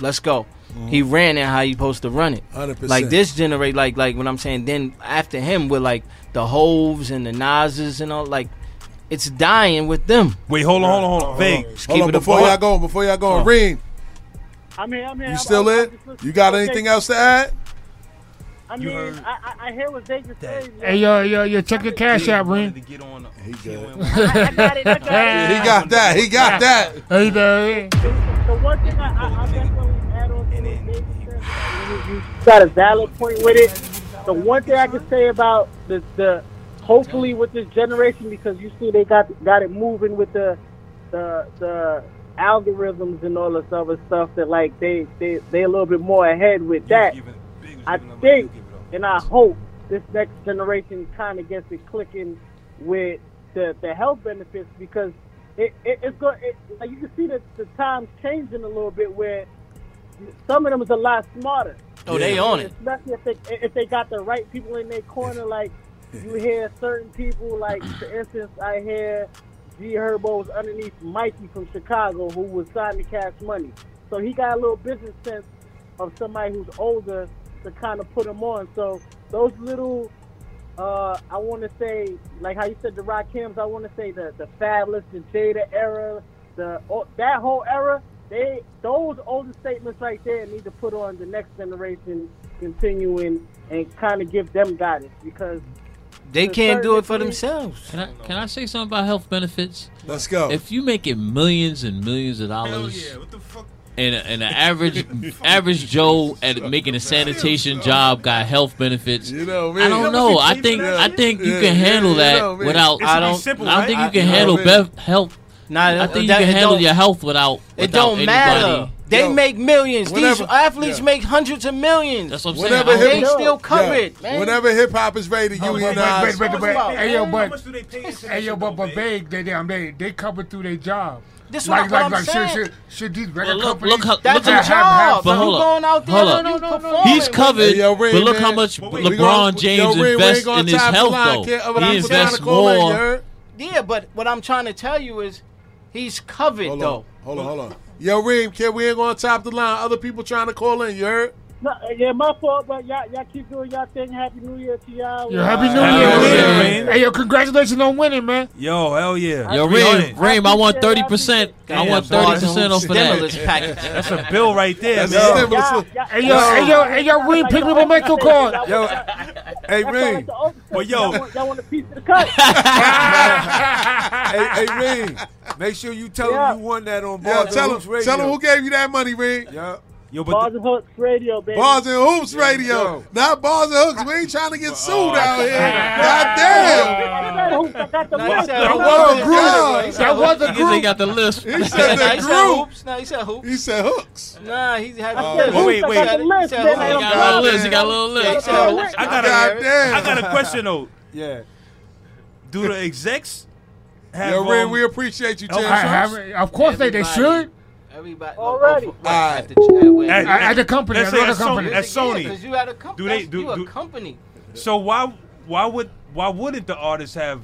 Speaker 7: Let's go. He ran it how you supposed to run it.
Speaker 3: 100%.
Speaker 7: Like this generate like like when I'm saying then after him with like the Hoves and the Nas's and all like it's dying with them.
Speaker 8: Wait, hold on, hold on, hold on. Uh, Vague.
Speaker 7: Just
Speaker 3: Hold
Speaker 7: keep
Speaker 3: on,
Speaker 7: it a
Speaker 3: before
Speaker 7: buck.
Speaker 3: y'all go, before y'all go,
Speaker 8: Oh.
Speaker 3: Reem,
Speaker 9: I'm here. I'm here.
Speaker 3: you
Speaker 9: I'm-
Speaker 3: still
Speaker 9: I'm-
Speaker 3: in?
Speaker 9: I'm.
Speaker 3: You got
Speaker 9: Okay.
Speaker 3: anything else to add?
Speaker 9: I mean,
Speaker 8: heard
Speaker 9: I, I, I hear what they just
Speaker 8: that.
Speaker 9: saying.
Speaker 4: Hey, yo, yo, yo, check your cash out,
Speaker 8: wanted
Speaker 4: Reem.
Speaker 8: to get on.
Speaker 3: He good.
Speaker 9: I, I got it. I got it.
Speaker 3: He got that. He got that.
Speaker 4: Hey, there.
Speaker 9: The one thing I, I, I definitely add on to what David said, you, you got a valid point with it. The one thing I can say about the, the hopefully with this generation, because you see they got got it moving with the the the algorithms and all this other stuff that like they they they a little bit more ahead with that. I think and I hope this next generation kind of gets it clicking with the the health benefits because it, it it's going it, like you can see that the times changing a little bit where some of them is a lot smarter.
Speaker 7: Oh, they on it.
Speaker 9: Especially if they if they got the right people in their corner. Like you hear certain people, like for instance, I hear G Herbo was underneath Mikey from Chicago, who was signed to Cash Money. So he got a little business sense of somebody who's older to kind of put him on. So those little, uh, I want to say, like how you said the Rock Rakims, I want to say the the Fabolous, the Jada era, the oh, that whole era. They those older statements right there need to put on the next generation, continuing and kind of give them guidance because
Speaker 7: They can't do it for themselves.
Speaker 2: Can I can I say something about health benefits?
Speaker 3: Let's go.
Speaker 2: If you making millions and millions of dollars, and a, and an average average Joe at making a sanitation job got health benefits,
Speaker 3: You know,
Speaker 2: I don't know. I think I think you can handle that without. I don't. I don't think you can handle health.
Speaker 7: Nah,
Speaker 2: I think you can handle your health without.
Speaker 7: It
Speaker 2: without
Speaker 7: don't matter.
Speaker 2: anybody-
Speaker 7: They
Speaker 3: Yo,
Speaker 7: make millions.
Speaker 3: whenever-
Speaker 7: These athletes
Speaker 3: yeah.
Speaker 7: make hundreds of millions.
Speaker 2: That's what I'm saying.
Speaker 3: Whenever
Speaker 2: I
Speaker 3: hip,
Speaker 7: They still
Speaker 3: yeah,
Speaker 7: covered, man.
Speaker 3: Whenever hip hop is ready to
Speaker 4: Oh, but,
Speaker 3: unionize,
Speaker 4: but, but, but, but, hey, yo,
Speaker 8: How
Speaker 4: but,
Speaker 8: much do they pay
Speaker 4: hey, yo, but, but
Speaker 8: babe?
Speaker 4: big, they, they, they, they cover through their job.
Speaker 7: This is
Speaker 4: like,
Speaker 7: what
Speaker 4: like,
Speaker 7: I'm
Speaker 4: like,
Speaker 7: saying.
Speaker 4: should, should, should these record
Speaker 2: Well, look,
Speaker 4: companies?
Speaker 2: look how
Speaker 7: That's
Speaker 2: look
Speaker 7: a
Speaker 2: how,
Speaker 4: have- have-
Speaker 7: job.
Speaker 2: but hold up.
Speaker 7: going out there
Speaker 2: Hold up.
Speaker 7: you
Speaker 2: No,
Speaker 7: performing.
Speaker 2: He's covered,
Speaker 3: Hey, yo, Ray,
Speaker 2: but look
Speaker 3: man.
Speaker 2: how much
Speaker 8: But wait,
Speaker 2: LeBron
Speaker 3: gonna-
Speaker 2: James
Speaker 3: yo, Ray,
Speaker 2: invests in his health, though.
Speaker 3: kid, but I'm
Speaker 2: He
Speaker 3: trying
Speaker 2: invests
Speaker 3: call in, you
Speaker 2: more.
Speaker 7: Yeah, but what I'm trying to tell you is, he's covered
Speaker 3: Hold
Speaker 7: though.
Speaker 3: on, hold on, hold on. Yo, Reem, kid, we ain't gonna top the line. Other people trying to call in, you heard?
Speaker 9: No, yeah, my fault, but y'all, y'all keep doing y'all thing. Happy New Year to y'all.
Speaker 4: Yo, happy uh, New
Speaker 8: Happy
Speaker 4: Year,
Speaker 8: New Year,
Speaker 4: man.
Speaker 8: man.
Speaker 4: Hey, yo, congratulations on winning, man.
Speaker 8: Yo, hell yeah.
Speaker 2: Yo,
Speaker 8: We on
Speaker 2: Reem. Reem, I want thirty percent. I want
Speaker 7: bars
Speaker 2: thirty
Speaker 7: and
Speaker 2: percent
Speaker 7: hoops
Speaker 2: off of that.
Speaker 8: That's a bill right there, man.
Speaker 3: a stimulus.
Speaker 9: Y'all- y'all-
Speaker 4: Hey, yo, hey, yo, hey, yo, Reem, pick me up a mental card.
Speaker 5: Yo, hey,
Speaker 9: that's all
Speaker 5: Reem.
Speaker 9: like the open
Speaker 8: Well,
Speaker 9: section.
Speaker 8: yo.
Speaker 9: y'all want, a piece of the cut.
Speaker 5: hey, hey, Reem. Make sure you tell
Speaker 9: Yeah.
Speaker 5: him you won that on
Speaker 3: Yeah,
Speaker 5: Bars and
Speaker 3: tell
Speaker 5: Hoops
Speaker 3: him, tell him who gave you that money, Reem.
Speaker 5: Yeah.
Speaker 8: Yo, but
Speaker 9: Bars and Hooks Radio, baby.
Speaker 3: Bars and Hoops Radio,
Speaker 5: yo.
Speaker 3: not Bars and Hooks. We ain't trying to get sued
Speaker 8: oh,
Speaker 3: out here. God damn.
Speaker 9: I got hoops, I got the
Speaker 7: Now, he
Speaker 9: list.
Speaker 7: said
Speaker 9: I
Speaker 7: hoops.
Speaker 9: got
Speaker 3: Oh,
Speaker 9: the
Speaker 3: God.
Speaker 7: He said
Speaker 4: That was
Speaker 7: hoops.
Speaker 4: a
Speaker 2: Niggas ain't
Speaker 4: group.
Speaker 2: got the list.
Speaker 3: He said
Speaker 7: Nah,
Speaker 3: the
Speaker 7: he said
Speaker 3: group.
Speaker 7: hoops. Nah, he said hoops.
Speaker 3: He said hooks.
Speaker 7: Nah, he had
Speaker 9: I
Speaker 7: the
Speaker 9: said
Speaker 7: list.
Speaker 8: Wait,
Speaker 9: hoops,
Speaker 8: wait,
Speaker 9: I got the
Speaker 7: wait.
Speaker 9: list,
Speaker 7: He said
Speaker 9: man.
Speaker 7: hoops.
Speaker 9: I
Speaker 2: He
Speaker 9: don't
Speaker 2: got a little
Speaker 9: got
Speaker 2: list. He got a little
Speaker 7: Yeah, he
Speaker 2: list.
Speaker 7: said
Speaker 9: Oh,
Speaker 7: hoops.
Speaker 8: I
Speaker 7: I
Speaker 8: got
Speaker 7: gotta
Speaker 8: a,
Speaker 7: hear it.
Speaker 3: Goddamn.
Speaker 8: I got a question though.
Speaker 5: Yeah.
Speaker 8: Do the execs have
Speaker 3: Yo, Reem,
Speaker 8: um,
Speaker 3: we appreciate you,
Speaker 8: Okay.
Speaker 3: Tim.
Speaker 4: I have, of course, they, they
Speaker 7: Everybody-
Speaker 4: should.
Speaker 7: Everybody.
Speaker 9: Already.
Speaker 3: All right.
Speaker 7: at the at
Speaker 8: At-
Speaker 4: At, at the company,
Speaker 8: Let's
Speaker 4: at
Speaker 8: say
Speaker 4: another
Speaker 8: Sony- at Sony.
Speaker 7: because you had a company.
Speaker 8: Do they-
Speaker 7: That's-
Speaker 8: do-
Speaker 7: you a company
Speaker 8: So why why would why wouldn't the artists have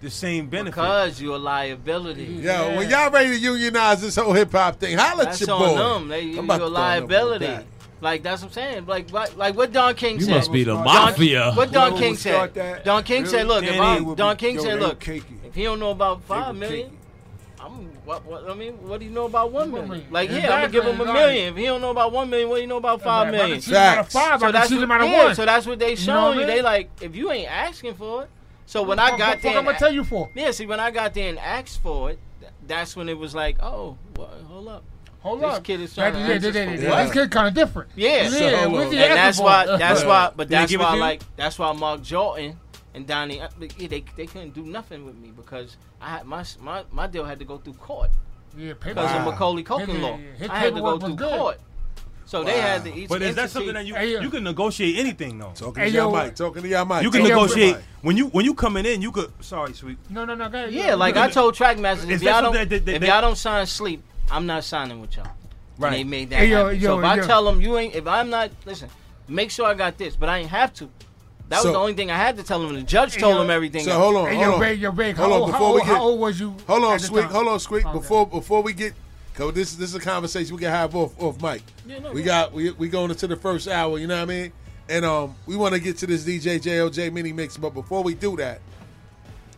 Speaker 8: the same benefit?
Speaker 7: because you're a liability.
Speaker 3: Yo, when y'all ready to unionize this whole hip hop thing, holla at
Speaker 7: That's
Speaker 3: your
Speaker 7: on
Speaker 3: boy.
Speaker 7: them. They,
Speaker 3: I'm
Speaker 7: you're a
Speaker 3: to throw them
Speaker 7: liability. Like that's what I'm saying. Like what, like what Don King
Speaker 2: You
Speaker 7: said.
Speaker 2: must be the
Speaker 7: Don-
Speaker 2: mafia.
Speaker 7: What Don
Speaker 5: Whoever
Speaker 7: King said.
Speaker 5: that,
Speaker 7: Don King
Speaker 5: really,
Speaker 7: said, "Look, if
Speaker 8: Danny
Speaker 7: I'm Don King
Speaker 5: yo,
Speaker 7: said, look, if he don't know about five
Speaker 5: would
Speaker 7: million,
Speaker 5: cake
Speaker 7: I'm what, what? I mean, what do you know about one million?
Speaker 4: million.
Speaker 7: Like, yeah, I'm gonna give him a million. If he don't know about one million, what do you know about five
Speaker 4: If
Speaker 7: million?
Speaker 4: can choose out of
Speaker 3: Facts.
Speaker 4: five,
Speaker 7: So that's
Speaker 4: choose
Speaker 7: what,
Speaker 4: them out of
Speaker 7: yeah,
Speaker 4: one.
Speaker 7: so that's what they
Speaker 4: know what I
Speaker 7: you.
Speaker 4: mean?
Speaker 7: They like, if you ain't asking for it. So when I got
Speaker 4: the
Speaker 7: there,
Speaker 4: I'm gonna tell you for?
Speaker 7: yeah, see, when I got there and asked for it, that's when it was like, oh, well, hold up.
Speaker 4: Hold up
Speaker 7: This
Speaker 4: up.
Speaker 7: kid is
Speaker 4: That-
Speaker 7: trying to
Speaker 4: yeah, yeah, yeah? This kid kind of different.
Speaker 7: Yeah,
Speaker 3: So,
Speaker 4: Yeah,
Speaker 3: hold
Speaker 4: what's
Speaker 3: on.
Speaker 4: he
Speaker 7: and that's
Speaker 4: for?
Speaker 7: why. That's
Speaker 3: Yeah.
Speaker 7: why. But that's why,
Speaker 8: to
Speaker 7: like, that's why Mark Jordan and Donnie, uh, they they couldn't do nothing with me because I had my my my deal had to go through court
Speaker 4: Yeah, paper.
Speaker 7: because
Speaker 3: Wow.
Speaker 7: of Macaulay Culkin law.
Speaker 4: his
Speaker 7: I had to go through
Speaker 4: good.
Speaker 7: court, so they had to each.
Speaker 8: But is that something that you
Speaker 4: Hey,
Speaker 8: you can negotiate anything though?
Speaker 3: Talking
Speaker 4: Hey,
Speaker 3: to y'all
Speaker 4: yo.
Speaker 3: mic. Talking to y'all mic.
Speaker 8: You can
Speaker 4: Hey,
Speaker 8: negotiate
Speaker 3: Mic.
Speaker 8: when you when you coming in. You could. Sorry, sweet.
Speaker 4: No, no, no. Go ahead.
Speaker 7: Yeah, like I told
Speaker 8: Trackmaster,
Speaker 7: if y'all don't
Speaker 8: something that- that-
Speaker 7: if
Speaker 8: that-
Speaker 7: y'all don't sign sleep, I'm not signing with y'all.
Speaker 8: Right.
Speaker 7: And they made that
Speaker 4: Hey, yo, yo,
Speaker 7: so if I tell them you ain't, if I'm not, listen, make sure I got this, but I ain't have to. That was the only thing I had to tell them. The judge told him everything.
Speaker 3: So
Speaker 7: else.
Speaker 3: hold on,
Speaker 4: Hey,
Speaker 3: hold
Speaker 4: yo,
Speaker 3: on.
Speaker 4: Big, Big.
Speaker 3: Hold
Speaker 4: how,
Speaker 3: on,
Speaker 4: old-
Speaker 3: before
Speaker 4: how,
Speaker 3: we get-
Speaker 4: how old was you?
Speaker 3: Hold on, Squeak. Hold on, Squeak.
Speaker 4: Okay.
Speaker 3: Before before we get, cause this this is a conversation we can have off off mic.
Speaker 7: Yeah, no,
Speaker 3: we
Speaker 7: no.
Speaker 3: got we we going into the first hour. You know what I mean? And um, we want to get to this DJ JLJ mini mix, but before we do that,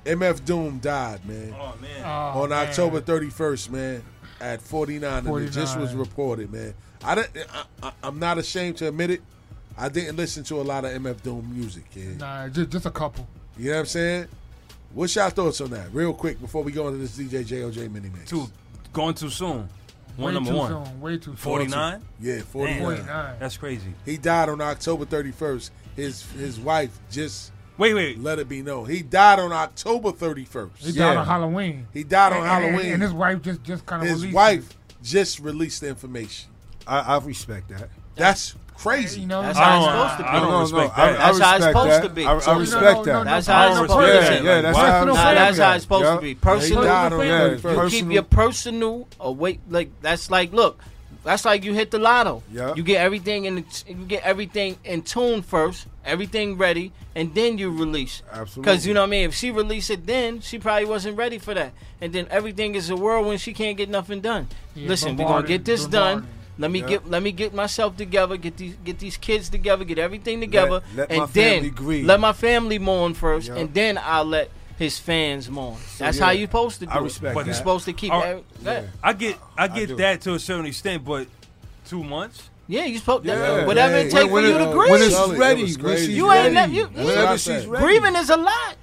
Speaker 3: MF Doom died, man,
Speaker 8: Oh man.
Speaker 4: Oh,
Speaker 3: on
Speaker 4: man.
Speaker 3: October 31st, man, at 49, and it just was reported, man. I didn't. I, I, I'm not ashamed to admit it. I didn't listen to a lot of MF Doom music, kid.
Speaker 4: Nah, just, just a couple.
Speaker 3: You know what I'm saying? What's your thoughts on that, real quick, before we go into this DJ JLJ mini mix?
Speaker 8: Too going too soon. One
Speaker 4: Way
Speaker 8: number
Speaker 4: too
Speaker 8: one.
Speaker 4: soon. Way too soon.
Speaker 8: Forty nine.
Speaker 3: Yeah, 49.
Speaker 4: 49.
Speaker 8: That's crazy.
Speaker 3: He died on October 31st. His his wife just
Speaker 8: Wait, wait.
Speaker 3: let it be known. He died on October 31st.
Speaker 4: He
Speaker 3: He,
Speaker 4: died on Halloween.
Speaker 3: He died on
Speaker 4: And- and-
Speaker 3: Halloween.
Speaker 4: And his wife just, just kind of
Speaker 3: his
Speaker 4: released
Speaker 3: wife just released the information.
Speaker 5: I, I respect that.
Speaker 3: That's crazy.
Speaker 4: You know,
Speaker 7: That's how
Speaker 8: don't-
Speaker 7: it's supposed to be.
Speaker 8: I don't
Speaker 5: No, no,
Speaker 8: respect
Speaker 5: I-
Speaker 8: that.
Speaker 5: I
Speaker 7: That's how it's
Speaker 5: respect
Speaker 7: supposed
Speaker 5: that.
Speaker 7: to be.
Speaker 5: I, I respect
Speaker 4: No, no,
Speaker 5: that.
Speaker 7: That's how
Speaker 4: no,
Speaker 7: it's supposed to be.
Speaker 5: yeah, that's
Speaker 3: Why?
Speaker 5: how.
Speaker 4: Personal
Speaker 7: Nah, that's how it's supposed to be.
Speaker 3: He
Speaker 7: Personal.
Speaker 3: died on
Speaker 5: Yeah,
Speaker 3: the
Speaker 5: it's
Speaker 3: 31st.
Speaker 7: keep your personal away. Like that's like look, that's like you hit the lotto.
Speaker 5: Yeah.
Speaker 7: You get everything in. The, you get everything in tune first, everything ready, and then you release.
Speaker 5: Absolutely.
Speaker 7: Because you know what I mean. If she released it then, she probably wasn't ready for that. And then everything is a whirlwind. She can't get nothing done.
Speaker 4: Yeah,
Speaker 7: Listen, we're gonna get this done.
Speaker 4: Bombarded.
Speaker 7: Let me
Speaker 5: Yeah.
Speaker 7: get let me get myself together, get these get these kids together, get everything together,
Speaker 5: let
Speaker 7: and
Speaker 5: my
Speaker 7: then
Speaker 5: family grieve.
Speaker 7: let my family mourn first,
Speaker 5: Yeah.
Speaker 7: and then I'll let his fans mourn. That's
Speaker 5: yeah,
Speaker 7: how you're supposed to do
Speaker 5: I
Speaker 7: it.
Speaker 5: respect
Speaker 8: But
Speaker 7: You're supposed to keep.
Speaker 8: All
Speaker 7: every- yeah.
Speaker 8: I get I get
Speaker 5: do.
Speaker 8: that to a certain extent, but two months.
Speaker 7: Yeah, you supposed
Speaker 5: Yeah.
Speaker 7: whatever
Speaker 3: Yeah,
Speaker 7: it
Speaker 5: takes
Speaker 7: for you to grieve.
Speaker 5: When it's
Speaker 3: Sully, it
Speaker 5: ready, when she's
Speaker 7: You ain't
Speaker 5: ready.
Speaker 7: never- you-
Speaker 3: That's what I
Speaker 5: Whenever
Speaker 3: said.
Speaker 5: she's ready.
Speaker 7: Grieving is a lot.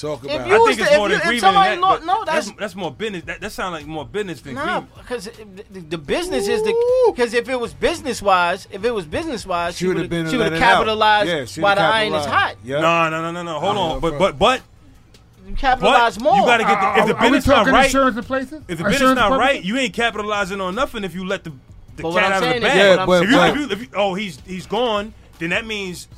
Speaker 3: Talk
Speaker 7: If you.
Speaker 8: I think it's
Speaker 7: if
Speaker 8: more than
Speaker 7: if
Speaker 8: grieving.
Speaker 7: somebody
Speaker 8: than
Speaker 7: lo-
Speaker 8: that,
Speaker 7: no,
Speaker 8: but
Speaker 7: that's-
Speaker 8: that's more business. That, that sounds like more business than
Speaker 7: Nah,
Speaker 8: grieving.
Speaker 7: because the, the business is the because if it was business wise, if it was business wise,
Speaker 5: She
Speaker 7: she
Speaker 5: would
Speaker 7: would
Speaker 5: have been
Speaker 7: she would have capitalized
Speaker 5: Yeah,
Speaker 7: while the iron is hot.
Speaker 5: Yeah.
Speaker 8: No, no, no, no, no. Hold on, but but but
Speaker 7: You capitalize
Speaker 8: but
Speaker 7: more.
Speaker 8: you gotta get the, if the
Speaker 4: are- are
Speaker 8: business not right.
Speaker 4: insurance and places?
Speaker 8: If the
Speaker 4: Insurance
Speaker 8: business not right, you ain't capitalizing on nothing if you let the the
Speaker 7: But
Speaker 8: cat
Speaker 7: I'm
Speaker 8: out of the bag.
Speaker 5: Yeah, but-
Speaker 8: if, you, if, you, if you, oh he's he's gone, then that means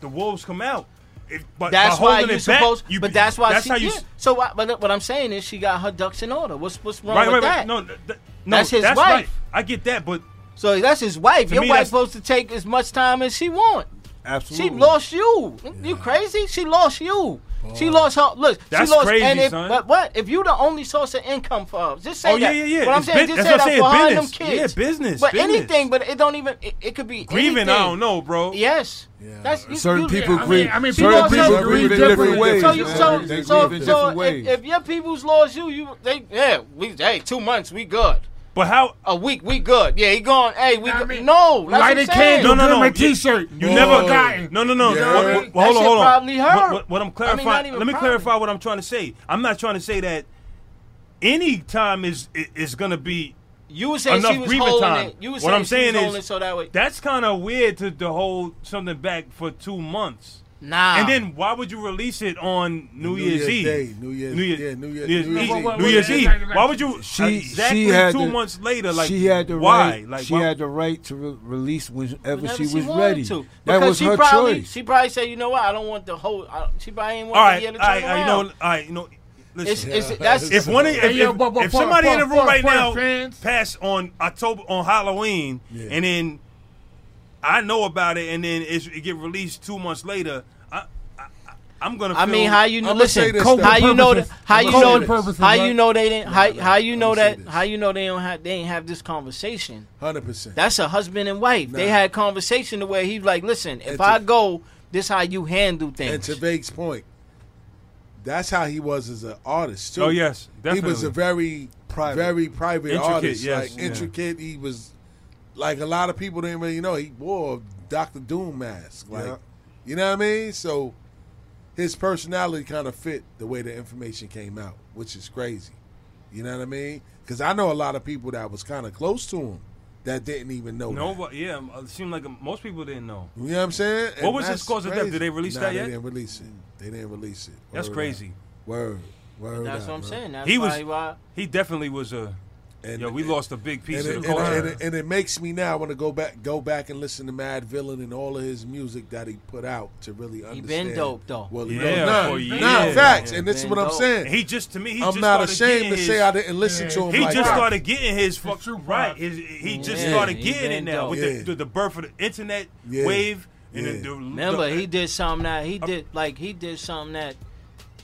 Speaker 8: the wolves come out. If, but
Speaker 7: That's why you're
Speaker 8: back,
Speaker 7: supposed.
Speaker 8: you,
Speaker 7: but that's why
Speaker 8: that's
Speaker 7: she.
Speaker 8: how you.
Speaker 7: yeah. So, what, but what I'm saying is, she got her ducks in order. What's what's wrong
Speaker 8: Right,
Speaker 7: with
Speaker 8: right,
Speaker 7: that?
Speaker 8: right. No, th- th- no,
Speaker 7: That's his
Speaker 8: that's
Speaker 7: wife.
Speaker 8: Right. I get that, but
Speaker 7: So that's his wife.
Speaker 8: To
Speaker 7: Your
Speaker 8: me,
Speaker 7: wife's supposed to take as much time as she want.
Speaker 5: Absolutely.
Speaker 7: She lost you. You crazy? She lost you. She lost her. Look,
Speaker 8: That's
Speaker 7: she lost.
Speaker 8: crazy,
Speaker 7: and if,
Speaker 8: son.
Speaker 7: But what? If you the only source of income for her, just say
Speaker 8: Oh, yeah,
Speaker 7: that.
Speaker 8: yeah, yeah.
Speaker 7: What I'm
Speaker 8: It's
Speaker 7: saying,
Speaker 8: bus-
Speaker 7: just
Speaker 8: that's
Speaker 7: say
Speaker 8: what
Speaker 7: that
Speaker 8: I'm saying,
Speaker 7: for her them
Speaker 8: business.
Speaker 7: kids.
Speaker 8: Yeah, business,
Speaker 7: But
Speaker 8: business.
Speaker 7: anything, but it don't even. It, it could be
Speaker 8: grieving,
Speaker 7: anything.
Speaker 8: I don't know, bro.
Speaker 7: Yes.
Speaker 3: Yeah.
Speaker 7: That's you,
Speaker 5: Certain
Speaker 7: you,
Speaker 5: people
Speaker 4: I mean- I mean,
Speaker 5: certain
Speaker 7: people
Speaker 5: people grieve in
Speaker 4: grieve
Speaker 5: different ways.
Speaker 7: So you
Speaker 5: man.
Speaker 7: so
Speaker 5: they
Speaker 7: so
Speaker 5: grieve in
Speaker 7: so
Speaker 5: different
Speaker 7: if,
Speaker 5: ways.
Speaker 7: if your people's lost you, you they yeah we hey two months we good.
Speaker 8: But how?
Speaker 7: A week we good. Yeah, he gone. Hey, we
Speaker 4: Nah, I mean,
Speaker 7: no. That's
Speaker 4: Light
Speaker 7: what
Speaker 4: a
Speaker 7: I'm saying.
Speaker 4: candle,
Speaker 8: No, no,
Speaker 4: no,
Speaker 8: no.
Speaker 4: my T-shirt.
Speaker 8: You
Speaker 3: Whoa.
Speaker 8: never.
Speaker 4: Forgotten.
Speaker 8: No, no, no.
Speaker 3: Yeah.
Speaker 8: What- what-
Speaker 7: That
Speaker 8: hold on, hold on.
Speaker 7: probably
Speaker 8: What- What, what I'm
Speaker 7: I mean,
Speaker 8: clarifying.
Speaker 7: not even
Speaker 8: let me
Speaker 7: probably.
Speaker 8: clarify what I'm trying to say. I'm not trying to say that any time is is gonna be.
Speaker 7: You were saying
Speaker 8: Enough
Speaker 7: she was
Speaker 8: grieving
Speaker 7: holding
Speaker 8: time.
Speaker 7: it. You were
Speaker 8: What
Speaker 7: saying
Speaker 8: I'm
Speaker 7: she
Speaker 8: saying
Speaker 7: was
Speaker 8: is-
Speaker 7: holding it so that way.
Speaker 8: That's kind of weird to, to hold something back for two months.
Speaker 7: Nah.
Speaker 8: And then why would you release it on New,
Speaker 3: New
Speaker 8: Year's,
Speaker 3: Year's
Speaker 8: Eve?
Speaker 3: Day, New Year's-
Speaker 8: New Year's,
Speaker 3: yeah, New Year's-
Speaker 8: New Year's
Speaker 3: New Year's
Speaker 8: Eve.
Speaker 3: Eve.
Speaker 4: What-
Speaker 8: New Year's
Speaker 4: what-
Speaker 8: Eve.
Speaker 4: like- like-
Speaker 8: Why would you?
Speaker 5: she
Speaker 8: exactly
Speaker 5: she had
Speaker 8: two
Speaker 5: the,
Speaker 8: months later. Like
Speaker 5: she had the
Speaker 8: why?
Speaker 5: right.
Speaker 8: Like
Speaker 5: she
Speaker 8: why-
Speaker 5: had the right to re- release whenever
Speaker 7: Whenever
Speaker 5: she was
Speaker 7: wanted
Speaker 5: ready.
Speaker 7: To.
Speaker 5: That
Speaker 7: Because
Speaker 5: was
Speaker 7: she
Speaker 5: her
Speaker 7: probably,
Speaker 5: choice.
Speaker 7: She probably said, you know what, I don't want the whole. I, she probably ain't want
Speaker 8: All
Speaker 7: the
Speaker 8: right,
Speaker 7: year
Speaker 8: all
Speaker 7: to turn
Speaker 8: right, all right, you
Speaker 7: around.
Speaker 8: know, all right, you know. Listen,
Speaker 7: it's, that's
Speaker 8: if one of, if,
Speaker 4: Hey,
Speaker 8: if,
Speaker 4: but- but
Speaker 8: if somebody in the room
Speaker 4: for-
Speaker 8: right
Speaker 4: for
Speaker 8: now
Speaker 4: fans-
Speaker 8: passed on October on Halloween,
Speaker 3: Yeah.
Speaker 8: and then I know about it, and then it's, it get released two months later, I, I, I'm gonna.
Speaker 7: I mean, how you know? Listen,
Speaker 3: say this,
Speaker 7: how you know that? How you know?
Speaker 3: this.
Speaker 4: Purposes,
Speaker 7: How you know they didn't? How how you know that? How you know they don't have? They ain't have this conversation.
Speaker 3: Hundred percent.
Speaker 7: That's a husband and wife. They
Speaker 3: Nah.
Speaker 7: had conversation the way he's like, listen, if
Speaker 3: And
Speaker 7: I go, this how you handle things.
Speaker 3: And to Vake's point, that's how he was as an artist too.
Speaker 8: Oh yes,
Speaker 3: he was a very
Speaker 5: Private.
Speaker 3: very private
Speaker 8: Intricate,
Speaker 3: artist.
Speaker 8: yes,
Speaker 3: like
Speaker 8: yeah.
Speaker 3: intricate. He was like a lot of people didn't really know. He wore a Doctor Doom mask. Like
Speaker 5: Yeah.
Speaker 3: you know what I mean? So his personality kind of fit the way the information came out, which is crazy. You know what I mean? Because I know a lot of people that was kind of close to him that didn't even know.
Speaker 8: no,
Speaker 3: that.
Speaker 8: but yeah, it seemed like uh, most people didn't know.
Speaker 3: You know what I'm saying?
Speaker 8: What was his
Speaker 3: that's
Speaker 8: cause of death? Did they release
Speaker 3: Nah,
Speaker 8: that
Speaker 3: they didn't release it. They didn't release it.
Speaker 8: That's crazy.
Speaker 3: up. Word. Word.
Speaker 7: That's
Speaker 3: up,
Speaker 7: what I'm
Speaker 3: bro.
Speaker 7: saying. That's
Speaker 8: He was-
Speaker 7: probably why.
Speaker 8: He definitely was a.
Speaker 3: And,
Speaker 8: Yo, we lost a big piece
Speaker 3: and
Speaker 8: of
Speaker 3: it,
Speaker 8: the
Speaker 3: and,
Speaker 8: culture.
Speaker 3: and it, and it makes me now want to go back, go back and listen to Madvillain and all of his music that he put out to really understand.
Speaker 7: He been dope though.
Speaker 3: Well, he
Speaker 8: Yeah,
Speaker 3: nah,
Speaker 8: for
Speaker 3: nah,
Speaker 8: years.
Speaker 3: facts,
Speaker 7: Yeah,
Speaker 3: and this is
Speaker 7: been
Speaker 3: what I'm saying.
Speaker 8: he just to me, he
Speaker 3: I'm
Speaker 8: just
Speaker 3: not ashamed to
Speaker 8: his,
Speaker 3: say I didn't listen
Speaker 4: Yeah.
Speaker 3: to him.
Speaker 8: He
Speaker 3: like
Speaker 8: just
Speaker 3: that.
Speaker 8: started getting his fuck
Speaker 4: true
Speaker 8: right. His, he just
Speaker 7: Yeah,
Speaker 8: started
Speaker 7: he
Speaker 8: getting it
Speaker 7: been
Speaker 8: now
Speaker 7: dope.
Speaker 8: with
Speaker 3: Yeah.
Speaker 8: the, the the birth of the internet
Speaker 3: Yeah.
Speaker 8: wave and
Speaker 3: Yeah.
Speaker 8: the, the
Speaker 7: Remember,
Speaker 8: the-
Speaker 7: he did something that he did like he did something that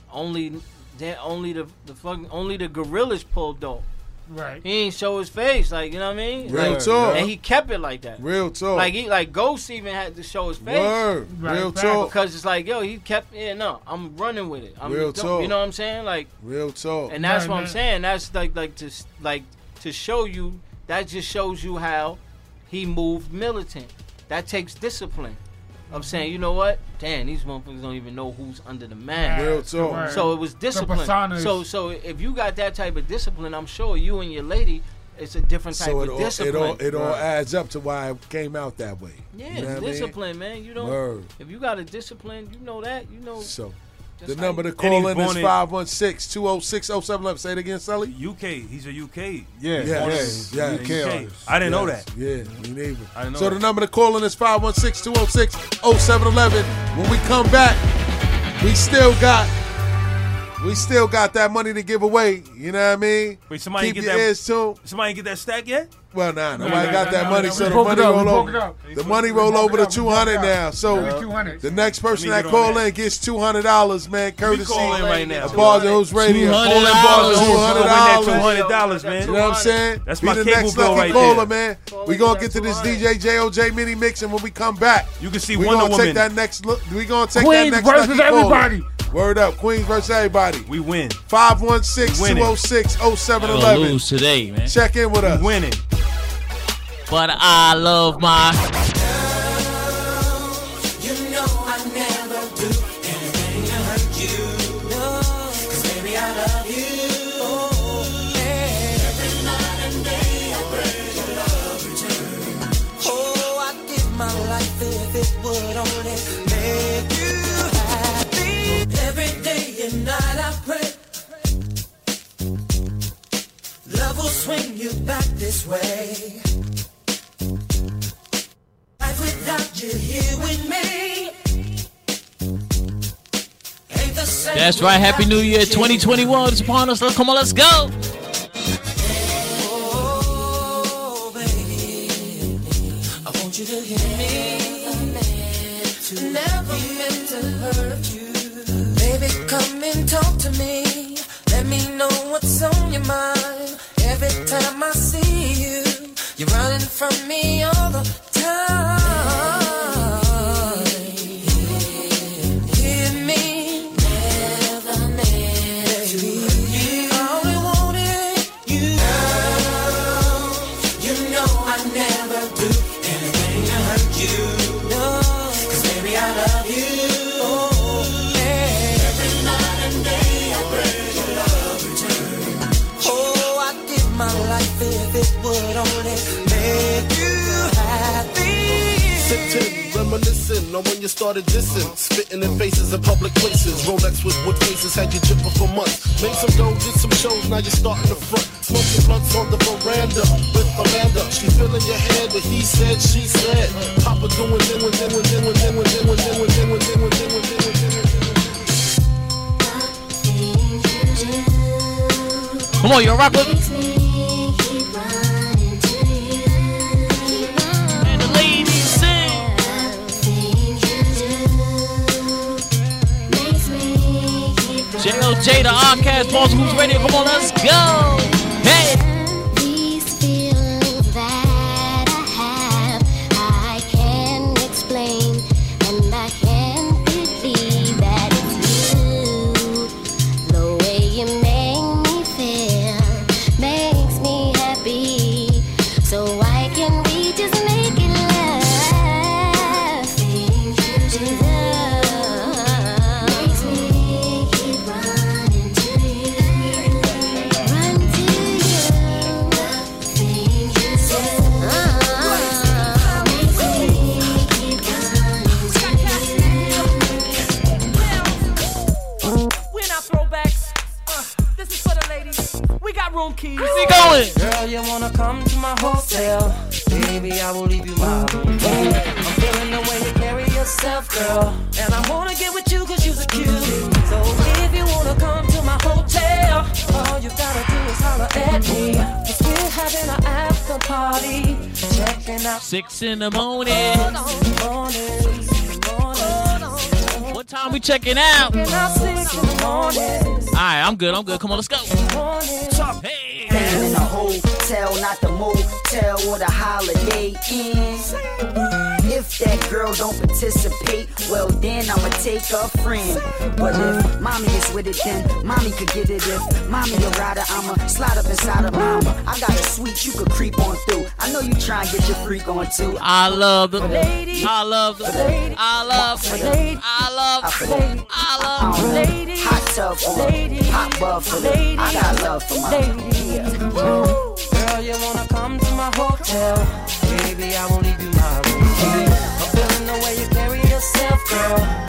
Speaker 7: only that only the the fucking only the Gorillaz pulled off.
Speaker 4: Right.
Speaker 7: He ain't show his face, like you know what I mean.
Speaker 3: Real
Speaker 7: Like,
Speaker 3: talk.
Speaker 7: and he kept it like that.
Speaker 3: Real talk.
Speaker 7: Like he like Ghost even had to show his face.
Speaker 3: Word.
Speaker 4: Right,
Speaker 3: Real
Speaker 4: fact.
Speaker 3: talk.
Speaker 7: Because it's like, yo, he kept, yeah, no, I'm running with it. I'm
Speaker 3: Real
Speaker 7: dope.
Speaker 3: talk.
Speaker 7: You know what I'm saying? Like,
Speaker 3: Real talk.
Speaker 7: and that's
Speaker 4: Right,
Speaker 7: what I'm saying. That's like, like to, like, to show you. That just shows you how he moved militant. That takes discipline. Of saying, you know what? Damn, these motherfuckers don't even know who's under the man.
Speaker 3: Real talk.
Speaker 4: Right.
Speaker 7: So it was discipline.
Speaker 4: personas.
Speaker 7: So so if you got that type of discipline, I'm sure you and your lady, it's a different type
Speaker 3: So it
Speaker 7: of
Speaker 3: all, it all it all
Speaker 5: Right.
Speaker 3: adds up to why it came out that way.
Speaker 7: yeah,
Speaker 3: You know
Speaker 7: it's
Speaker 3: what I mean?
Speaker 7: discipline, man. You don't.
Speaker 3: Word.
Speaker 7: If you got a discipline, you know that. You know.
Speaker 3: So The number to call in is
Speaker 8: born in-
Speaker 3: 516 206 0711. Say it again, Sully.
Speaker 8: UK. He's a UK.
Speaker 5: Yeah,
Speaker 3: Yes.
Speaker 5: yeah, UK.
Speaker 8: I didn't know that.
Speaker 3: Yeah, me neither.
Speaker 8: I didn't know
Speaker 3: so
Speaker 8: that.
Speaker 3: the number to call in is 516 206 0711. When we come back, we still got we still got that money to give away. You know what I mean?
Speaker 8: Wait, somebody
Speaker 3: Keep
Speaker 8: get
Speaker 3: your
Speaker 8: that-
Speaker 3: ears tuned.
Speaker 8: Somebody get that stack yet?
Speaker 3: Well, nah,
Speaker 4: No,
Speaker 3: nobody
Speaker 4: no,
Speaker 3: got
Speaker 4: no,
Speaker 3: that
Speaker 4: no,
Speaker 3: money,
Speaker 4: no,
Speaker 3: so the money
Speaker 4: it up, we
Speaker 3: roll over. The money roll over to
Speaker 4: up, we
Speaker 3: two
Speaker 4: broke it
Speaker 3: hundred
Speaker 4: up.
Speaker 3: now. So
Speaker 4: Give me 200.
Speaker 3: the next person that call in gets two hundred dollars, man. Courtesy
Speaker 8: call in right now.
Speaker 3: of Bars and Hoops Radio.
Speaker 2: $200.
Speaker 3: Call in Bars and
Speaker 8: Win
Speaker 3: Hoops,
Speaker 8: that
Speaker 3: $200.
Speaker 8: two hundred dollars, man.
Speaker 3: You know what I'm saying?
Speaker 8: That's
Speaker 3: Be
Speaker 8: my
Speaker 3: the
Speaker 8: cable
Speaker 3: next
Speaker 8: bill
Speaker 3: lucky
Speaker 8: right
Speaker 3: caller,
Speaker 8: there.
Speaker 3: man. We gonna get to this DJ JOJ mini mix, and when we come back,
Speaker 8: You can see
Speaker 3: we
Speaker 8: Wonder
Speaker 3: gonna take that next look. We gonna take that next
Speaker 4: versus
Speaker 3: lucky caller.
Speaker 4: everybody.
Speaker 3: Word up, Queens versus everybody.
Speaker 8: We win.
Speaker 3: 516
Speaker 8: We winning.
Speaker 3: 206
Speaker 2: Gonna
Speaker 3: 0711.
Speaker 2: lose today, man.
Speaker 3: Check in with us.
Speaker 8: Winning.
Speaker 2: But I love my.
Speaker 10: Swing you back this way. Life without you here with me. Ain't the same
Speaker 2: That's right. Happy New Year 2021 is upon us. Come on, let's go.
Speaker 10: Oh, baby, I want you to hear me. Never meant to hurt you. Baby, come and talk to me. Let me know what's on your mind. Every time I see you, you're running from me all the
Speaker 11: reminiscing on when you started dissing, spitting in faces in public places. Rolex with wood faces had you jipping for months. Made some dough, did some shows, now you're starting to front. Smoking blunts on the veranda with Amanda. She feeling your head, but he said, she said. Papa doing then, when then, then, then, then, then, then, then, then, then, then.
Speaker 2: Come on, you rock with. The Arcast, Balls Who's Radio. Come on, let's go. In the morning. What time we checking out? All right, I'm good. I'm good. Come on, let's go.
Speaker 10: Hey.
Speaker 12: In a hotel, not the motel or the holiday inn. If that girl don't participate, well then I'ma take a friend. But if mommy is with it, then mommy could get it. If mommy a rider, I'ma slide up inside of mama. I got a suite you could creep on through. I know you try and get your freak on too.
Speaker 2: I love the. I love the. I love the. I love the. I love the.
Speaker 12: Hot tub for me, hot bub for me. I got love for my yeah.
Speaker 10: Girl, you wanna come to my hotel? Baby, I won't leave you my room. I'm feeling the way you carry yourself, girl.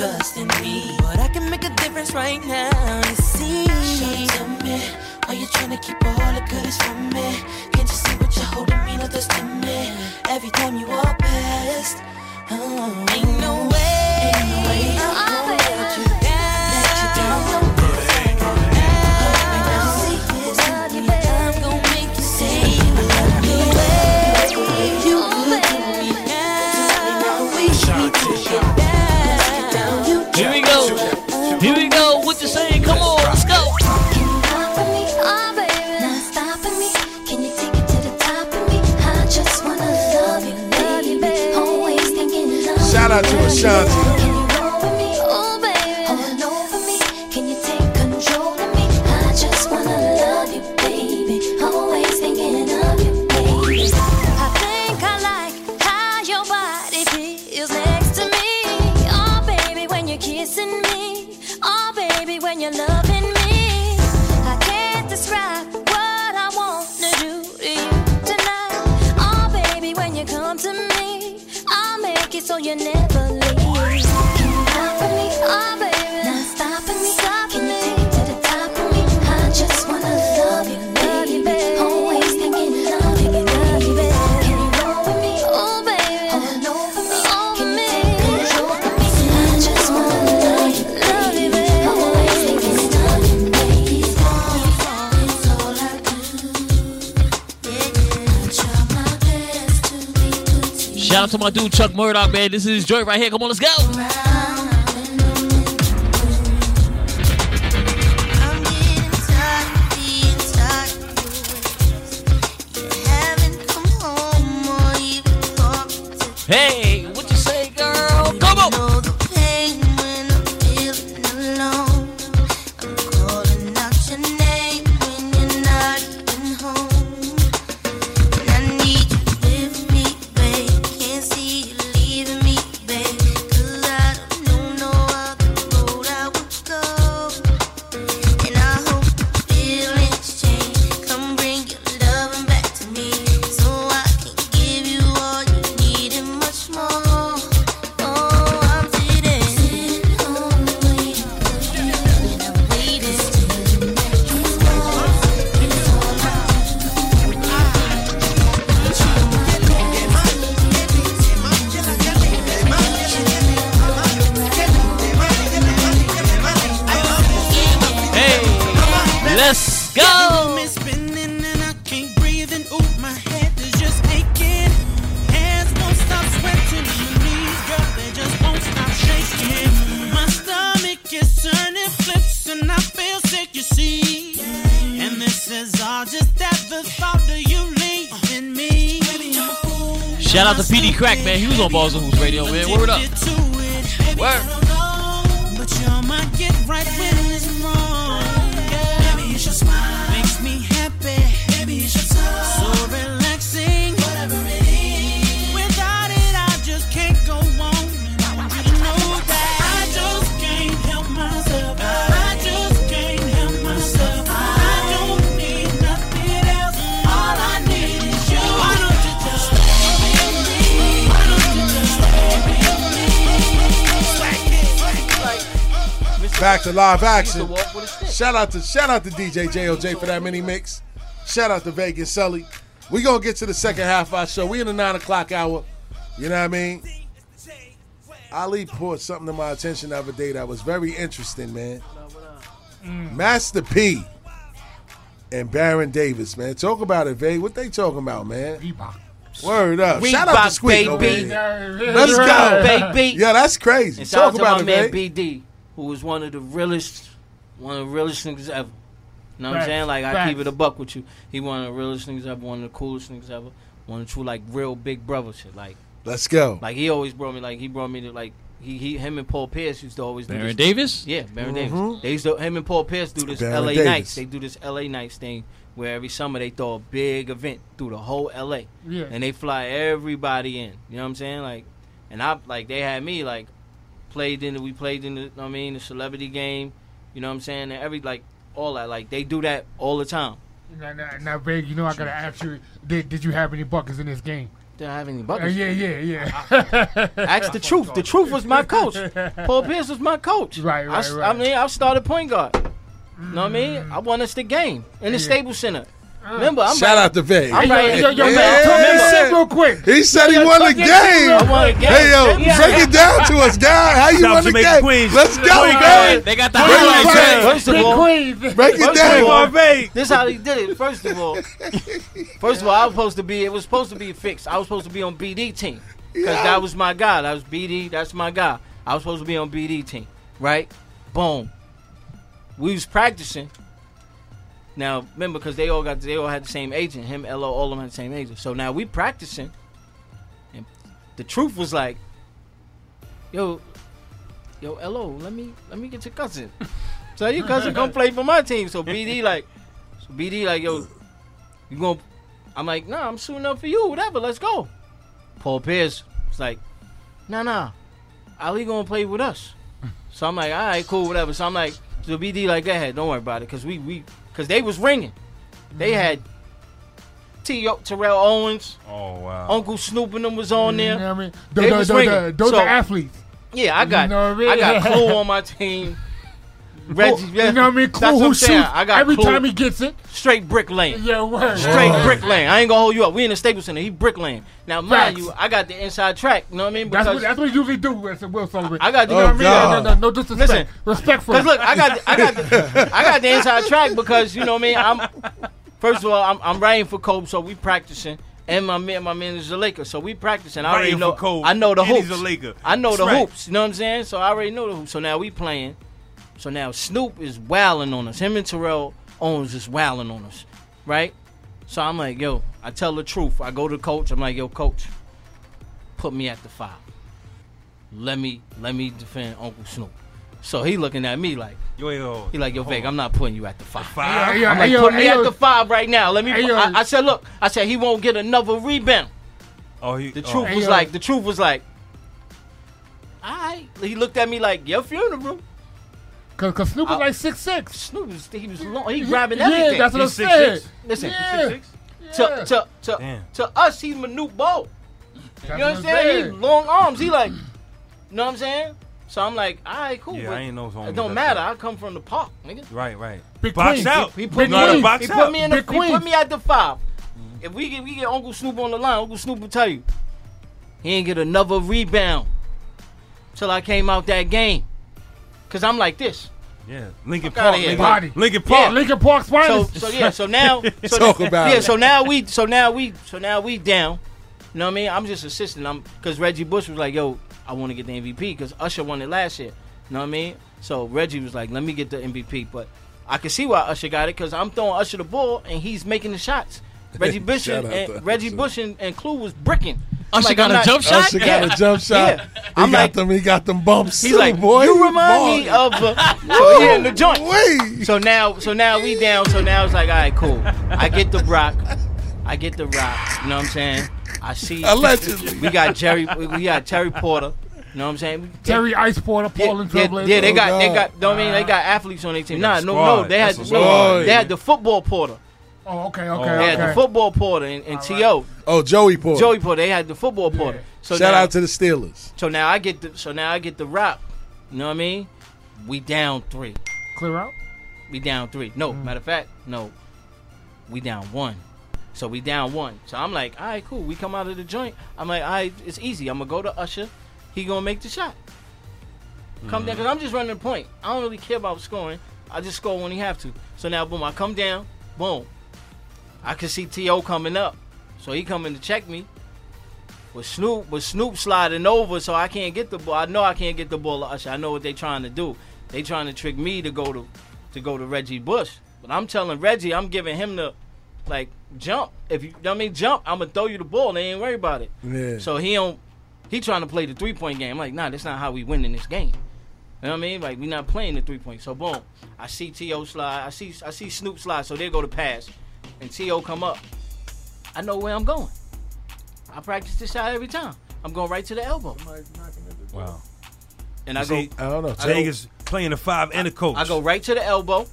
Speaker 13: trust in me. But I can make a difference right now, you see. Shawty, to me, why you tryna keep all the goodies from me? Can't you see what you're holding me, not just me? Every time you walk past, oh. ain't no way, ain't no way.
Speaker 14: Uh-uh. shines my
Speaker 12: dude Chuck Murdoch, man. This is Joy right here. Come on, let's go. Shout out to PD Crack, man. He was on Balls and Hoops Radio, man. Word up. Word.
Speaker 3: Back to live action. Shout out to shout out to DJ JOJ for that mini mix. Shout out to Vegas Sully. We gonna get to the second half of our show. We in the nine o'clock hour. You know what I mean? Ali brought something to my attention the other day that was very interesting, man. Master P and Baron Davis, man. Talk about it, Vay. What they talking about, man? Word up. Reebok, Shout out to Squeak
Speaker 7: baby.
Speaker 3: Let's go.
Speaker 7: baby.
Speaker 3: Yeah, that's crazy.
Speaker 7: And
Speaker 3: Talk about it,
Speaker 7: man. BD who was one of the realest, one of the realest niggas ever. You know what
Speaker 4: Facts.
Speaker 7: I'm saying? Like I keep it a buck with you. He one of the realest niggas ever, one of the coolest niggas ever, one of the true like real big brother shit. Like
Speaker 3: let's go.
Speaker 7: Like he always brought me like he brought me to like he, he him and Paul Pierce used to always do this.
Speaker 2: Davis?
Speaker 7: Yeah, Baron
Speaker 3: mm-hmm.
Speaker 7: Davis. They used to him and Paul Pierce do this
Speaker 3: Baron
Speaker 7: LA
Speaker 3: Davis.
Speaker 7: nights. They do this LA nights thing where every summer they throw a big event through the whole LA.
Speaker 4: Yeah.
Speaker 7: And they fly everybody in. You know what I'm saying? Like and I like they had me like played in the we played in the you know what I mean the celebrity game. You know what I'm saying? And every like all that like they do that all the time.
Speaker 4: Now, now, now, Veg, you know I gotta ask you, did, did you have any buckets in this game?
Speaker 7: Did I have any
Speaker 4: Uh,
Speaker 7: buckets?
Speaker 4: yeah, yeah, yeah.
Speaker 7: Ask the truth. The truth was my coach. Paul Pierce was my coach.
Speaker 4: Right,
Speaker 7: I,
Speaker 4: right,
Speaker 7: s-
Speaker 4: right.
Speaker 7: I mean, I started point guard. You know what I mean? I won us the game in the Staples Center. Remember, I'm
Speaker 3: Shout
Speaker 7: right-
Speaker 3: out to Veg.
Speaker 7: I'm
Speaker 4: Hey,
Speaker 7: right-
Speaker 4: yo, yo, yo,
Speaker 3: Yeah.
Speaker 4: man, talk that real quick.
Speaker 3: He said he
Speaker 4: Yo,
Speaker 3: won the
Speaker 4: talk that shit real
Speaker 3: game.
Speaker 7: I won game.
Speaker 3: Hey yo,
Speaker 7: Yeah.
Speaker 3: break it down to us, guy. How you
Speaker 8: South
Speaker 3: won the game?
Speaker 8: Queens.
Speaker 3: Let's go, man.
Speaker 2: They got the
Speaker 3: Bring it
Speaker 2: highlights.
Speaker 3: back.
Speaker 7: First of all,
Speaker 4: Queens.
Speaker 3: Break it down.
Speaker 7: all,
Speaker 8: Marvay.
Speaker 7: This how he did it. First of all, first of all, I was supposed to be. It was supposed to be fixed. I was supposed to be on BD team because
Speaker 3: Yeah.
Speaker 7: that was my guy. That was BD. That's my guy. I was supposed to be on BD team, right? Boom. We was practicing. Now remember, because they all got they all had the same agent. Him, Lo, all of them had the same agent. So now we practicing, and the truth was like, yo, yo, Lo, let me let me get your cousin. So your cousin come play for my team. So BD like, so BD like, yo, you gonna? I'm like, nah, I'm suiting up for you, whatever. Let's go. Paul Pierce was like, nah, nah, Ali gonna play with us. So I'm like, all right, cool, whatever. So I'm like, so BD like, go ahead, don't worry about it, cause we we, cause they was ringing. They mm-hmm. had T. Terrell Owens,
Speaker 8: Oh wow.
Speaker 7: Uncle Snoop and them was on there.
Speaker 4: You know what I mean?
Speaker 7: They
Speaker 4: Those,
Speaker 7: was
Speaker 4: those,
Speaker 7: ringing.
Speaker 4: those, those
Speaker 7: So-
Speaker 4: are athletes.
Speaker 7: Yeah, I got
Speaker 4: You know I mean?
Speaker 7: I got Clue on my team. Reggie,
Speaker 4: Who- you know what I mean?
Speaker 7: That's
Speaker 4: Clue who shoots
Speaker 7: I got
Speaker 4: every
Speaker 7: Clue.
Speaker 4: time he gets it.
Speaker 7: straight brick lane.
Speaker 4: Yeah, word.
Speaker 7: Straight
Speaker 4: word.
Speaker 7: brick lane. I ain't gonna hold you up. We in the Staples Center. He brick lane. Now, mind
Speaker 4: Facts.
Speaker 7: you, I got the inside track. You know what I mean?
Speaker 4: That's what,
Speaker 7: Because
Speaker 4: that's what he usually do, Mr. Will Sullivan.
Speaker 7: I got the-
Speaker 4: you know what I oh, mean?
Speaker 3: God.
Speaker 4: No, no, no disrespect.
Speaker 7: Listen.
Speaker 4: Respect for
Speaker 7: Cause look, I got, the, I got, the, I got the inside track because you know what I mean. I'm first of all, I'm, I'm writing for Kobe, so we practicing. And my man, my man is a Laker, so we practicing. I already
Speaker 8: Writing
Speaker 7: know.
Speaker 8: for Kobe,
Speaker 7: I know the
Speaker 8: and
Speaker 7: hoops.
Speaker 8: he's a Laker.
Speaker 7: I know the
Speaker 8: right.
Speaker 7: hoops. You know what I'm saying? So I already know the hoops. So now we playing. So now Snoop is wailing on us. Him and Terrell Owens is wailing on us, right? So I'm like, yo, I tell the truth. I go to coach. I'm like, yo, coach, put me at the five. Let me let me defend Uncle Snoop. So he looking at me like,
Speaker 8: Yo, yo.
Speaker 7: he like, yo, Veg, I'm not putting you at the five.
Speaker 8: Five.
Speaker 4: Hey, yo,
Speaker 7: I'm like,
Speaker 4: yo,
Speaker 7: put me
Speaker 4: hey,
Speaker 7: at the five right now. Let me.
Speaker 4: Yo.
Speaker 7: I, I said, look, I said he won't get another rebound.
Speaker 8: Oh, he.
Speaker 7: The
Speaker 8: oh.
Speaker 7: truth
Speaker 4: Hey,
Speaker 7: was
Speaker 4: yo.
Speaker 7: like, the truth was like, I. He looked at me like, your funeral.
Speaker 4: Cause, Cause Snoop was like six six.
Speaker 7: Snoop was he was long, he grabbing
Speaker 4: yeah,
Speaker 7: everything.
Speaker 4: that's what I
Speaker 8: He's
Speaker 4: said.
Speaker 8: 6'6"?
Speaker 7: Listen,
Speaker 4: Yeah.
Speaker 8: Six, six?
Speaker 4: Yeah.
Speaker 7: to to to,
Speaker 8: Damn.
Speaker 7: to us, he's Manute Bol.
Speaker 4: That's
Speaker 7: You know
Speaker 4: what
Speaker 7: what I'm
Speaker 4: I'm
Speaker 7: saying? He long arms. He like, you know what I'm saying? So I'm like, all right, cool.
Speaker 8: Yeah, I ain't know his
Speaker 7: It don't matter.
Speaker 8: that.
Speaker 7: I come from the park, nigga.
Speaker 8: Right, right.
Speaker 4: Big
Speaker 8: box
Speaker 4: Queens.
Speaker 8: out.
Speaker 7: He
Speaker 4: Big
Speaker 7: put me,
Speaker 8: Know how to
Speaker 4: Queens.
Speaker 8: box
Speaker 7: he
Speaker 8: out.
Speaker 7: put me in the,
Speaker 4: Big
Speaker 7: he put me at the five. If we get we get Uncle Snoop on the line, Uncle Snoop will tell you he ain't get another rebound till I came out that game. Cause I'm like this.
Speaker 8: Yeah. Lincoln
Speaker 7: Fuck outta
Speaker 8: Park.
Speaker 7: here.
Speaker 8: Lincoln,
Speaker 4: Body.
Speaker 8: Lincoln
Speaker 7: Yeah.
Speaker 8: Park.
Speaker 4: Lincoln Park
Speaker 7: So
Speaker 4: finest.
Speaker 7: so yeah, so now so
Speaker 3: Talk
Speaker 7: now,
Speaker 3: about
Speaker 7: yeah,
Speaker 3: it.
Speaker 7: so now we so now we so now we down. You know what I mean? I'm just assisting. I'm because Reggie Bush was like, "Yo, I want to get the MVP because Usher won it last year." You know what I mean? So Reggie was like, "Let me get the MVP," but I can see why Usher got it because I'm throwing Usher the ball and he's making the shots. Reggie Bush
Speaker 3: Shout
Speaker 7: and,
Speaker 3: out to
Speaker 7: and Reggie
Speaker 3: Usher.
Speaker 7: Bush and, and Clue was bricking. I'm
Speaker 2: Usher
Speaker 7: like,
Speaker 2: got
Speaker 7: I'm
Speaker 2: a
Speaker 7: not-
Speaker 2: jump shot?
Speaker 3: Usher got a jump shot.
Speaker 7: Yeah.
Speaker 3: He
Speaker 7: I'm
Speaker 3: got
Speaker 7: like-
Speaker 3: them. He got them bumps.
Speaker 7: He's
Speaker 3: too,
Speaker 7: like,
Speaker 3: boy.
Speaker 7: you remind me of. Uh, so he in the joint.
Speaker 3: Wait.
Speaker 7: So now, so now we down. So now it's like, all right, cool. I get the rock. I get the rock. You know what I'm saying? I see.
Speaker 3: Allegedly.
Speaker 7: We got Jerry. We got Terry Porter. You know what I'm saying? We-
Speaker 4: Terry Ice Porter,
Speaker 7: Yeah,
Speaker 4: and
Speaker 7: yeah,
Speaker 4: Trailblazer.
Speaker 7: yeah, they
Speaker 3: Oh,
Speaker 7: got, they
Speaker 3: God.
Speaker 7: got. Know what I mean? They got athletes on their team.
Speaker 8: They
Speaker 7: Nah,
Speaker 8: a
Speaker 7: no,
Speaker 8: squad.
Speaker 7: no. They had,
Speaker 8: That's a
Speaker 7: no,
Speaker 3: squad.
Speaker 7: they had the football Porter.
Speaker 4: Oh, okay,
Speaker 8: Oh,
Speaker 4: okay,
Speaker 7: They had the football Porter and, and To.
Speaker 3: Oh, Joey Porter.
Speaker 7: Joey Porter. They had the football Porter. So
Speaker 3: Shout
Speaker 7: now,
Speaker 3: out to the Steelers.
Speaker 7: So now I get the. So now I get the rock. You know what I mean? We down three.
Speaker 4: Clear out.
Speaker 7: We down three. No, mm. matter of fact, no. We down one. So we down one. So I'm like, all right, cool. We come out of the joint. I'm like, all right, it's easy. I'm gonna go to Usher. He gonna make the shot. Come down, mm. cause I'm just running the point. I don't really care about scoring. I just score when he have to. So now, boom, I come down. Boom. I can see To coming up, so he coming to check me. But Snoop, but Snoop sliding over, so I can't get the ball. I know I can't get the ball to Usher. I know what they trying to do. They trying to trick me to go to, to go to Reggie Bush. But I'm telling Reggie, I'm giving him the, like jump. If you, know what I mean, jump. I'm gonna throw you the ball. They ain't worry about it.
Speaker 3: Yeah.
Speaker 7: So he don't. He trying to play the three point game. I'm like, nah, that's not how we win in this game. You know what I mean? Like we not playing the three point. So boom, I see To slide. I see I see Snoop slide. So they go to pass, and To come up. I know where I'm going. I practice this shot every time. I'm going right to the elbow.
Speaker 8: Wow.
Speaker 7: And I
Speaker 8: You
Speaker 7: go.
Speaker 3: I don't know.
Speaker 7: I go-
Speaker 8: playing the five and the coach.
Speaker 7: I go right to the elbow.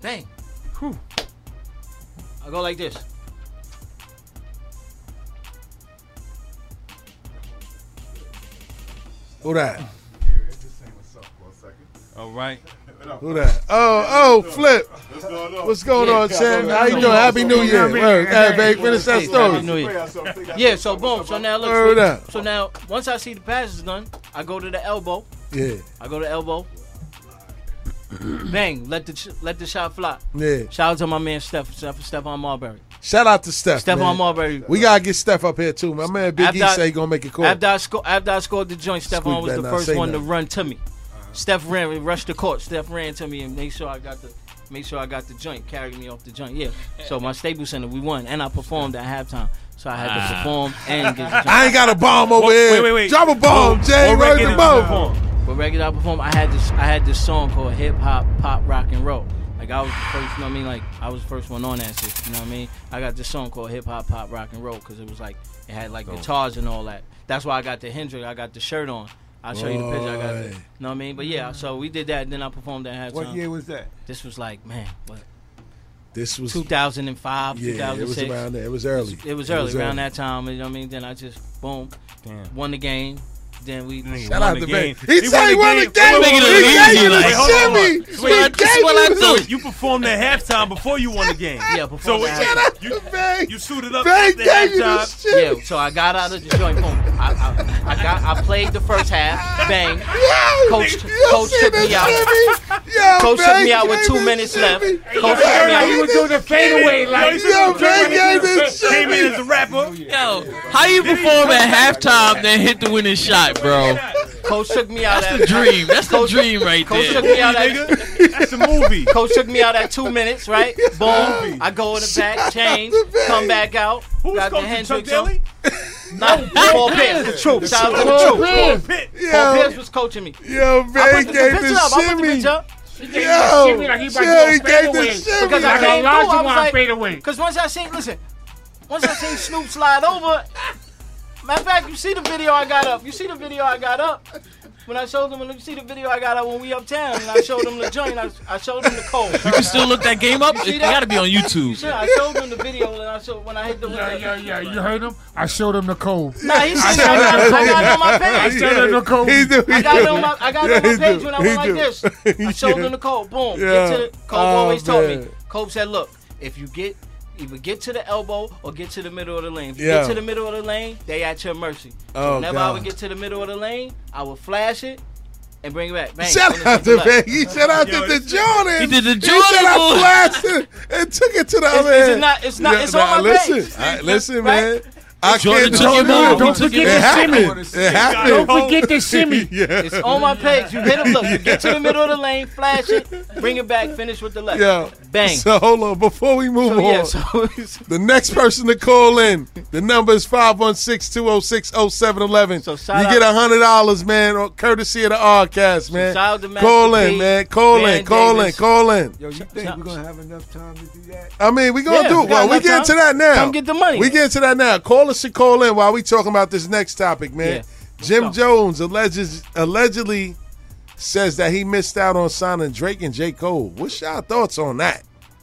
Speaker 7: Bang.
Speaker 8: Whew.
Speaker 7: I go like this.
Speaker 3: Who that?
Speaker 8: All right.
Speaker 3: Who that? Oh, oh, Flip. What's going on, Chen? How you doing? Happy New Year. Word. Hey, babe, finish that
Speaker 7: Happy New
Speaker 3: story.
Speaker 7: Year. Yeah, so boom. So now look.
Speaker 3: Word
Speaker 7: so- So now once I see the passes done, I go to the elbow.
Speaker 3: Yeah.
Speaker 7: I go to the elbow. Bang! Let the ch- let the shot fly.
Speaker 3: Yeah.
Speaker 7: Shout out to my man Steph, Steph Stephon Marbury.
Speaker 3: Shout out to Steph.
Speaker 7: Stephon
Speaker 3: man.
Speaker 7: Marbury.
Speaker 3: We gotta get Steph up here too. My man Big E
Speaker 7: After I-
Speaker 3: say he gonna make it cool.
Speaker 7: After I, sco- after I scored the joint,
Speaker 3: Squeak
Speaker 7: Stephon was the first
Speaker 3: say
Speaker 7: one to run to me. Steph ran, we rushed the court. Steph ran to me and made sure I got the, made sure I got the joint, carried me off the joint. Yeah. So my Staples Center, we won, and I performed at halftime. So I had to
Speaker 3: Ah.
Speaker 7: perform and get the joint.
Speaker 3: I ain't got a bomb over
Speaker 7: Wait,
Speaker 3: here.
Speaker 7: wait, wait, wait.
Speaker 3: Drop a bomb,
Speaker 7: What-
Speaker 3: Jay.
Speaker 7: what
Speaker 3: Word
Speaker 7: record
Speaker 3: the bomb.
Speaker 7: But regular I performed, I had this I had this song called Hip Hop Pop Rock and Roll. Like I was the first, you know what I mean? Like I was the first one on that shit, you know what I mean? I got this song called Hip Hop Pop Rock and Roll because it was like it had like guitars and all that. That's why I got the Hendrix, I got the shirt on. I'll show you the picture. I got the, you know what I mean? But yeah, so we did that and then I performed that. halftime.
Speaker 5: What year was that?
Speaker 7: This was like, man, what?
Speaker 3: This was
Speaker 7: 2005,
Speaker 3: Yeah, it was around there. It was early.
Speaker 7: It was
Speaker 3: It
Speaker 7: early,
Speaker 3: was
Speaker 7: around
Speaker 3: early.
Speaker 7: that time. You know what I mean? Then I just boom, won the game. Then we
Speaker 3: Shout out to
Speaker 8: game.
Speaker 3: Big. He said he won the game.
Speaker 8: Wait, wait,
Speaker 3: He
Speaker 8: wait, wait,
Speaker 3: gave
Speaker 8: wait,
Speaker 3: you
Speaker 8: wait,
Speaker 3: the
Speaker 8: hold on, hold on.
Speaker 3: shimmy.
Speaker 8: This is
Speaker 3: He
Speaker 8: what I-
Speaker 3: gave
Speaker 8: this is what
Speaker 3: you
Speaker 8: I
Speaker 3: the-
Speaker 8: do. You performed at halftime before you won the game.
Speaker 7: Yeah, before
Speaker 8: So
Speaker 7: the
Speaker 8: it-
Speaker 7: halftime.
Speaker 8: you, you suited up
Speaker 3: Bang
Speaker 8: after
Speaker 3: the
Speaker 8: halftime.
Speaker 7: Yeah, so I got out of the joint. Boom. I, I, I got. I played the first half. Bang. Coach, coach took me out. Coach took me out with two minutes left. Coach took me out.
Speaker 4: He was doing the fadeaway like
Speaker 3: Yo, Bang gave this
Speaker 8: Came in as a rapper.
Speaker 2: Yo, how you perform at halftime then hit the winning shot, bro?
Speaker 7: Coach took me out.
Speaker 2: That's
Speaker 7: at,
Speaker 2: the dream. That's the dream right
Speaker 7: Coach
Speaker 2: there.
Speaker 7: took me out at.
Speaker 8: That's a movie.
Speaker 7: Coach took me out at two minutes, right? Boom. I go in the back, change, come back out.
Speaker 8: Who was
Speaker 7: got the
Speaker 8: coaching Chuck
Speaker 7: Hendrix on.
Speaker 8: Daly?
Speaker 7: Not Paul Pierce, the truth. Shout out to the
Speaker 4: Paul
Speaker 7: truth.
Speaker 4: Pierce.
Speaker 8: Pitt.
Speaker 7: Paul
Speaker 3: Yo,
Speaker 7: Pierce was coaching me.
Speaker 3: yo,
Speaker 7: I
Speaker 3: Bang
Speaker 7: put the
Speaker 3: gave
Speaker 7: picture
Speaker 3: the
Speaker 7: up. I put the
Speaker 3: shimmy.
Speaker 7: picture up.
Speaker 3: Yo,
Speaker 4: shimmy like he about to go
Speaker 3: gave the
Speaker 4: fadeaway.
Speaker 3: shimmy.
Speaker 7: Because I came through, I was like, because once I seen, listen, once I seen Snoop slide over, matter of fact, you see the video I got up. You see the video I got up. When I showed them, you see the video I got up when we uptown, and I showed them the joint. I, I showed them the code.
Speaker 2: You can still look that game up.
Speaker 7: see
Speaker 2: It
Speaker 7: that?
Speaker 2: gotta be on YouTube.
Speaker 7: Sure, I showed them the video, and I showed when I hit the.
Speaker 4: Yeah, yeah, yeah. You heard him? I showed him the code.
Speaker 7: Nah, he said I got, I got it on my page.
Speaker 4: I
Speaker 7: page.
Speaker 4: showed him the code.
Speaker 3: He do, he
Speaker 7: I got
Speaker 3: do.
Speaker 7: it on my, I got it on
Speaker 3: Yeah,
Speaker 7: my
Speaker 3: he
Speaker 7: page
Speaker 3: do.
Speaker 7: when I
Speaker 3: He
Speaker 7: went like
Speaker 3: do.
Speaker 7: this. I showed
Speaker 3: Yeah.
Speaker 7: them the code. Boom.
Speaker 3: Yeah.
Speaker 7: Get to the, Cope
Speaker 3: Oh,
Speaker 7: always told me.
Speaker 3: man.
Speaker 7: Cope said, look, if you get either get to the elbow or get to the middle of the lane. If you
Speaker 3: Yeah.
Speaker 7: get to the middle of the lane, they at your mercy. So
Speaker 3: Oh,
Speaker 7: whenever I would get to the middle of the lane, I would flash it and bring it back. Bang.
Speaker 3: Shout
Speaker 7: finish
Speaker 3: out to
Speaker 7: left.
Speaker 3: Bang. He shout out
Speaker 8: Yo,
Speaker 3: to the
Speaker 8: this-
Speaker 3: Jordan.
Speaker 2: He did the
Speaker 3: He said
Speaker 2: Jordan
Speaker 3: I
Speaker 2: move.
Speaker 3: flashed it and took it to the
Speaker 7: It's-
Speaker 3: other
Speaker 7: it's
Speaker 3: end.
Speaker 7: not- it's not- it's on
Speaker 3: nah,
Speaker 7: my
Speaker 3: listen,
Speaker 7: page.
Speaker 3: all right, listen,
Speaker 7: Right?
Speaker 3: man. I
Speaker 2: Jordan
Speaker 3: can't
Speaker 2: took
Speaker 3: do
Speaker 2: your
Speaker 3: it.
Speaker 4: Don't
Speaker 2: He took
Speaker 4: forget
Speaker 3: It
Speaker 4: the shimmy.
Speaker 3: happened. It happened.
Speaker 4: Don't forget the shimmy.
Speaker 3: yeah.
Speaker 7: It's on my page. You hit him. Look, you get to the middle of the lane, flash it, bring it back, finish with the left.
Speaker 3: Yeah.
Speaker 7: Bang.
Speaker 3: So hold on. Before we move
Speaker 7: So,
Speaker 3: on,
Speaker 7: yeah, so
Speaker 3: the next person to call in, the number is 516-206-0711.
Speaker 7: So shout
Speaker 3: you
Speaker 7: out-
Speaker 3: get hundred dollars, man, or courtesy of the Rcast, man.
Speaker 7: shout out to Master
Speaker 3: call in, man. Call in,
Speaker 7: Van
Speaker 3: call in, call in.
Speaker 5: Yo, you think
Speaker 7: Shout-
Speaker 5: we're gonna have enough time to do that?
Speaker 3: I mean, we gonna
Speaker 7: Yeah,
Speaker 3: do it.
Speaker 7: got
Speaker 3: Well, we
Speaker 7: enough
Speaker 3: get
Speaker 7: time.
Speaker 3: into that now.
Speaker 7: Come get the money.
Speaker 3: We get into that now. Callers should call in while we talking about this next topic, man.
Speaker 7: Yeah.
Speaker 3: Jim
Speaker 7: go.
Speaker 3: Jones alleges allegedly says that he missed out on signing Drake and J. Cole. What's y'all thoughts on that?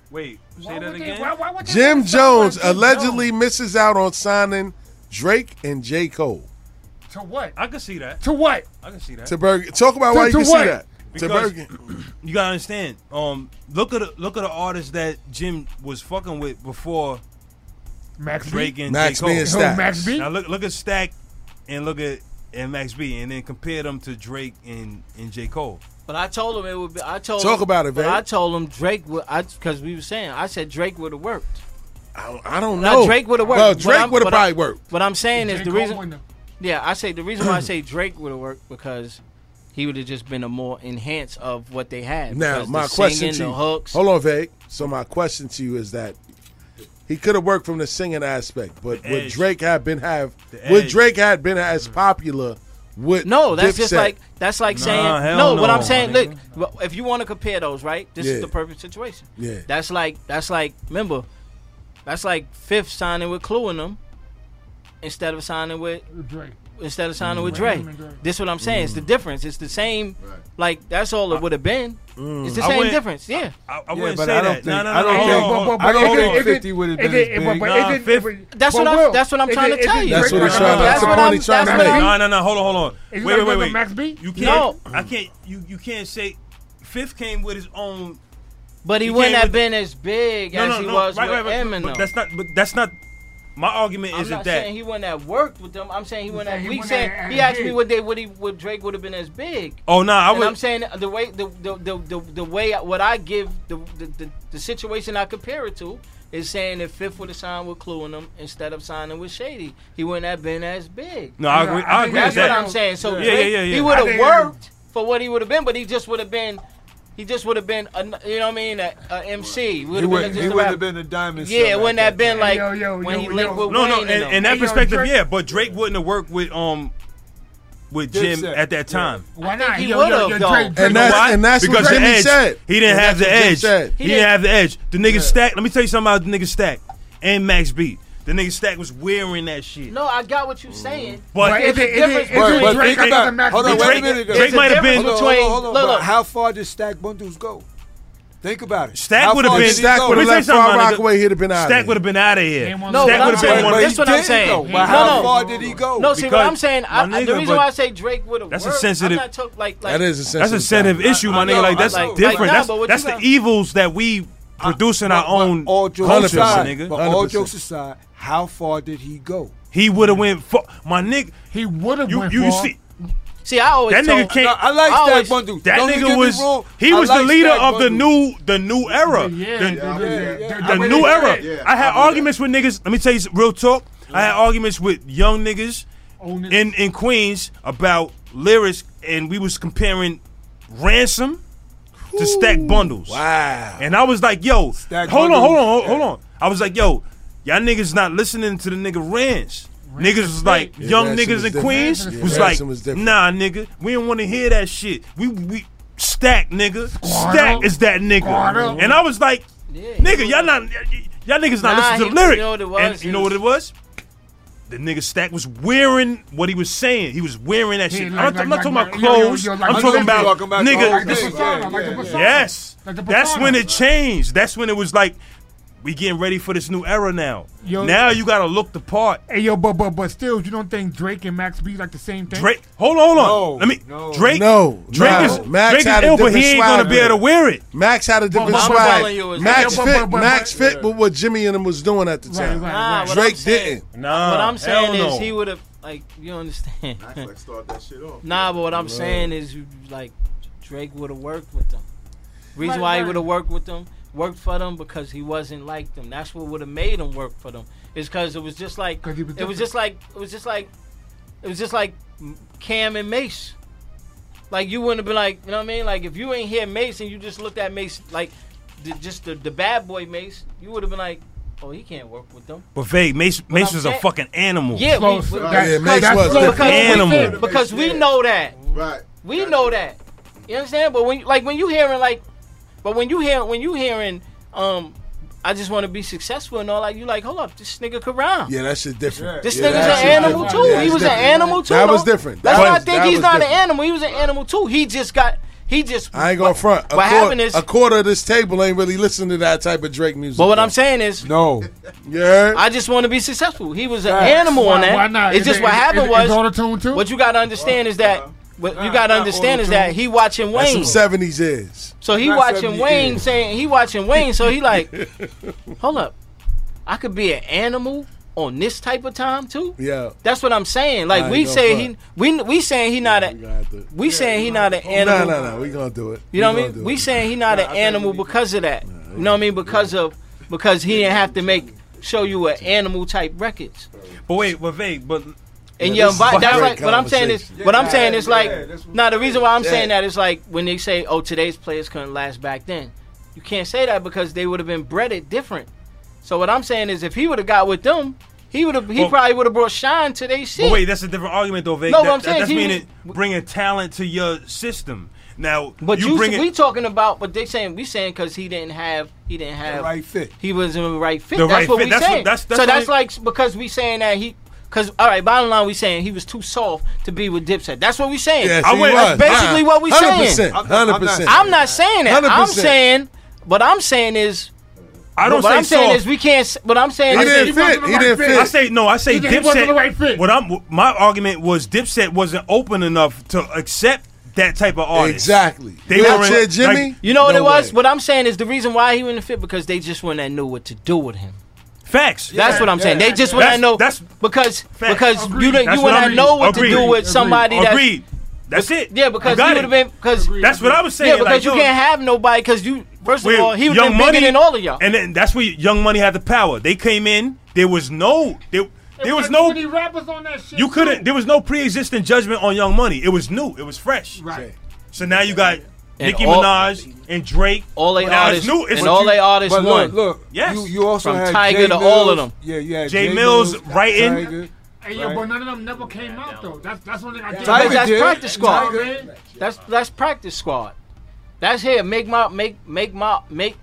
Speaker 8: Wait, say
Speaker 4: Why
Speaker 8: that
Speaker 4: would they-
Speaker 8: again.
Speaker 4: why- why
Speaker 3: Jim
Speaker 4: do something like
Speaker 3: Jones
Speaker 4: Jim
Speaker 3: allegedly
Speaker 4: Jones?
Speaker 3: misses out on signing Drake and J. Cole.
Speaker 4: To what?
Speaker 8: I can see that.
Speaker 4: To what?
Speaker 8: I can see that.
Speaker 3: To Bergen. Talk about
Speaker 4: To-
Speaker 3: why you can
Speaker 4: what?
Speaker 3: see that. To
Speaker 8: Because-
Speaker 3: Bergen.
Speaker 8: You gotta understand. Um, look at the, look at the artists that Jim was fucking with before
Speaker 4: Max
Speaker 8: Drake
Speaker 4: B?
Speaker 8: and
Speaker 3: Max
Speaker 8: J.
Speaker 3: B
Speaker 8: Cole.
Speaker 3: and Stack.
Speaker 4: Max B?
Speaker 8: Now look look at Stack and look at and Max B, and then compare them to Drake and and J Cole.
Speaker 7: But I told him it would be. I told
Speaker 3: Talk
Speaker 7: him,
Speaker 3: about it,
Speaker 7: but
Speaker 3: Van.
Speaker 7: I told him Drake would. I because we were saying. I said Drake would have worked.
Speaker 3: I don't, I don't
Speaker 7: Now,
Speaker 3: know.
Speaker 7: Drake would have worked.
Speaker 3: Well, Drake would have
Speaker 7: but I'm-
Speaker 3: probably worked.
Speaker 7: What I'm saying is
Speaker 4: J.
Speaker 7: the
Speaker 4: Cole
Speaker 7: reason.
Speaker 4: wouldn't.
Speaker 7: Yeah, I say the reason why I say Drake would have worked because he would have just been a more enhanced of what they had.
Speaker 3: Now, my
Speaker 7: the
Speaker 3: question
Speaker 7: singing,
Speaker 3: to
Speaker 7: the
Speaker 3: you.
Speaker 7: hooks.
Speaker 3: Hold on, Vague. So my question to you is that he could have worked from the singing aspect, but
Speaker 8: with
Speaker 3: Drake had been have
Speaker 8: with
Speaker 3: Drake had been as popular with
Speaker 7: No, that's just like that's like
Speaker 8: nah,
Speaker 7: saying
Speaker 8: no,
Speaker 7: no, what I'm saying, look, if you want to compare those, right? This
Speaker 3: yeah.
Speaker 7: is the perfect situation.
Speaker 3: Yeah.
Speaker 7: That's like that's like remember, that's like fifth signing with Clue in them instead of signing with
Speaker 4: Drake
Speaker 7: instead of signing
Speaker 4: mm, with Dre. Dre.
Speaker 7: This what I'm saying. It's the difference. It's the same. Right. Like that's all it would have been. Mm. It's the same difference. Yeah.
Speaker 8: I, I, wouldn't
Speaker 5: yeah,
Speaker 8: say that.
Speaker 5: I don't think.
Speaker 8: No, no, no,
Speaker 5: I don't think fifty would have been big.
Speaker 8: Nah,
Speaker 7: that's what I'm. That's what I'm trying to tell you.
Speaker 3: That's what trying. That's
Speaker 7: what I'm
Speaker 3: trying to make.
Speaker 8: No, no, no. Hold on, hold on. Wait, wait, wait,
Speaker 4: Max B.
Speaker 8: You can't. I can't. You you can't say. Fifth came with his own.
Speaker 7: But he, wouldn't have been as big as he was with Eminem.
Speaker 8: But that's not. But that's not my argument
Speaker 7: I'm
Speaker 8: isn't
Speaker 7: not
Speaker 8: that
Speaker 7: saying he wouldn't have worked with them. I'm saying he wouldn't. Have,
Speaker 4: he, said
Speaker 7: he asked me what they would he what Drake would have been as big.
Speaker 8: Oh no, nah,
Speaker 7: I
Speaker 8: would.
Speaker 7: I'm saying the way the the, the, the, the way what I give the, the the, the situation I compare it to is saying if Fifth would have signed with Clue and them instead of signing with Shady, he wouldn't have been as big.
Speaker 8: No, I agree. I agree
Speaker 7: that's what
Speaker 8: that.
Speaker 7: I'm saying. So
Speaker 8: yeah,
Speaker 7: Drake,
Speaker 8: yeah, yeah, yeah.
Speaker 7: he would have worked for what he would have been, but he just would have been he just would have been, a, you know what I mean, An MC. Would
Speaker 5: he would, have been a diamond.
Speaker 7: Yeah, it wouldn't have been like
Speaker 4: yo, yo,
Speaker 7: when
Speaker 4: yo,
Speaker 7: he linked with
Speaker 8: no,
Speaker 7: Wayne.
Speaker 8: No,
Speaker 7: no,
Speaker 8: in,
Speaker 7: in
Speaker 8: that
Speaker 4: hey,
Speaker 8: perspective, yeah. But Drake wouldn't have worked with um with Jim at that time.
Speaker 4: Yeah.
Speaker 7: Why
Speaker 4: not?
Speaker 7: He
Speaker 4: would have
Speaker 7: though.
Speaker 4: Drake,
Speaker 3: and that's, and that's
Speaker 8: because
Speaker 3: what Jimmy
Speaker 8: edge,
Speaker 3: said.
Speaker 8: He didn't
Speaker 3: and
Speaker 8: have the edge. He,
Speaker 7: he
Speaker 8: didn't, have the edge. The niggas yeah. stack. Let me tell you something about the niggas stack and Max B. The nigga Stack was wearing that shit.
Speaker 7: No, I got what you're saying.
Speaker 8: But
Speaker 7: right,
Speaker 4: difference
Speaker 5: between
Speaker 4: Drake,
Speaker 8: might have been
Speaker 5: between. Hold on, hold on,
Speaker 7: look, look.
Speaker 5: How far did Stack bundles go? Think about it.
Speaker 8: Stack would
Speaker 5: have
Speaker 8: been
Speaker 3: Stack would have left Far Rockaway. He'd have been out.
Speaker 8: Stack would have been out of here.
Speaker 7: No,
Speaker 8: Stack would have been one.
Speaker 7: This what I'm saying.
Speaker 5: Go, but how
Speaker 7: no,
Speaker 5: far did he go?
Speaker 7: No, see what I'm saying. I, nigga, the reason why I say Drake would have.
Speaker 8: That's
Speaker 7: worked, a sensitive. Talk, like, like,
Speaker 3: that is a sensitive.
Speaker 8: That's a sensitive issue, my nigga. Like that's different. that's the evils that we producing our own
Speaker 5: all
Speaker 8: culture, nigga.
Speaker 5: But all jokes aside, how far did he go?
Speaker 8: He would have went far. My nigga,
Speaker 4: he would have
Speaker 8: you,
Speaker 4: went
Speaker 8: you,
Speaker 4: far.
Speaker 8: You see,
Speaker 7: See, I always
Speaker 8: that nigga can't.
Speaker 5: No, I like
Speaker 7: I
Speaker 8: That
Speaker 5: Don't
Speaker 8: nigga was he was the leader
Speaker 5: Stag
Speaker 8: of Bundu.
Speaker 5: the
Speaker 8: new the new era.
Speaker 4: Yeah,
Speaker 8: the, new era. I had
Speaker 15: I
Speaker 8: arguments that. with niggas. Let me tell you real talk. Yeah. I had arguments with young niggas in in Queens about lyrics, and we was comparing ransom Ooh. to stack bundles.
Speaker 3: Wow.
Speaker 8: And I was like, yo,
Speaker 5: stack
Speaker 8: hold
Speaker 5: bundles.
Speaker 8: on, hold on, hold, yeah. hold on. I was like, yo, Y'all niggas not listening to the nigga Ranch. Ranch niggas was like,
Speaker 3: yeah,
Speaker 8: young niggas in Queens
Speaker 3: was,
Speaker 8: was like,
Speaker 3: was
Speaker 8: nah, nigga, we don't want to hear that shit. We we stack, nigga. Stack is that nigga. And I was like, nigga, y'all not y'all niggas not
Speaker 7: nah,
Speaker 8: listening to the lyric.
Speaker 7: You know what it was?
Speaker 8: And you know what it was? The nigga Stack was wearing what he was saying. He was wearing that
Speaker 4: he
Speaker 8: shit.
Speaker 4: Like,
Speaker 8: I'm, like, I'm
Speaker 4: like,
Speaker 8: not
Speaker 4: talking
Speaker 8: about clothes. I'm talking about,
Speaker 5: talking about
Speaker 8: nigga. Yes, that's when it changed. That's when it was like we getting ready for this new era now.
Speaker 4: Yo,
Speaker 8: now you gotta look the part.
Speaker 4: Hey yo, but but but still, you don't think Drake and Max B like the same thing?
Speaker 8: Drake, hold on, hold on.
Speaker 5: No,
Speaker 8: Let me.
Speaker 5: No,
Speaker 8: Drake,
Speaker 3: no,
Speaker 8: Drake
Speaker 3: no.
Speaker 8: is
Speaker 3: Max
Speaker 8: Drake
Speaker 3: had is
Speaker 8: ill, but he ain't gonna be able to wear it.
Speaker 3: Max had a different
Speaker 7: well,
Speaker 3: swag. Max
Speaker 4: right.
Speaker 3: fit,
Speaker 4: but, but,
Speaker 3: Max fit but what Jimmy and him was doing at the time.
Speaker 4: Right, right,
Speaker 7: nah,
Speaker 3: Drake
Speaker 7: saying,
Speaker 3: didn't.
Speaker 8: Nah,
Speaker 7: what I'm saying is he would have like you understand.
Speaker 15: Max like that shit off.
Speaker 7: Nah, but what I'm saying is like Drake would have worked with them. Reason why he would have worked with them worked for them because he wasn't like them. That's what would have made him work for them. Is because it was just like it was just like it was just like it was just like Cam and Mase. Like you wouldn't have been like, you know what I mean? Like if you ain't hear Mase and you just looked at Mase like the, just the, the bad boy Mase, you would have been like, Oh, he can't work with them.
Speaker 8: But Vague, Mase,
Speaker 7: Mase
Speaker 8: was a fucking animal.
Speaker 7: Yeah, we, we,
Speaker 3: yeah
Speaker 4: Mase
Speaker 3: was an
Speaker 7: because
Speaker 8: animal.
Speaker 7: We, because we know that.
Speaker 15: Right.
Speaker 7: We know that. You understand? But when like when you hearing like but when you hear when you hearing um I just want to be successful and all that. You like, hold up, this nigga could rhyme.
Speaker 3: Yeah, that shit different.
Speaker 7: This
Speaker 3: yeah,
Speaker 7: nigga's an animal
Speaker 3: different.
Speaker 7: too.
Speaker 3: Yeah,
Speaker 7: he was
Speaker 3: different.
Speaker 7: an animal too.
Speaker 3: That was different.
Speaker 7: That's why I think he's not
Speaker 3: different.
Speaker 7: an animal. He was an animal too. He just got. He just.
Speaker 3: I ain't gonna what, front. A
Speaker 7: what
Speaker 3: quarter,
Speaker 7: happened is
Speaker 3: a quarter of this table ain't really listening to that type of Drake music.
Speaker 7: But what
Speaker 3: though.
Speaker 7: I'm saying is,
Speaker 5: no,
Speaker 3: yeah.
Speaker 7: I just want to be successful. He was an animal
Speaker 4: why, on
Speaker 7: that.
Speaker 4: Why not?
Speaker 7: It's,
Speaker 4: it's
Speaker 7: just
Speaker 4: it,
Speaker 7: what happened
Speaker 4: it,
Speaker 7: was.
Speaker 4: It's on a tune too.
Speaker 7: What you got to understand is that what you gotta understand is that he watching Wayne.
Speaker 3: Seventies is.
Speaker 7: So he
Speaker 5: Not
Speaker 7: watching Wayne saying he watching Wayne. So he like, hold up, I could be an animal on this type of time too.
Speaker 3: Yeah,
Speaker 7: that's what I'm saying. Like we say he we we saying he not a we, saying he not an animal.
Speaker 3: No, no, no, we gonna do it.
Speaker 7: You know what I mean? We saying he not an animal because of that. You know what I mean? Because of because he didn't have to make show you an animal type records.
Speaker 8: But wait, but wait, but
Speaker 7: and
Speaker 8: yeah,
Speaker 7: your
Speaker 8: environment.
Speaker 7: That's like what I'm saying is. What I'm saying is like. Now the reason why I'm saying that is like when they say, "Oh, today's players couldn't last back then." You can't say that because they would have been bred it different. So what I'm saying is, if he would have got with them, he would have. He
Speaker 8: well,
Speaker 7: probably would have brought shine to their shit.
Speaker 8: Wait, that's a different argument, though. Vic.
Speaker 7: No,
Speaker 8: that,
Speaker 7: what I'm saying
Speaker 8: that's meaning bringing talent to your system. Now,
Speaker 7: but
Speaker 8: you,
Speaker 7: you
Speaker 8: bring
Speaker 7: we talking about, but they saying we saying because he didn't have he didn't have the
Speaker 5: right fit.
Speaker 7: He wasn't the right fit.
Speaker 8: The
Speaker 7: that's
Speaker 8: right
Speaker 7: what
Speaker 8: fit.
Speaker 7: we
Speaker 8: that's
Speaker 7: saying.
Speaker 8: What, that's, that's
Speaker 7: so that's like because we saying that he Cause all right, bottom line, we saying he was too soft to be with Dipset. That's what we saying.
Speaker 3: Yes,
Speaker 7: I went, that's basically what we
Speaker 3: 100%,
Speaker 7: saying.
Speaker 3: Hundred percent.
Speaker 7: I'm not saying that. i
Speaker 3: am
Speaker 7: saying what I'm saying is.
Speaker 8: I don't
Speaker 7: what
Speaker 8: say
Speaker 7: I'm saying
Speaker 8: soft.
Speaker 7: is we can't. What I'm saying
Speaker 8: he
Speaker 7: is
Speaker 8: didn't
Speaker 7: fit. He, didn't fit.
Speaker 8: I say no. I say Dipset.
Speaker 7: Right
Speaker 8: what I'm my argument was Dipset wasn't open enough to accept that type of artist.
Speaker 3: Exactly.
Speaker 8: They were in, Jimmy. Like,
Speaker 7: you know what
Speaker 8: no
Speaker 7: it was.
Speaker 8: Way.
Speaker 7: What I'm saying is the reason why he wouldn't fit because they just wouldn't know what to do with him.
Speaker 8: Facts. Yeah, that's
Speaker 7: what I'm
Speaker 8: yeah, saying.
Speaker 7: They just want
Speaker 8: to
Speaker 7: know
Speaker 8: that's
Speaker 7: because
Speaker 8: facts.
Speaker 7: because
Speaker 8: Agreed.
Speaker 7: you
Speaker 8: didn't,
Speaker 7: you
Speaker 8: want
Speaker 7: to know what
Speaker 8: Agreed.
Speaker 7: to do with
Speaker 8: Agreed.
Speaker 7: somebody
Speaker 8: Agreed. That's, it.
Speaker 7: Yeah, because you would have been because
Speaker 8: that's what I was saying.
Speaker 7: Yeah, because
Speaker 8: like,
Speaker 7: you
Speaker 8: yo,
Speaker 7: can't have nobody because you first of all he
Speaker 8: was
Speaker 7: money, bigger than all of y'all.
Speaker 8: And then that's where Young Money had the power. They came in. There was no there, there was, no
Speaker 4: rappers on that shit.
Speaker 8: You couldn't. There was no pre-existing judgment on Young Money. It was new. It was fresh.
Speaker 4: Right.
Speaker 8: So now you got
Speaker 7: and
Speaker 8: Nicki
Speaker 7: all,
Speaker 8: Minaj and Drake.
Speaker 7: All they artists,
Speaker 8: it's new, it's
Speaker 7: and all you, they artists won.
Speaker 5: Look,
Speaker 8: yes,
Speaker 5: you, you also
Speaker 7: from
Speaker 5: had
Speaker 7: Tiger
Speaker 5: Jay
Speaker 7: to Mills, all of them.
Speaker 5: Yeah, yeah.
Speaker 8: Jay,
Speaker 5: Jay
Speaker 8: Mills, right
Speaker 5: writing.
Speaker 4: Hey, yo,
Speaker 5: right.
Speaker 4: but none of them never came out though. That's that's what I did.
Speaker 7: Tiger, that's did. practice squad.
Speaker 4: Tiger.
Speaker 7: That's that's practice squad. That's here. Make my make make my make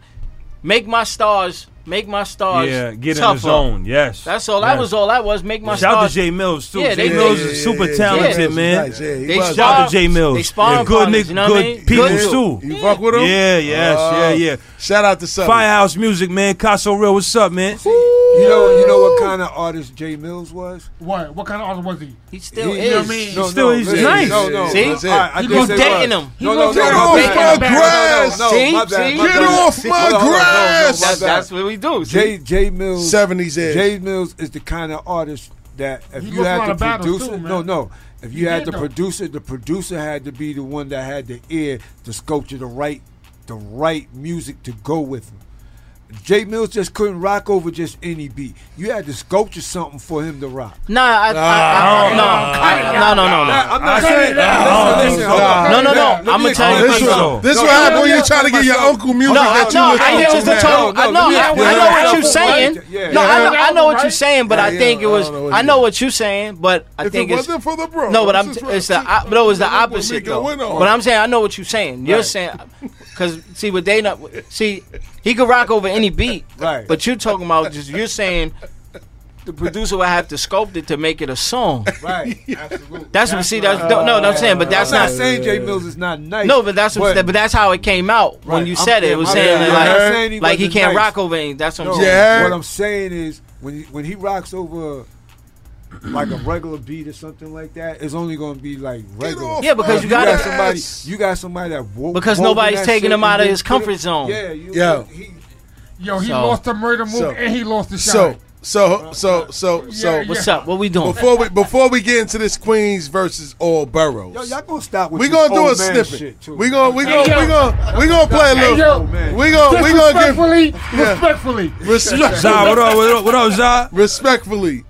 Speaker 7: make my stars make my stars.
Speaker 8: Yeah, get
Speaker 7: tougher.
Speaker 8: in the zone. Yes,
Speaker 7: that's all.
Speaker 8: Yes.
Speaker 7: That was all that was. Make my
Speaker 8: shout
Speaker 7: stars.
Speaker 8: to Jay Mills too.
Speaker 7: Yeah,
Speaker 8: Jay
Speaker 7: yeah,
Speaker 8: Mills
Speaker 7: yeah,
Speaker 8: is super talented, man.
Speaker 3: Nice.
Speaker 7: they
Speaker 8: shout out to Jay Mills.
Speaker 7: They sparring
Speaker 8: good niggas,
Speaker 7: you know
Speaker 8: good people
Speaker 7: good
Speaker 8: too.
Speaker 3: You fuck with them?
Speaker 8: Yeah, yes,
Speaker 3: uh,
Speaker 8: yeah, yeah.
Speaker 3: Shout out to Southern.
Speaker 8: Firehouse Music, man. Caso Real, what's up, man? Woo.
Speaker 5: You know, you know what kind of artist Jay Mills was?
Speaker 4: What? What kind of artist was he?
Speaker 7: He still
Speaker 5: he,
Speaker 7: is.
Speaker 5: You know what I mean? No, no,
Speaker 8: still
Speaker 5: is
Speaker 8: nice.
Speaker 5: No, no.
Speaker 7: See,
Speaker 5: I, I,
Speaker 7: he was dating him.
Speaker 5: No, no, no,
Speaker 3: get off my grass.
Speaker 7: See,
Speaker 3: get off my grass.
Speaker 7: That's what we do.
Speaker 5: Jay Jay Mills,
Speaker 3: seventies is.
Speaker 5: Jay Mills is the kind of artist that if
Speaker 4: he
Speaker 5: you had to
Speaker 4: produce it,
Speaker 5: no, no. If you had the producer, the producer had to be the one that had the ear to sculpture the right, the right music to go with him. Jay Mills just couldn't rock over just any beat. You had to sculpture something for him to rock.
Speaker 7: Nah, I, I, I, I no, no, no, no, no.
Speaker 5: I'm not saying. Listen,
Speaker 7: no, no, no.
Speaker 5: I'm
Speaker 7: gonna tell you
Speaker 3: this. This what
Speaker 5: happens
Speaker 3: when you're trying to get your uncle music
Speaker 7: No,
Speaker 3: you.
Speaker 7: I know, I know what you're saying. No, I know what you're saying, but I think it was. I know what you're saying, but I think
Speaker 3: it wasn't for the bro.
Speaker 7: No, but I'm. It's the. But it was the opposite though. But I'm saying I know what you're saying. You're saying Cause see what they not see, he could rock over any beat.
Speaker 5: Right.
Speaker 7: But you talking about just you're saying the producer would have to sculpt it to make it a song.
Speaker 5: Right. Absolutely.
Speaker 7: That's, that's what see. That's no, no. I'm saying, but that's
Speaker 5: I'm not,
Speaker 7: not
Speaker 5: saying Jay Mills is not nice.
Speaker 7: No, but that's what. But, but that's how it came out
Speaker 5: right.
Speaker 7: when
Speaker 5: you
Speaker 7: said I'm, it.
Speaker 5: It
Speaker 7: was
Speaker 5: I'm,
Speaker 7: saying
Speaker 5: yeah,
Speaker 7: like,
Speaker 5: like, he,
Speaker 7: like he can't
Speaker 5: nice.
Speaker 7: rock over. Anything. That's what I'm saying.
Speaker 5: What I'm saying is when he, when he rocks over like a regular beat or something like that, it's only gonna be like regular.
Speaker 7: Yeah, because
Speaker 3: you,
Speaker 7: you got,
Speaker 3: got
Speaker 5: somebody. You got somebody that wo-
Speaker 7: because nobody's taking him out of his comfort zone.
Speaker 5: Yeah, you,
Speaker 3: yeah.
Speaker 5: He,
Speaker 4: Yo, he
Speaker 7: so,
Speaker 4: lost the murder move
Speaker 3: so,
Speaker 4: and he lost the shot.
Speaker 3: So, so, so, so, so.
Speaker 4: Yeah,
Speaker 7: what's yeah. up? What we doing?
Speaker 3: Before we before we get into this Queens versus all boroughs,
Speaker 5: yo, y'all gonna stop with
Speaker 3: we gonna do a snippet. We gonna we gonna we gonna we gonna play a little.
Speaker 4: Hey,
Speaker 5: yo,
Speaker 3: we gonna we gonna
Speaker 4: respectfully, respectfully.
Speaker 3: Respect.
Speaker 8: Zah, what up? What up? What up, Zah?
Speaker 3: Respectfully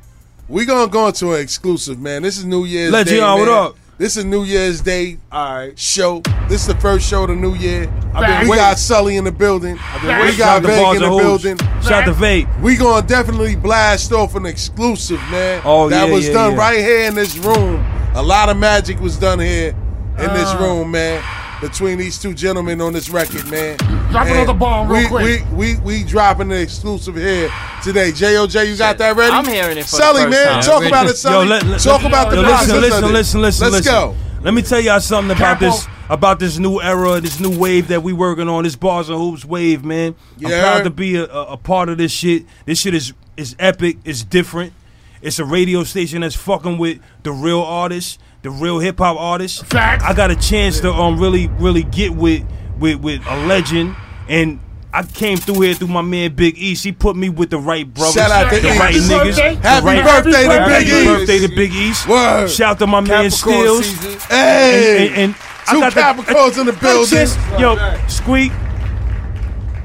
Speaker 3: we gonna go into an exclusive, man. This is New Year's
Speaker 8: Let
Speaker 3: Day.
Speaker 8: What up?
Speaker 3: This is New Year's Day
Speaker 5: all right,
Speaker 3: show. This is the first show of the new year. we got Sully in the building. We got
Speaker 8: Vague
Speaker 3: in the building.
Speaker 8: Shout to Vague.
Speaker 3: We gonna definitely blast off an exclusive, man.
Speaker 8: Oh,
Speaker 3: that
Speaker 8: yeah,
Speaker 3: was
Speaker 8: yeah,
Speaker 3: done
Speaker 8: yeah.
Speaker 3: right here in this room. A lot of magic was done here in uh. this
Speaker 4: ah.
Speaker 3: room, man between these two gentlemen on this record, man.
Speaker 4: Drop
Speaker 3: and
Speaker 4: another bomb real
Speaker 3: we,
Speaker 4: quick.
Speaker 3: We, we, we dropping an exclusive here today. JOJ, you got that ready?
Speaker 7: I'm hearing it for
Speaker 3: Sully, the
Speaker 7: first
Speaker 3: man.
Speaker 7: Time.
Speaker 3: Talk about it, Sully.
Speaker 8: Yo, let, let,
Speaker 3: talk about yo, the
Speaker 8: yo,
Speaker 3: process.
Speaker 8: Listen, listen, listen, listen.
Speaker 3: Let's
Speaker 8: listen.
Speaker 3: go.
Speaker 8: Let me tell y'all something about this about this new era, this new wave that we working on, this bars and hoops wave, man.
Speaker 3: Yeah.
Speaker 8: I'm proud to be a, a, a part of this shit. This shit is is epic. It's different. It's a radio station that's fucking with the real artists the real hip hop artist.
Speaker 4: Facts.
Speaker 8: I got a chance to um really really get with with with a legend and. I came through here through my man Big E. She put me with the right brothers,
Speaker 3: Shout out to
Speaker 8: the
Speaker 3: East.
Speaker 8: right niggas. Happy,
Speaker 3: happy
Speaker 8: right,
Speaker 3: birthday to Big E.
Speaker 8: Happy birthday to Big E.
Speaker 3: Word.
Speaker 8: Shout out to my
Speaker 5: Capricorn man
Speaker 8: Steels.
Speaker 5: Season.
Speaker 3: Hey,
Speaker 8: and, and, and two
Speaker 3: Capricorns in the building.
Speaker 8: Just, yo, Squeak.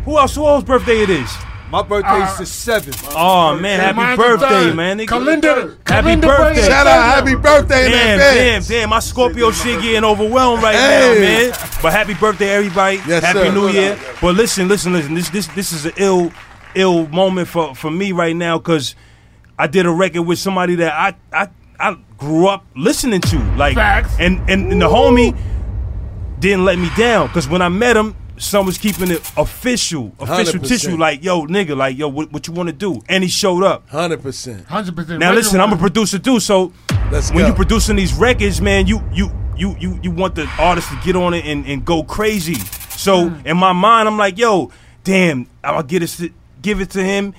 Speaker 8: Who else? Who else's birthday it is?
Speaker 5: My birthday's the seventh.
Speaker 8: Oh man, happy birthday, man.
Speaker 4: Calendar.
Speaker 8: Happy birthday.
Speaker 3: Shout out, happy birthday, man.
Speaker 8: Damn, damn, my Scorpio shit getting overwhelmed right now, man. But happy birthday, everybody.
Speaker 3: Yes,
Speaker 8: happy
Speaker 3: sir.
Speaker 8: New Year. But listen, listen, listen. This this this is an ill ill moment for for me right now because I did a record with somebody that I I I grew up listening to, like,
Speaker 4: Facts.
Speaker 8: and and, and the homie didn't let me down because when I met him, Son was keeping it official, official
Speaker 3: 100%.
Speaker 8: tissue. Like, yo, nigga, like, yo, what, what you want to do? And he showed up.
Speaker 3: Hundred percent.
Speaker 4: Hundred percent.
Speaker 8: Now listen, I'm a producer too, so
Speaker 3: Let's
Speaker 8: when
Speaker 3: go.
Speaker 8: you producing these records, man, you you you you you want the artist to get on it and, and go crazy. So
Speaker 3: Mm.
Speaker 8: in my mind, I'm like, yo, damn, I'll get it, to- give it to him.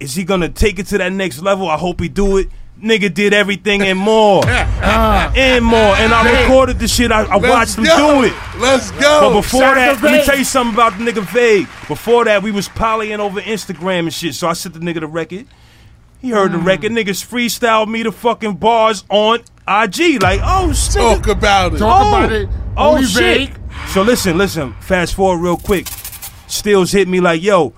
Speaker 8: Is he gonna take it to that next level? I hope he do it. Nigga did everything and more, uh, and more, and I recorded the shit. I, I
Speaker 3: Let's
Speaker 8: watched him do it.
Speaker 3: Let's go.
Speaker 8: But before
Speaker 3: Shout
Speaker 8: that, let me tell you something about the nigga Vague. Before that, we was polying over Instagram and shit. So I sent the nigga the record. He heard the hmm. record. Niggas freestyle me the fucking bars on IG. Like, oh shit.
Speaker 3: Talk about it.
Speaker 4: Talk
Speaker 8: oh,
Speaker 4: about it.
Speaker 8: Oh
Speaker 4: Only
Speaker 8: shit.
Speaker 4: Vague.
Speaker 8: So listen, listen. Fast forward real quick. Stills hit me like, yo,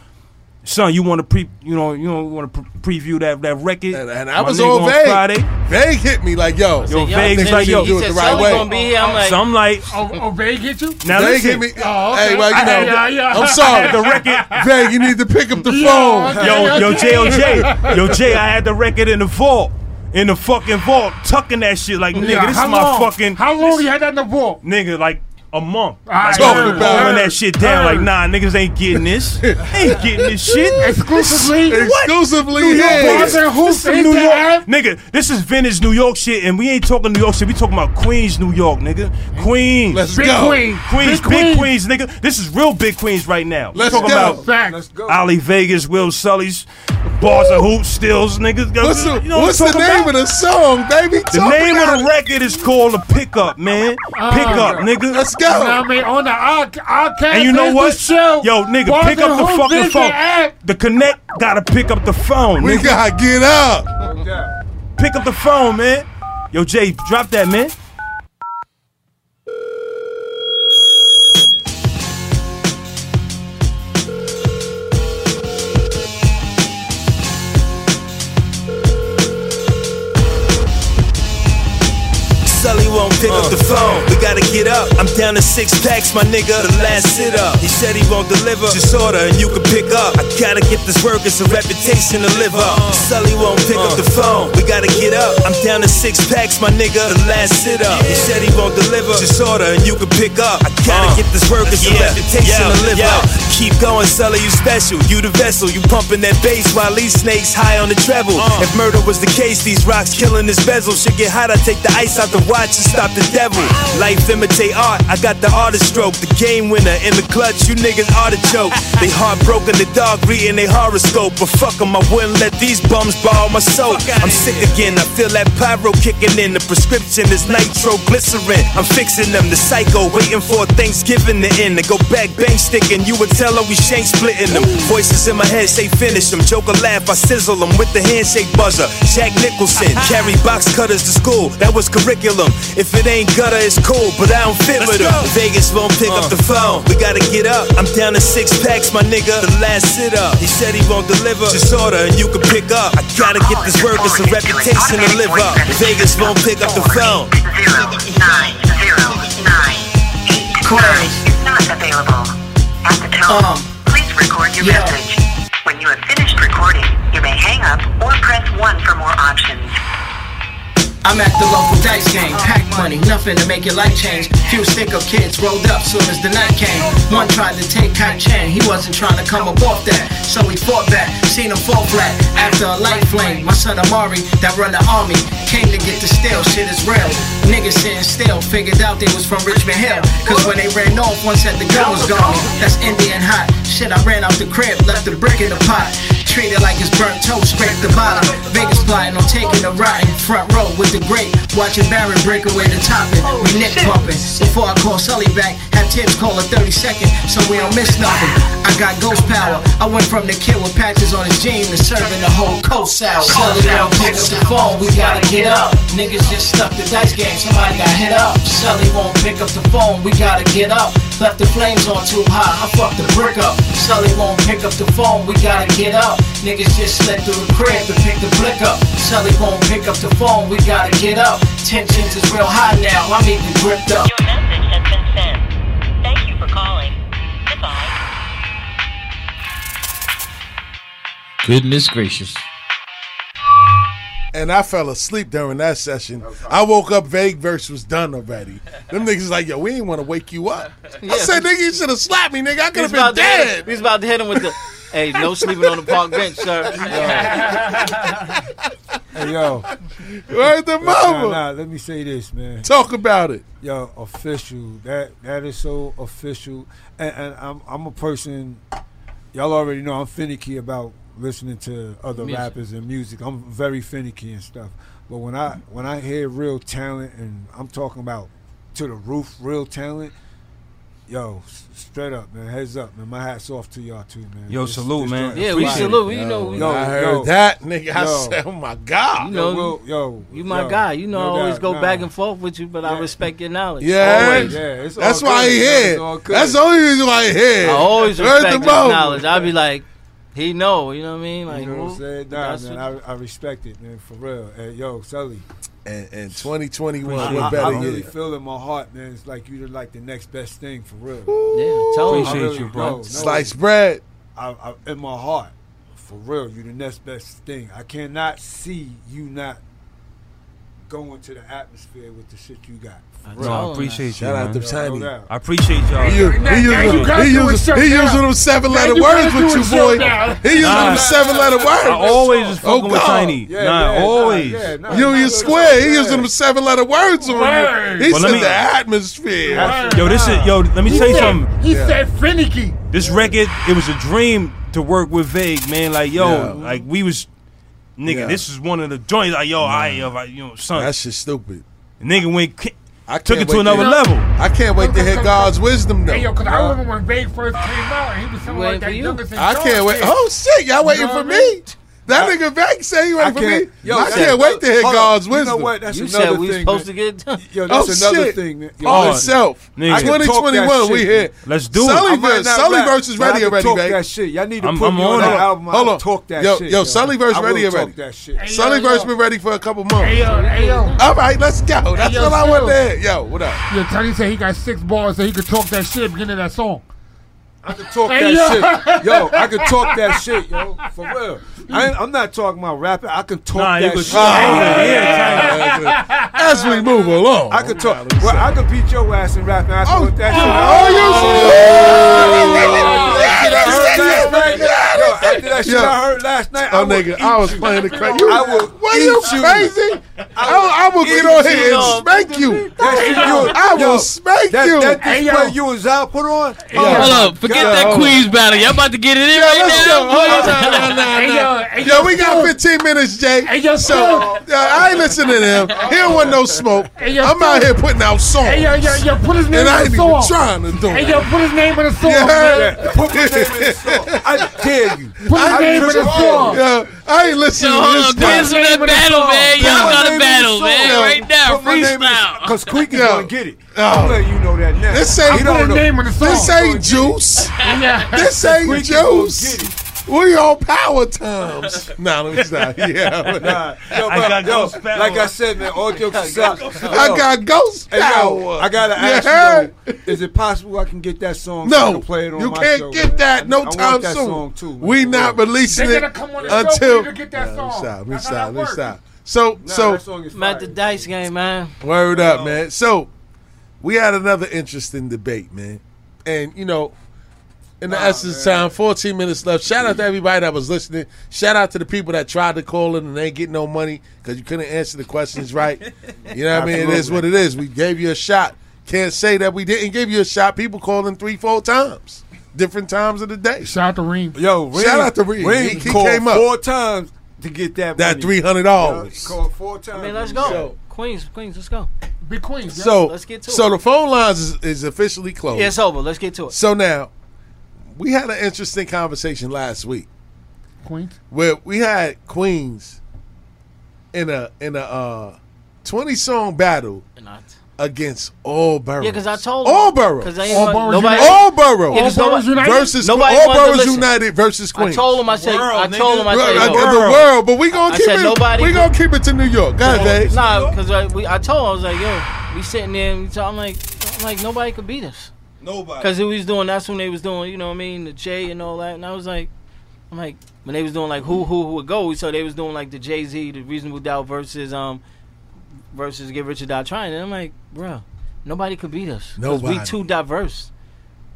Speaker 8: son, you want to pre, you know, you know, want to pre- preview that that record?
Speaker 3: And, and I
Speaker 8: My
Speaker 3: was on Vague.
Speaker 8: Friday.
Speaker 3: Vague hit me like, yo,
Speaker 8: Yo,
Speaker 16: Yo,
Speaker 8: Vague's like, yo,
Speaker 3: do it the right way.
Speaker 16: gonna be here. I'm like,
Speaker 8: so I'm like,
Speaker 4: Oh, oh, Vague hit you?
Speaker 8: now
Speaker 3: Vague
Speaker 8: listen.
Speaker 3: hit me.
Speaker 4: Oh, okay.
Speaker 3: Hey, well, you know,
Speaker 8: had-
Speaker 4: yeah, yeah.
Speaker 3: I'm sorry.
Speaker 8: the record.
Speaker 3: Vague, you need to pick up the phone.
Speaker 8: Yo, yo, J, yo, J. I had the record in the vault, in the fucking vault, tucking that shit like, nigga,
Speaker 4: Yeah,
Speaker 8: this
Speaker 4: how
Speaker 8: is my
Speaker 4: long?
Speaker 8: fucking,
Speaker 4: How long you had that in the vault?
Speaker 8: nigga, like a month. Like,
Speaker 3: Talking
Speaker 4: heard,
Speaker 8: oh,
Speaker 4: about
Speaker 8: that shit down, like, nah, niggas ain't getting this, ain't getting this shit.
Speaker 4: Exclusively.
Speaker 3: Exclusively
Speaker 8: New York
Speaker 3: here.
Speaker 4: Bars and hoops
Speaker 8: This New York,
Speaker 4: app.
Speaker 8: nigga. This is vintage New York shit, and we ain't talking New York shit. We talking about Queens, New York, nigga. Queens,
Speaker 3: Let's
Speaker 4: Big
Speaker 3: go.
Speaker 4: Queen.
Speaker 8: Queens,
Speaker 4: Big
Speaker 8: big
Speaker 4: Queen.
Speaker 8: Queens, nigga. This is real big Queens right now.
Speaker 3: Let's
Speaker 8: talking
Speaker 3: go.
Speaker 8: about
Speaker 4: Facts.
Speaker 8: Ali Vegas, Will Sully's, bars and hoops, stills, niggas.
Speaker 3: What's the,
Speaker 8: you know
Speaker 3: what's
Speaker 8: what
Speaker 3: the name
Speaker 8: talking
Speaker 3: of the song, baby?
Speaker 8: The
Speaker 3: Talk
Speaker 8: name of the record is called a pickup, man. Oh, pickup, nigga.
Speaker 3: Let's
Speaker 4: You know what. I mean? On the our, our
Speaker 8: And you know what?
Speaker 4: Show,
Speaker 8: Yo, nigga,
Speaker 4: Bars
Speaker 8: pick up the
Speaker 4: Hoops
Speaker 8: fucking phone.
Speaker 4: app.
Speaker 8: The connect gotta pick up the phone,
Speaker 3: We
Speaker 8: nigga.
Speaker 3: gotta get up.
Speaker 8: Pick up the phone, man. Yo, Jay, drop that, man.
Speaker 15: Pick up the phone. We gotta get up. I'm down to six packs, my nigga. The last sit up. He said he won't deliver. Just order and you can pick up. I gotta get this work. It's a reputation to live up. Sully won't pick up the phone. We gotta get up. I'm down to six packs, my nigga. The last sit up. He said he won't deliver. Just order and you can pick up. I gotta uh, get this work. It's a reputation to live up. Keep going, Sully. You special. You the vessel. You pumping that bass while these snakes high on the treble. Uh. If murder was the case, these rocks killing this bezel. Should get hot. I take the ice out the watch and stop the devil. Life imitate art. I got the artist stroke. The game winner in the clutch. You niggas artichoke. They heartbroken. The dog reading they horoscope. But fuck 'em, I wouldn't let these bums borrow my soul. I'm sick again. I feel that pyro kicking in. The prescription is nitroglycerin. I'm fixing them. The psycho waiting for Thanksgiving to end. To go back bang sticking. You would tell her we shank splitting them. Voices in my head say finish them. Joker laugh. I sizzle them with the handshake buzzer. Jack Nicholson. Carry box cutters to school. That was curriculum. If it ain't gutter, it's cool, but I don't fit with them. Vegas won't pick up the phone. We gotta get up. I'm down to six packs, my nigga. The last sit up. He said he won't deliver. Just order and you can pick up. I gotta get this work. It's a reputation to live up. Vegas won't pick up the phone.
Speaker 17: Queries is not available. At the tone,
Speaker 16: Um,
Speaker 17: please record your
Speaker 16: yeah.
Speaker 17: message. When you have finished recording, you may hang up or press 1 for more options.
Speaker 16: I'm at the local dice game, pack money, nothing to make your life change. Few stick kids rolled up soon as the night came. One tried to take Kai Chen, he wasn't trying to come up off that, so he fought back. Seen him fall flat after a light flame. My son Amari, that run the army, came to get the steel. Shit is real. Niggas sitting still, figured out they was from Richmond Hill. Cause when they ran off, one said the gun was gone. That's Indian hot. Shit, I ran out the crib, left the brick in the pot. Treated like it's burnt toast, scrape the bottom. Vegas plotting on taking a ride in front row with the great. Watching Barron break away the topping. We neck pumping. Before I call Sully back, have Tibbs call a 30 second so we don't miss nothing. I got ghost power. I went from the kid with patches on his jeans to serving the whole coast out. Sully don't pick up the phone, we gotta get up. Niggas just stuck the dice game, somebody got hit up. Sully won't pick up the phone, we gotta get up. Left the flames on too high, I fucked the brick up. Sully won't pick up the phone, we gotta get up. Niggas just slipped through the crib to pick the blick up. Sully won't pick up the phone, we gotta get up. Tensions is real high now, I'm even gripped up.
Speaker 17: Your message has been sent. Thank you for calling. Goodbye.
Speaker 2: Goodness gracious
Speaker 3: and I fell asleep during that session. I woke up, vague verse was done already. Them niggas like, yo, we didn't want to wake you up.
Speaker 7: Yeah.
Speaker 3: I said, nigga, you should have slapped me, nigga. I could have been dead.
Speaker 7: he's about to hit him with the, hey, no sleeping on the park bench, sir. Yo.
Speaker 5: hey, yo.
Speaker 3: The mama?
Speaker 5: Nah, nah, let me say this, man.
Speaker 3: Talk about it.
Speaker 5: Yo, official. That That is so official. And, and I'm, I'm a person, y'all already know I'm finicky about listening to other
Speaker 7: music.
Speaker 5: rappers and music. I'm very finicky and stuff. But when I when I hear real talent, and I'm talking about to the roof, real talent. Yo, straight up, man. Heads up, man. My hat's off to y'all too, man.
Speaker 8: Yo,
Speaker 5: this,
Speaker 8: salute, man.
Speaker 7: Yeah, we salute. We yo, know. We,
Speaker 3: I heard
Speaker 5: yo,
Speaker 3: that, nigga.
Speaker 5: Yo, I
Speaker 3: said, oh my god.
Speaker 7: You know,
Speaker 5: yo, yo
Speaker 7: you my guy. You know, I always go
Speaker 5: nah.
Speaker 7: back and forth with you, but
Speaker 5: yeah.
Speaker 7: I respect your knowledge.
Speaker 3: Yeah,
Speaker 5: yeah.
Speaker 3: That's why
Speaker 5: I hear.
Speaker 3: That's the only reason why I hear.
Speaker 7: I always respect
Speaker 3: I
Speaker 7: his knowledge. I be like, he know, you know what I mean? Like,
Speaker 5: you know what I'm saying? Nah, man, I, I, respect it, man, for real. And, yo, Sully.
Speaker 3: And, and 2021,
Speaker 5: I, I, I really feel in my heart, man. It's like you're like the next best thing, for real. Ooh.
Speaker 7: Yeah, tell
Speaker 8: Appreciate
Speaker 5: really,
Speaker 8: you, bro.
Speaker 5: No, no,
Speaker 3: bread.
Speaker 5: I, in my heart, for real, you're the next best thing. I cannot see you not going to the atmosphere with the shit you got.
Speaker 7: I no,
Speaker 8: I appreciate you.
Speaker 3: Shout
Speaker 8: man.
Speaker 3: out
Speaker 5: to
Speaker 3: Tiny.
Speaker 8: I appreciate y'all.
Speaker 3: He, he, he, he using them seven letter words with you, boy. He using them seven letter words.
Speaker 8: I always just
Speaker 3: oh,
Speaker 8: fucking oh,
Speaker 3: with
Speaker 8: Tiny.
Speaker 5: Yeah,
Speaker 8: nah,
Speaker 5: man,
Speaker 8: always.
Speaker 5: Nah, yeah, nah,
Speaker 3: you
Speaker 5: you
Speaker 3: square. He using them seven letter words on you. He said the atmosphere.
Speaker 8: Yo, this is yo. Let me tell you something.
Speaker 4: He said finicky.
Speaker 8: This record, it was a dream to work with Vague, man. Like yo, like we was, nigga. This is one of the joints. Like yo, I, yo, you know, son.
Speaker 3: That just stupid.
Speaker 8: Nigga went
Speaker 3: I
Speaker 8: took it to another level.
Speaker 3: I can't wait to hear God's wisdom though.
Speaker 4: Hey, yo, because I remember when Vague first came out, and he was
Speaker 7: something
Speaker 4: like that.
Speaker 3: I can't wait. Oh shit, y'all waiting for me? That nigga back say
Speaker 5: you
Speaker 3: ain't for me.
Speaker 5: Yo,
Speaker 3: I can't wait to hear
Speaker 5: God's on.
Speaker 3: wisdom.
Speaker 5: You know what? That's
Speaker 7: you
Speaker 5: another
Speaker 7: said we
Speaker 5: thing.
Speaker 7: supposed
Speaker 5: man.
Speaker 7: to get
Speaker 5: Yo, that's
Speaker 3: oh,
Speaker 5: another
Speaker 3: shit.
Speaker 5: thing. Man. Yo, oh,
Speaker 3: itself. 2021, we here.
Speaker 8: Let's do
Speaker 3: Sully
Speaker 5: it.
Speaker 3: Sully
Speaker 5: rap,
Speaker 3: versus Ready Already, baby.
Speaker 5: talk
Speaker 3: babe.
Speaker 5: that shit. Y'all need to
Speaker 8: I'm,
Speaker 5: put
Speaker 8: I'm
Speaker 5: me
Speaker 8: on,
Speaker 5: on that album.
Speaker 3: Hold on.
Speaker 5: Talk that
Speaker 3: yo,
Speaker 5: shit.
Speaker 3: Yo, Sully
Speaker 5: versus
Speaker 3: Ready Already. Sully
Speaker 4: versus
Speaker 3: been ready for a couple months. All right, let's go. That's all I want to hear. Yo, what up?
Speaker 4: Yo, Tony said he got six bars so he could talk that shit beginning of that song.
Speaker 5: I can talk that shit. Yo, I can talk that shit, yo. For real. I am not talking about rapping. I can talk
Speaker 8: nah,
Speaker 5: that shit.
Speaker 8: Oh,
Speaker 3: As we move along.
Speaker 5: I can talk. Well, I can beat your ass in rapping. I can
Speaker 3: oh,
Speaker 5: that oh, shit. Oh, you oh, oh, oh, oh, oh, oh, oh, oh, oh, after that shit I heard last night,
Speaker 3: oh,
Speaker 5: I
Speaker 3: nigga, I was
Speaker 5: you.
Speaker 3: playing the crazy.
Speaker 5: I will
Speaker 3: what
Speaker 5: are
Speaker 3: you crazy? I, I will get on here and spank you. I will spank you.
Speaker 5: That display you was out put on.
Speaker 2: Oh Hold up, forget that Queens battle. Y'all about to get it in right now.
Speaker 3: Hold on,
Speaker 4: Yo,
Speaker 3: we got 15 minutes, Jay.
Speaker 4: Hey, yo,
Speaker 3: so I ain't listening to him. Here wasn't no smoke. I'm out here putting out songs.
Speaker 4: Hey, yo, yo, yo, put his name
Speaker 3: and I ain't even trying to do it.
Speaker 4: Hey, yo, put his name in the song.
Speaker 5: Put his name in the song. I dare you.
Speaker 4: Put
Speaker 5: I
Speaker 4: name in the song.
Speaker 3: Yo, I ain't listening
Speaker 2: yo,
Speaker 3: to this.
Speaker 4: Kids in the
Speaker 2: battle, man. Y'all got a battle, man.
Speaker 3: Yo,
Speaker 2: right now, freestyle.
Speaker 5: Because Creek
Speaker 3: is
Speaker 5: going to get it.
Speaker 3: Oh.
Speaker 5: I'm letting you know that now.
Speaker 3: This ain't,
Speaker 5: I
Speaker 4: put
Speaker 5: a
Speaker 4: name in the song.
Speaker 3: This ain't Juice. This ain't Juice. We on power times. nah, let me stop. Yeah.
Speaker 5: Nah, yo,
Speaker 8: I got
Speaker 5: yo,
Speaker 8: ghost power.
Speaker 5: Like I said, man, all jokes aside.
Speaker 3: I got ghost power.
Speaker 5: Yo, I gotta ask
Speaker 3: yeah.
Speaker 5: you, though, is it possible I can get that song?
Speaker 3: No,
Speaker 5: so play it on
Speaker 3: you can't
Speaker 5: show,
Speaker 3: get
Speaker 5: man.
Speaker 3: that no
Speaker 5: I,
Speaker 3: time I
Speaker 5: that
Speaker 3: soon.
Speaker 5: Song too, man.
Speaker 3: we not releasing
Speaker 4: they
Speaker 3: it
Speaker 4: come on the
Speaker 3: until.
Speaker 4: Show get that
Speaker 3: nah,
Speaker 4: song.
Speaker 3: Stop. Let stop. Let stop. So,
Speaker 5: nah,
Speaker 3: so
Speaker 7: about the dice game, man.
Speaker 3: Word up, man. So, we had another interesting debate, man, and you know in the oh, essence man. time. 14 minutes left. Shout out to everybody that was listening. Shout out to the people that tried to call in and they get no money because you couldn't answer the questions right. You know what I mean? It is what it is. We gave you a shot. Can't say that we didn't give you a shot. People calling three, four times, different times of the day.
Speaker 4: Shout out to Reem.
Speaker 5: Yo, Reem,
Speaker 3: shout out to Reem.
Speaker 5: Reem
Speaker 3: he, he came up
Speaker 5: four times to get that
Speaker 3: that
Speaker 5: money.
Speaker 3: three hundred dollars.
Speaker 5: Called four times.
Speaker 7: I mean, let's go,
Speaker 3: so,
Speaker 7: Queens, Queens, let's go.
Speaker 4: Big Queens.
Speaker 3: So yeah.
Speaker 7: let's get to
Speaker 3: so
Speaker 7: it.
Speaker 3: So the phone lines is, is officially closed.
Speaker 7: Yeah, it's over. Let's get to it.
Speaker 3: So now we had an interesting conversation last week.
Speaker 4: Queens.
Speaker 3: Where we had Queens in a in a uh, twenty song battle
Speaker 7: Not.
Speaker 3: against all boroughs.
Speaker 7: Yeah, because I told
Speaker 3: all boroughs.
Speaker 4: All boroughs.
Speaker 3: All boroughs.
Speaker 4: United.
Speaker 3: versus
Speaker 7: nobody
Speaker 3: all boroughs united versus
Speaker 7: I
Speaker 3: Queens.
Speaker 7: told him. I said.
Speaker 8: World,
Speaker 7: I told them, him. I said. get
Speaker 3: the world, but we gonna
Speaker 7: I
Speaker 3: keep
Speaker 7: said
Speaker 3: it.
Speaker 7: nobody-
Speaker 3: we gonna keep it to New York, guys.
Speaker 7: Nah, because I, uh, I told him. I was like, yo, we sitting there. And we talk, I'm like, I'm like nobody could beat us.
Speaker 3: Nobody.
Speaker 7: Because it was doing, that's when they was doing, you know what I mean, the J and all that. And I was like, I'm like, when they was doing like who who who would go, so they was doing like the Jay Z, the Reasonable Doubt versus um versus Get Rich or Die Trying, and I'm like, bro, nobody could beat us. 'Cause
Speaker 3: Nobody.
Speaker 7: We too diverse.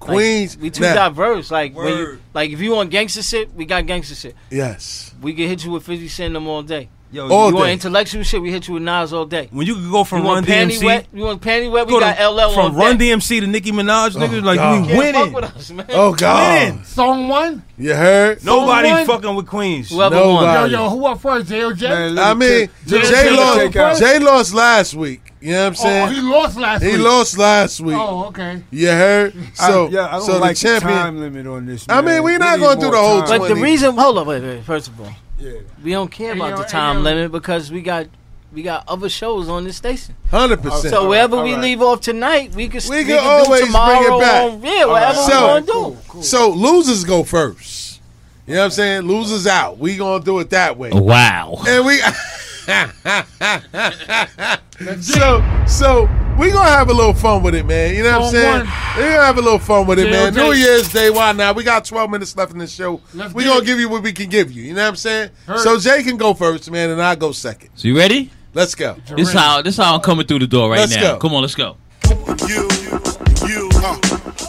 Speaker 7: Like,
Speaker 3: Queens,
Speaker 7: we too
Speaker 3: now-
Speaker 7: diverse. Like when you, like if you want gangster shit, we got gangster shit.
Speaker 3: Yes.
Speaker 7: We can hit you with Fifty Cent them all day.
Speaker 8: Yo,
Speaker 3: All
Speaker 7: you want intellectual shit, we hit you with Nas all day.
Speaker 8: when you could go from
Speaker 7: you
Speaker 8: Run
Speaker 7: want panty
Speaker 8: DMC,
Speaker 7: wet? You want panty wet? We
Speaker 8: go
Speaker 7: got
Speaker 8: to,
Speaker 7: LL
Speaker 8: from
Speaker 7: on
Speaker 8: Run
Speaker 7: deck.
Speaker 8: DMC to Nicki Minaj, oh, niggas like
Speaker 3: God.
Speaker 8: we
Speaker 7: Can't
Speaker 8: winning.
Speaker 7: fuck with us, man.
Speaker 3: Oh God.
Speaker 8: Winning.
Speaker 4: Song one.
Speaker 3: You heard?
Speaker 8: Nobody
Speaker 4: one.
Speaker 8: fucking with Queens.
Speaker 7: Whoever
Speaker 3: Nobody.
Speaker 7: won.
Speaker 4: Yo, yo, who up first? J.O.J.?
Speaker 5: Man, let
Speaker 3: I mean,
Speaker 5: take-
Speaker 4: Jay-
Speaker 3: Jay
Speaker 4: Jay
Speaker 3: lost.
Speaker 5: take out-
Speaker 3: Jay lost last week. You know what I'm
Speaker 4: Oh,
Speaker 3: saying?
Speaker 4: he lost last
Speaker 3: he
Speaker 4: week.
Speaker 3: He lost last week.
Speaker 4: Oh, okay.
Speaker 3: You heard?
Speaker 5: I-
Speaker 3: So,
Speaker 5: yeah, I don't
Speaker 3: so
Speaker 5: like
Speaker 3: the champion.
Speaker 5: time limit on this.
Speaker 3: I mean, we
Speaker 5: We
Speaker 3: not
Speaker 5: need
Speaker 3: gonna do the whole
Speaker 5: time.
Speaker 7: But the reason, hold up, wait, wait. First of all,
Speaker 5: Yeah.
Speaker 7: we don't care
Speaker 4: Hey,
Speaker 7: about
Speaker 4: yo,
Speaker 7: the
Speaker 4: hey,
Speaker 7: time
Speaker 4: yo.
Speaker 7: limit because we got we got other shows on this station.
Speaker 3: Hundred percent.
Speaker 7: So wherever
Speaker 5: all
Speaker 7: we
Speaker 5: right.
Speaker 7: leave off tonight, we can
Speaker 3: We
Speaker 7: we
Speaker 3: can
Speaker 7: can
Speaker 3: always
Speaker 7: do
Speaker 3: bring it back.
Speaker 7: On, yeah, whatever
Speaker 3: So-
Speaker 7: we want to do.
Speaker 3: So losers go first. You know what I'm saying? Losers out. We gonna do it that way.
Speaker 2: Wow.
Speaker 3: And we So so we gonna have a little fun with it, man. You know what I'm saying?
Speaker 4: one.
Speaker 3: We gonna have a little fun with it, man. New Year's Day, why not? We got 12 minutes left in the show. We
Speaker 4: get
Speaker 3: gonna give you what we can give you. You know what I'm saying? So Jay can go first, man, and I go second.
Speaker 2: So you ready?
Speaker 3: Let's go.
Speaker 2: This how this how I'm coming through the door right
Speaker 3: Let's
Speaker 2: now.
Speaker 3: go.
Speaker 2: Come on, let's go.
Speaker 11: You, you, uh.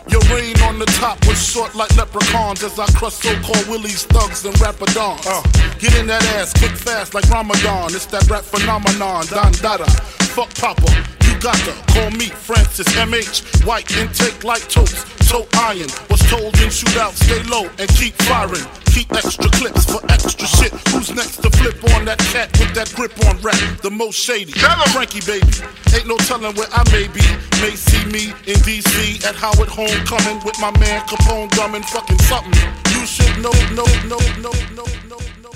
Speaker 11: Your reign on the top was short like leprechauns as I crush so-called willies, thugs, and rapadons. Uh. Get in that ass, quick fast like Ramadan. It's that rap phenomenon, Don Dada. Fuck Papa, you got to call me Francis MH. White intake like toast, toe iron. Was told in shootout, stay low and keep firing. Keep extra clips for extra shit. Who's next to flip on that cat with that grip on rap? The most shady. Frankie baby. Ain't no telling where I may be. May see me in DC at Howard Homecoming with my man Capone drumming fucking something. You should know, know, know, know, know, know, know,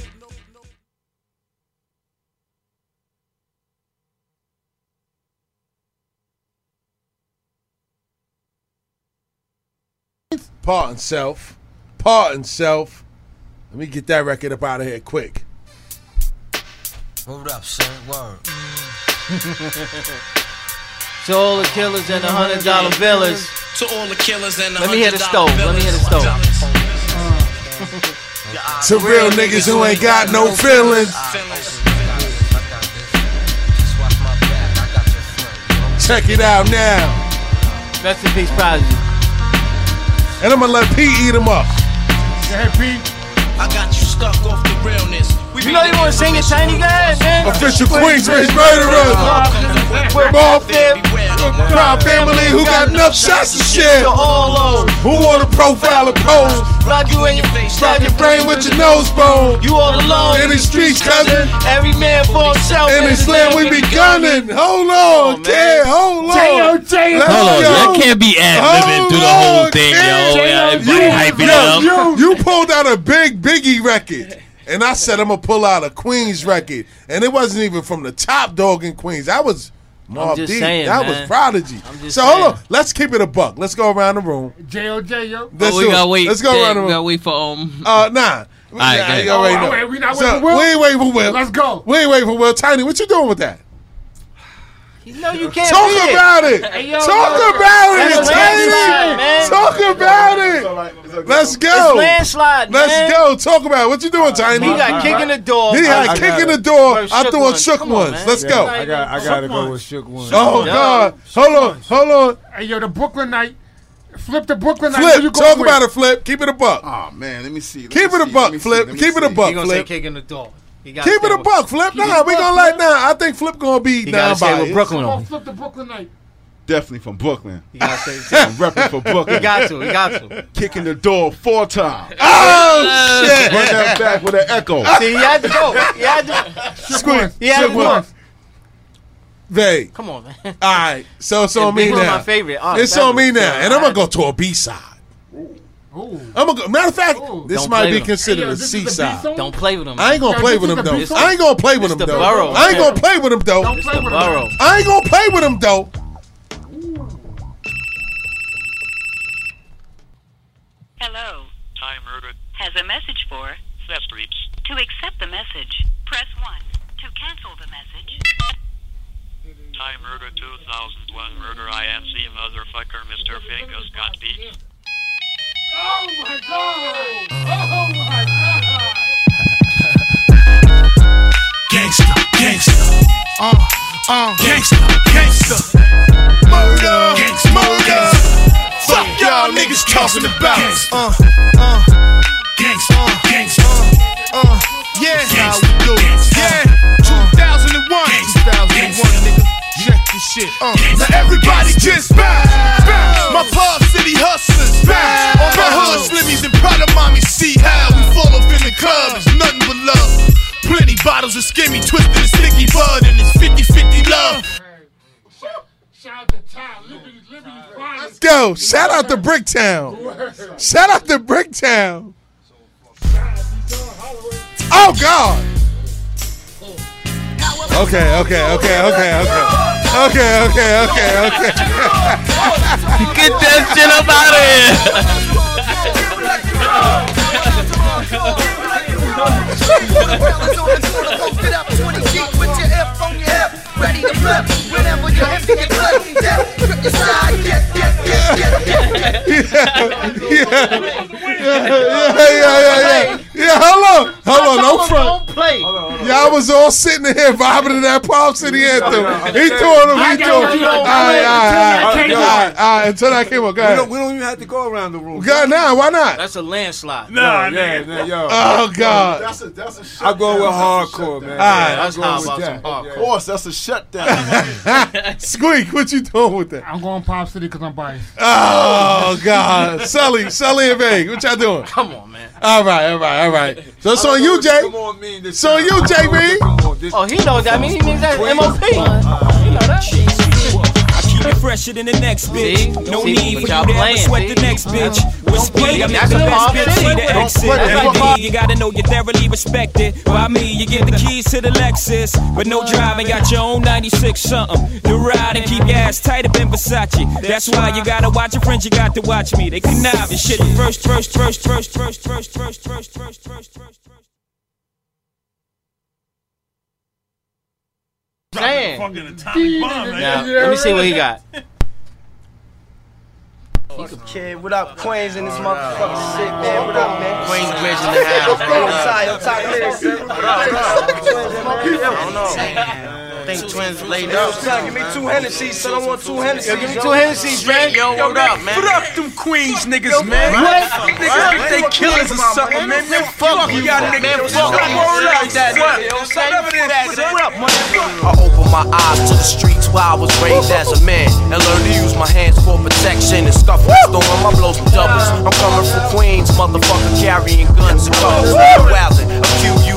Speaker 11: know.
Speaker 3: Self. Part self. Let me get that record up out of here quick.
Speaker 18: Hold up, son. Word.
Speaker 7: To all the killers and the hundred dollar billers.
Speaker 18: To all the killers and the
Speaker 7: Let me hear the stove. Let me hear the stove.
Speaker 3: To real niggas who ain't got no feelings. Check it out now.
Speaker 7: Rest in peace, Prodigy.
Speaker 3: And I'm gonna let Pete eat him up.
Speaker 4: Go ahead, Pete.
Speaker 18: I got you stuck off the realness. We
Speaker 7: You know you want to sing it, Tiny? Go ahead, man.
Speaker 3: Official Queensbridge murderers. We're all fam- proud family who got enough shots to share.
Speaker 7: all over.
Speaker 3: Who want to profile and pose?
Speaker 7: Rock you in your face.
Speaker 3: Slap your brain with your nose bone.
Speaker 7: You all alone.
Speaker 3: In the streets, cousin.
Speaker 7: Every man for himself.
Speaker 3: In the slam, we be gunning. Hold on, oh, kid. Hold on.
Speaker 2: Hold on, that can't be ad libbing through the whole thing, yo. Everybody hyping it up.
Speaker 3: You, you pulled out a big Biggie record. And I said I'm gonna pull out a Queens record, and it wasn't even from the top dog in Queens. That was Mobb
Speaker 7: just
Speaker 3: Deep.
Speaker 7: saying,
Speaker 3: that
Speaker 7: man.
Speaker 3: was Prodigy.
Speaker 7: I'm just
Speaker 3: So hold
Speaker 7: saying.
Speaker 3: on, let's keep it a buck. Let's go around the room.
Speaker 4: J.O.J. Yo.
Speaker 3: Let's
Speaker 2: Oh, we gotta wait.
Speaker 3: Let's go
Speaker 2: yeah,
Speaker 3: around the room.
Speaker 2: We
Speaker 3: room.
Speaker 2: gotta wait for um.
Speaker 3: Uh, nah. We,
Speaker 2: right,
Speaker 3: yeah,
Speaker 2: go ahead.
Speaker 3: you already
Speaker 4: Oh, wait, we not
Speaker 3: So,
Speaker 4: waiting for Will?
Speaker 3: We ain't waiting for Will.
Speaker 4: Let's go.
Speaker 3: We ain't waiting for Will. Tiny, what you doing with that?
Speaker 7: You know you can't
Speaker 3: Talk
Speaker 7: be
Speaker 3: about it.
Speaker 4: Hey, yo,
Speaker 3: Talk
Speaker 4: yo,
Speaker 3: about it,
Speaker 7: That's a landslide, man.
Speaker 3: Tiny. Talk about it. Let's
Speaker 7: It's
Speaker 3: go.
Speaker 7: landslide, man.
Speaker 3: Let's go. Talk about it. What you doing, Tiny?
Speaker 7: He got kick in the door.
Speaker 3: He had
Speaker 5: I
Speaker 3: kick
Speaker 5: got
Speaker 3: in the door.
Speaker 7: Versus
Speaker 3: I
Speaker 7: shook
Speaker 3: throwing
Speaker 7: ones.
Speaker 3: shook
Speaker 7: Come on,
Speaker 3: ones. Let's
Speaker 5: Yeah,
Speaker 3: go.
Speaker 5: I got, I gotta go with Shook One.
Speaker 3: Oh God. Hold on. Hold on.
Speaker 4: Hey, yo, the Brooklyn night. Flip the Brooklyn night.
Speaker 3: Flip. Talk about it. Flip. Keep it a buck.
Speaker 19: Oh man, let me see. Let
Speaker 3: Keep
Speaker 19: me
Speaker 3: it a
Speaker 19: see,
Speaker 3: buck.
Speaker 19: let me see,
Speaker 3: Flip. Keep it a
Speaker 19: see.
Speaker 3: buck.
Speaker 7: He gonna say
Speaker 3: Flip.
Speaker 7: kick in the door. He gotta
Speaker 3: Keep it a buck. Flip.
Speaker 4: Keep
Speaker 3: Nah, we gonna
Speaker 4: buck,
Speaker 3: let.
Speaker 4: Flip.
Speaker 3: Nah, I think Flip gonna be
Speaker 7: He gotta stay with
Speaker 3: non-biased.
Speaker 7: Brooklyn on.
Speaker 4: flip the Brooklyn night.
Speaker 19: Definitely from Brooklyn.
Speaker 7: He gotta stay.
Speaker 19: I'm repping for Brooklyn.
Speaker 7: He got to. He got to.
Speaker 19: Kicking the door four times.
Speaker 3: Oh shit.
Speaker 19: Run that back with an echo.
Speaker 7: See, he had to go. He had to.
Speaker 3: Squeeze.
Speaker 7: He had to go.
Speaker 3: Vay.
Speaker 7: Come on, man.
Speaker 3: All right. So it's on
Speaker 7: And
Speaker 3: me
Speaker 7: Big
Speaker 3: now.
Speaker 7: my favorite. Oh,
Speaker 3: It's
Speaker 7: that
Speaker 3: on me now, and I'm gonna go to a B side.
Speaker 4: Ooh.
Speaker 3: I'm gonna go. Matter of fact,
Speaker 4: Ooh.
Speaker 3: this
Speaker 7: Don't
Speaker 3: might
Speaker 7: play
Speaker 3: be
Speaker 7: with 'em.
Speaker 3: considered
Speaker 4: Hey, yo,
Speaker 3: a
Speaker 4: this is
Speaker 3: C
Speaker 4: the
Speaker 3: side.
Speaker 4: song?
Speaker 7: Don't play with him.
Speaker 3: I ain't gonna
Speaker 4: Yo,
Speaker 3: play
Speaker 4: this
Speaker 3: with
Speaker 4: is
Speaker 3: him
Speaker 4: the
Speaker 3: though.
Speaker 4: beat?
Speaker 3: I ain't gonna play with
Speaker 7: It's
Speaker 3: him
Speaker 7: the
Speaker 3: though.
Speaker 7: borough,
Speaker 3: I ain't
Speaker 7: man.
Speaker 3: gonna play with him though.
Speaker 4: Don't play with him.
Speaker 3: I ain't gonna play with him though.
Speaker 17: Hello.
Speaker 20: Time murdered.
Speaker 17: Has a message for.
Speaker 20: Fast Streets.
Speaker 17: To accept the message, press 1. To cancel the message,
Speaker 20: Time murder 2001 murder INC motherfucker Mr. Fingers got beat.
Speaker 4: Oh, oh my god! Oh my god! Gangsta, gangsta.
Speaker 16: Uh, uh. Gangsta, gangsta. Murder, gangsta, murder. Fuck y'all niggas talking about. Uh, uh. Gangsta, gangsta. Uh, uh. Yeah, how we do. Yeah. Check this shit. Uh, now everybody just bounce, bounce. My Park City hustlers bounce. All my hood slimmies and proud of mommy see how we fall off in the club. It's nothing but love. Plenty bottles of skimmy, twisted and sticky bud, and it's 50-50 love.
Speaker 3: Let's go. Shout out to Bricktown. Shout out to Bricktown. Oh God. Okay, okay, okay, okay, okay. Okay, okay, okay, okay.
Speaker 10: Get that shit up out of here.
Speaker 16: Ready to flip whenever you're empty and bloody. Death, grip your side, get, get, get, get, get.
Speaker 3: yeah, yeah, yeah, yeah, yeah. Yeah, hold on, hold on, no front.
Speaker 7: play.
Speaker 3: Y'all was all sitting here vibing to that Pop City anthem. He told him, he told him. All right, all right, all right, all right, all right. Until that came up, go
Speaker 5: We don't,
Speaker 3: ahead.
Speaker 5: we don't even have to go around the room.
Speaker 3: God, now, why not?
Speaker 7: That's a landslide.
Speaker 5: Nah, yeah, yeah, yo.
Speaker 3: Oh God.
Speaker 19: That's a that's a shut
Speaker 5: I go with hardcore, man.
Speaker 3: All right.
Speaker 7: That's how about some hardcore.
Speaker 19: Of course, that's a shutdown.
Speaker 3: Squeak, what you doing with that?
Speaker 4: I'm going Pop City because I'm biased.
Speaker 3: Oh God, Sully, Sully and Veg, what y'all doing?
Speaker 7: Come on, man.
Speaker 3: All right, all right, all right. So it's on you, Jay.
Speaker 5: Come on, mean this
Speaker 3: So you, JB.
Speaker 5: Come on,
Speaker 7: Oh, he knows that. I mean, he means that MOP. You know that.
Speaker 15: Keep it fresher than the next bitch.
Speaker 7: See?
Speaker 15: No
Speaker 7: See,
Speaker 15: need
Speaker 7: what
Speaker 15: for
Speaker 7: y'all
Speaker 15: you to ever sweat
Speaker 7: see?
Speaker 15: the next bitch. With speed, I'm
Speaker 7: That's
Speaker 15: the best bitch. See the exit.
Speaker 3: play that.
Speaker 15: Every day you gotta know you're thoroughly respected. By me, you get the keys to the Lexus, but no driving. Got your own 96 something. The ride and keep your ass tight up in Versace. That's why you gotta watch your friends. You got to watch me. They connive and shit. First, first, first, first, first, first, first, first, first, first, first.
Speaker 7: Saying.
Speaker 8: Fucking atomic bomb, man.
Speaker 7: Now, let me see what he got.
Speaker 21: Kid, what up, Queens in this oh, motherfucking shit, man? What up, man?
Speaker 7: Queens Bridge in the house.
Speaker 21: Yo, Ty, yo, Ty, lyrics, son. What up,
Speaker 7: I don't know. I think twins laid up.
Speaker 21: Ty, give me two Hennessy's, son. I want two Hennessy's.
Speaker 7: Yo, give me two Hennessy's, man. Yo, what up, man?
Speaker 21: Fuck them Queens niggas, man.
Speaker 7: What?
Speaker 21: Niggas think they killers or something, man. Man, fuck you, y'all niggas.
Speaker 7: Man, fuck you.
Speaker 21: Word up,
Speaker 7: Like that,
Speaker 21: son.
Speaker 7: nigga.
Speaker 21: Whatever it is, what up, motherfucker?
Speaker 22: I opened my eyes to the streets where I was raised as a man and learned to use my hands for protection and scuffles. Throwing my blows with doubles. I'm coming from Queens, motherfucker, carrying guns and covers. Wildin',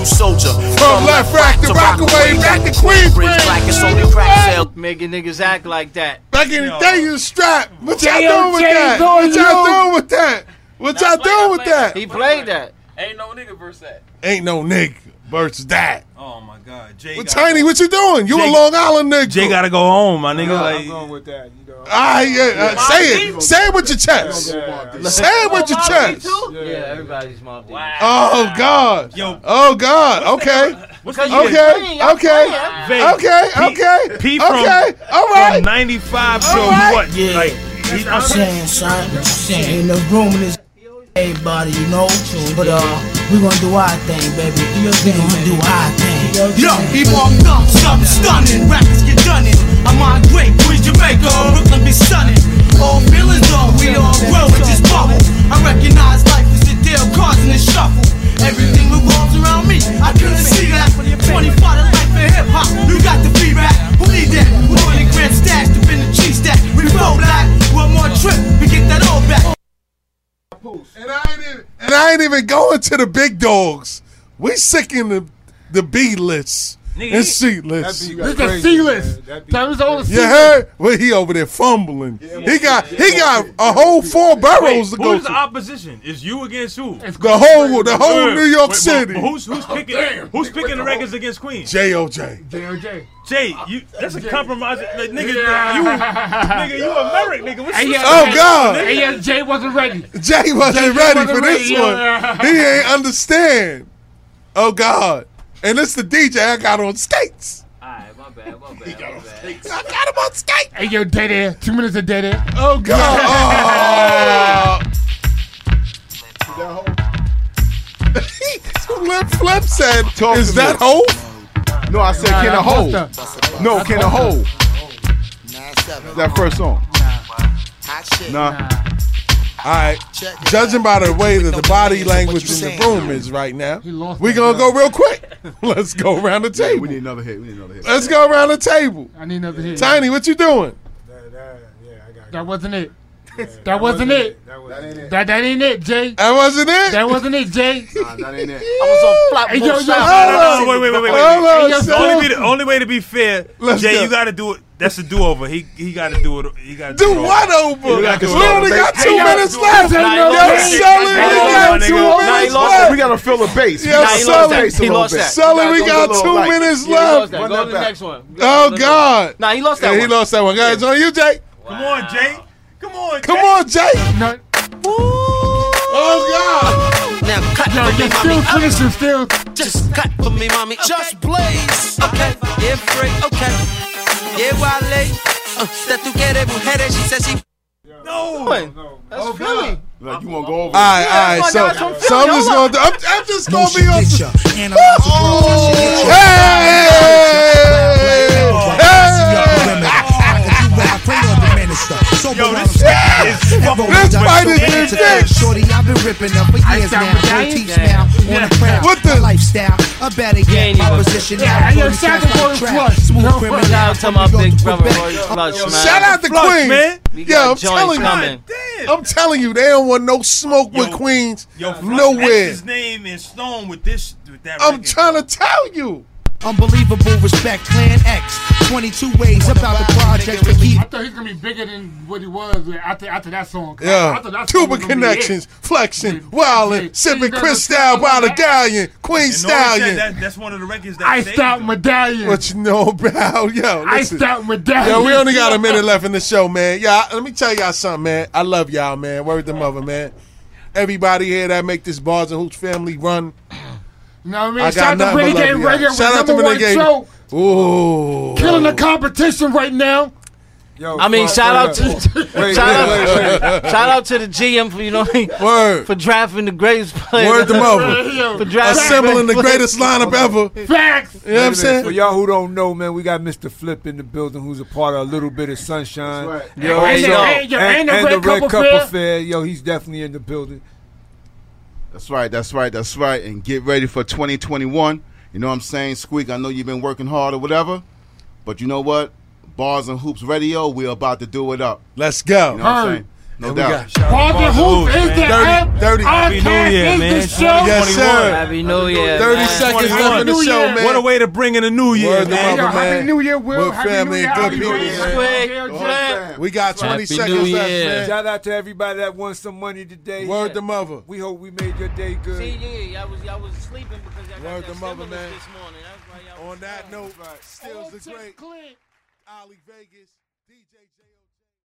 Speaker 22: a QU soldier.
Speaker 3: From left rack to Rockaway, back to Queensbridge.
Speaker 22: Like it's only crack sales.
Speaker 7: Making niggas act like that.
Speaker 3: Back in the day, you strapped. What y'all doing with that? What y'all doing with that? What y'all doing with that?
Speaker 7: He played that.
Speaker 23: Ain't no nigga verse that.
Speaker 3: Ain't no nigga versus that.
Speaker 8: Oh my God, Jay.
Speaker 3: Well,
Speaker 8: got-
Speaker 3: Tiny, what you doing? You a Long Island nigga.
Speaker 8: Jay gotta go home, my nigga.
Speaker 5: I'm going with that. You know.
Speaker 3: Ah, yeah, uh, say it. Say it with your chest. Say it with your chest.
Speaker 7: Yeah, everybody's Mobb Deep.
Speaker 3: Oh God.
Speaker 8: Yo.
Speaker 3: Oh God. Okay.
Speaker 7: Because you
Speaker 3: Okay. Okay. Okay.
Speaker 8: P-
Speaker 3: Okay.
Speaker 8: P from,
Speaker 3: Okay. All right.
Speaker 8: from 95 to
Speaker 3: All right.
Speaker 8: what?
Speaker 24: Yeah.
Speaker 8: Like, he, I'm
Speaker 24: saying, son, saying in the room in this everybody, you know. But uh, we gonna do our thing, baby. We gonna do our thing.
Speaker 16: Yo, evolve dumb, something stunning. Rappers get done it. I'm on great, Queens, Jamaica, Brooklyn be stunning. All feelings though, we all grow with this bubble. I recognize life is the deal, cards in the shuffle. Everything revolves around me. I couldn't see that. 25 to life in hip hop. You got the rap. Who need that? More than grand stacks to in the cheese stack. We roll black. One more trip, we get that all back.
Speaker 3: And I ain't even, and I ain't even going to the big dogs. We sick in the the B list
Speaker 8: Nigga,
Speaker 3: and
Speaker 8: seatless.
Speaker 3: C list.
Speaker 5: That beat
Speaker 4: This
Speaker 5: got
Speaker 4: is
Speaker 5: crazy,
Speaker 4: C
Speaker 5: That beat
Speaker 4: Tell all the C
Speaker 3: You heard? Well, he over there fumbling. He got he got a whole four
Speaker 8: Wait,
Speaker 3: barrels to go
Speaker 8: who's the opposition? Is you against who?
Speaker 3: It's The whole the whole New York
Speaker 8: wait,
Speaker 3: City.
Speaker 8: but Who's who's picking who's picking the records against Queens?
Speaker 3: J O J.
Speaker 4: JOJ.
Speaker 8: Jay, you that's a compromise. Like, nigga,
Speaker 4: Yeah.
Speaker 8: you nigga, you American nigga. What's
Speaker 4: Hey, yeah,
Speaker 3: Oh,
Speaker 4: hey,
Speaker 3: God.
Speaker 4: Hey, yeah, Jay wasn't ready.
Speaker 3: Jay wasn't
Speaker 4: Jay
Speaker 3: ready
Speaker 4: wasn't
Speaker 3: for this
Speaker 4: ready,
Speaker 3: one. He ain't understand. Oh God. And it's the DJ I got on skates.
Speaker 23: Alright, my bad, my bad, my bad.
Speaker 3: I got him on skates.
Speaker 4: Hey, yo, dead air. Two minutes of dead air.
Speaker 3: Oh God. Oh. Flip Flip said, "Is that hope?"
Speaker 19: No, I said
Speaker 4: Nah,
Speaker 19: can
Speaker 4: nah,
Speaker 19: a hold.
Speaker 4: Busta.
Speaker 19: No, can a hold. That first song. Nah.
Speaker 3: All right. Judging by the way that the body language in the room is right now, we're going to go real quick. Let's go around the
Speaker 19: Yeah,
Speaker 3: table.
Speaker 19: we need another hit. We need another hit.
Speaker 3: Let's go around the table.
Speaker 4: I need another hit.
Speaker 3: Tiny, what you doing?
Speaker 4: That wasn't it. That wasn't it.
Speaker 19: That ain't it.
Speaker 4: That that ain't it, Jay.
Speaker 3: That wasn't it.
Speaker 4: That wasn't it, Jay.
Speaker 19: Nah, that ain't it.
Speaker 7: I was on flat
Speaker 4: Hey, yo, yo,
Speaker 8: No, no, no, wait, wait, wait, wait, wait.
Speaker 3: Hold on,
Speaker 8: The
Speaker 3: son.
Speaker 8: only, be, the only way to be fair,
Speaker 3: Let's
Speaker 8: Jay,
Speaker 3: go.
Speaker 8: you got to do it. That's a do over. He he got to do it. He got to
Speaker 3: Do
Speaker 8: it
Speaker 3: what
Speaker 8: over.
Speaker 3: over?
Speaker 8: You got to
Speaker 3: We only got two
Speaker 8: yo,
Speaker 3: minutes
Speaker 8: do
Speaker 3: left.
Speaker 7: Nah,
Speaker 3: Yo. Sully, we got two
Speaker 8: that.
Speaker 7: Nah, he
Speaker 3: minutes left.
Speaker 19: We gotta fill the base.
Speaker 3: Yo,
Speaker 7: Nah, he lost
Speaker 3: Sully.
Speaker 7: He lost that.
Speaker 3: Sully, we got two minutes
Speaker 7: Yeah, he lost
Speaker 3: left.
Speaker 7: Go to the next one.
Speaker 3: Oh God!
Speaker 7: Nah, he lost that
Speaker 3: Yeah, he lost that one. Guys, on you, Jay.
Speaker 8: Come on, Jay. Come on, Jay.
Speaker 3: Come on, Jay. Oh god.
Speaker 18: Now cut
Speaker 4: yo,
Speaker 18: for me,
Speaker 4: you still
Speaker 18: mommy.
Speaker 4: still.
Speaker 18: Just cut for me, mommy. Just blaze. Okay, yeah, free. Okay, yeah, Wale. Uh, that tú quieres mujeres, she says she.
Speaker 8: No.
Speaker 7: That's Philly.
Speaker 19: Like you wanna go over?
Speaker 3: God! All right, all right. So,
Speaker 7: that's what I'm
Speaker 3: so I'm
Speaker 7: feeling.
Speaker 3: just
Speaker 7: Hold
Speaker 3: gonna. I'm, I'm just gonna be on.
Speaker 16: Picture, analyze the world, how she hit you.
Speaker 8: Yo, this shit is
Speaker 3: This fight is
Speaker 8: ridiculous.
Speaker 3: ridiculous.
Speaker 16: Shorty, I've been ripping up for years now.
Speaker 4: medallion?
Speaker 16: Don't teach now on the crown.
Speaker 3: What the-
Speaker 16: lifestyle, a better
Speaker 7: ain't
Speaker 16: get my position
Speaker 4: Yeah,
Speaker 16: now.
Speaker 4: yo,
Speaker 16: Shorty
Speaker 4: shout
Speaker 16: cast
Speaker 4: out
Speaker 16: like
Speaker 4: to Roy
Speaker 16: trap. Smooth criminal.
Speaker 7: Shout out to my big brother
Speaker 16: Quebec.
Speaker 7: Roy Flush, man.
Speaker 3: Shout out to
Speaker 8: Flush,
Speaker 3: Queens.
Speaker 8: man.
Speaker 7: We
Speaker 3: Yo, I'm telling you. I'm telling you, they don't want no smoke with
Speaker 8: Yo,
Speaker 3: Queens.
Speaker 8: Yo, Flush
Speaker 3: nowhere.
Speaker 8: His name is Stone with this. With that
Speaker 3: I'm trying to tell you.
Speaker 16: Unbelievable respect, Plan X. 22 ways about the project to keep
Speaker 4: I thought he was gonna be bigger than what he was after after that song. I- I
Speaker 3: Yeah,
Speaker 4: thought that song
Speaker 3: Cuba
Speaker 4: was gonna be
Speaker 3: connections,
Speaker 4: it.
Speaker 3: flexing,
Speaker 4: Yeah.
Speaker 3: wildin',
Speaker 4: Yeah.
Speaker 3: sipping
Speaker 4: See, that's
Speaker 3: Cristal by the
Speaker 4: up.
Speaker 3: galleon, Queen
Speaker 8: And
Speaker 3: Stallion.
Speaker 8: That, that's one of the records that
Speaker 4: I
Speaker 8: saved
Speaker 4: stopped medallion.
Speaker 3: What you know about yo?
Speaker 4: I
Speaker 3: Listen.
Speaker 4: stopped medallion.
Speaker 3: Yo, we only got a minute left in the show, man. Yeah, let me tell y'all something, man. I love y'all, man. Word the mother, man. Everybody here that make this Bars and Hoops family run.
Speaker 4: You know what I mean?
Speaker 3: I
Speaker 4: Shout out to
Speaker 3: nothing but
Speaker 4: Renegade
Speaker 3: love, y'all.
Speaker 4: Radio with
Speaker 3: Shout out to
Speaker 4: number one
Speaker 3: Renegade.
Speaker 4: show.
Speaker 3: Ooh.
Speaker 4: Killing the competition right now.
Speaker 5: Yo,
Speaker 7: I mean,
Speaker 5: fuck,
Speaker 7: shout out to
Speaker 5: up. Wait,
Speaker 7: shout out,
Speaker 5: wait, wait, wait.
Speaker 7: shout out to the GM for you know what I mean,
Speaker 3: Word.
Speaker 7: for drafting the greatest player.
Speaker 3: Word to mother.
Speaker 7: for drafting
Speaker 3: Assembling the greatest lineup ever.
Speaker 4: Facts.
Speaker 3: You know what I'm saying?
Speaker 5: For y'all who don't know, man, we got Mr. Flip in the building, who's a part of a little bit of sunshine.
Speaker 19: That's right.
Speaker 5: Yo,
Speaker 7: And the-
Speaker 5: so-
Speaker 7: and-
Speaker 4: yo, and the Red Cup Affair.
Speaker 5: Yo, he's definitely in the building.
Speaker 19: That's right, that's right, that's right. And get ready for 2021. You know what I'm saying? Squeak, I know you've been working hard or whatever, but you know what? Bars and Hoops Radio, we're about to do it up.
Speaker 3: Let's go.
Speaker 19: You know what I'm
Speaker 4: Heard.
Speaker 19: saying? No doubt.
Speaker 3: got-
Speaker 4: Bars and Hoops is the
Speaker 3: Dirty,
Speaker 4: app.
Speaker 3: dirty.
Speaker 8: Happy New Year,
Speaker 4: is
Speaker 8: man.
Speaker 4: the show.
Speaker 3: Yes, sir.
Speaker 7: Happy New Year.
Speaker 3: 30
Speaker 7: man.
Speaker 3: seconds left in the show,
Speaker 4: Year.
Speaker 3: man.
Speaker 8: What a way to bring in a new year,
Speaker 3: Word to
Speaker 8: man.
Speaker 3: mother,
Speaker 4: Yo, Happy. New Year, Will.
Speaker 3: We're family and good people,
Speaker 4: Ray.
Speaker 3: man.
Speaker 7: Quick,
Speaker 4: Yo,
Speaker 19: Go
Speaker 4: Jay.
Speaker 19: ahead, fam.
Speaker 3: We got 20
Speaker 2: Happy
Speaker 3: seconds left, man.
Speaker 5: Shout out to everybody that won some money today.
Speaker 3: Word to mother.
Speaker 5: We hope we made your day good.
Speaker 7: See, yeah, y'all was y'all was sleeping because y'all got that
Speaker 3: to mother,
Speaker 7: stimulus
Speaker 3: man.
Speaker 7: this morning. That's why y'all
Speaker 3: On
Speaker 7: was
Speaker 3: that
Speaker 7: tired.
Speaker 3: note, Stills the Great,
Speaker 4: clear.
Speaker 3: Ali Vegas.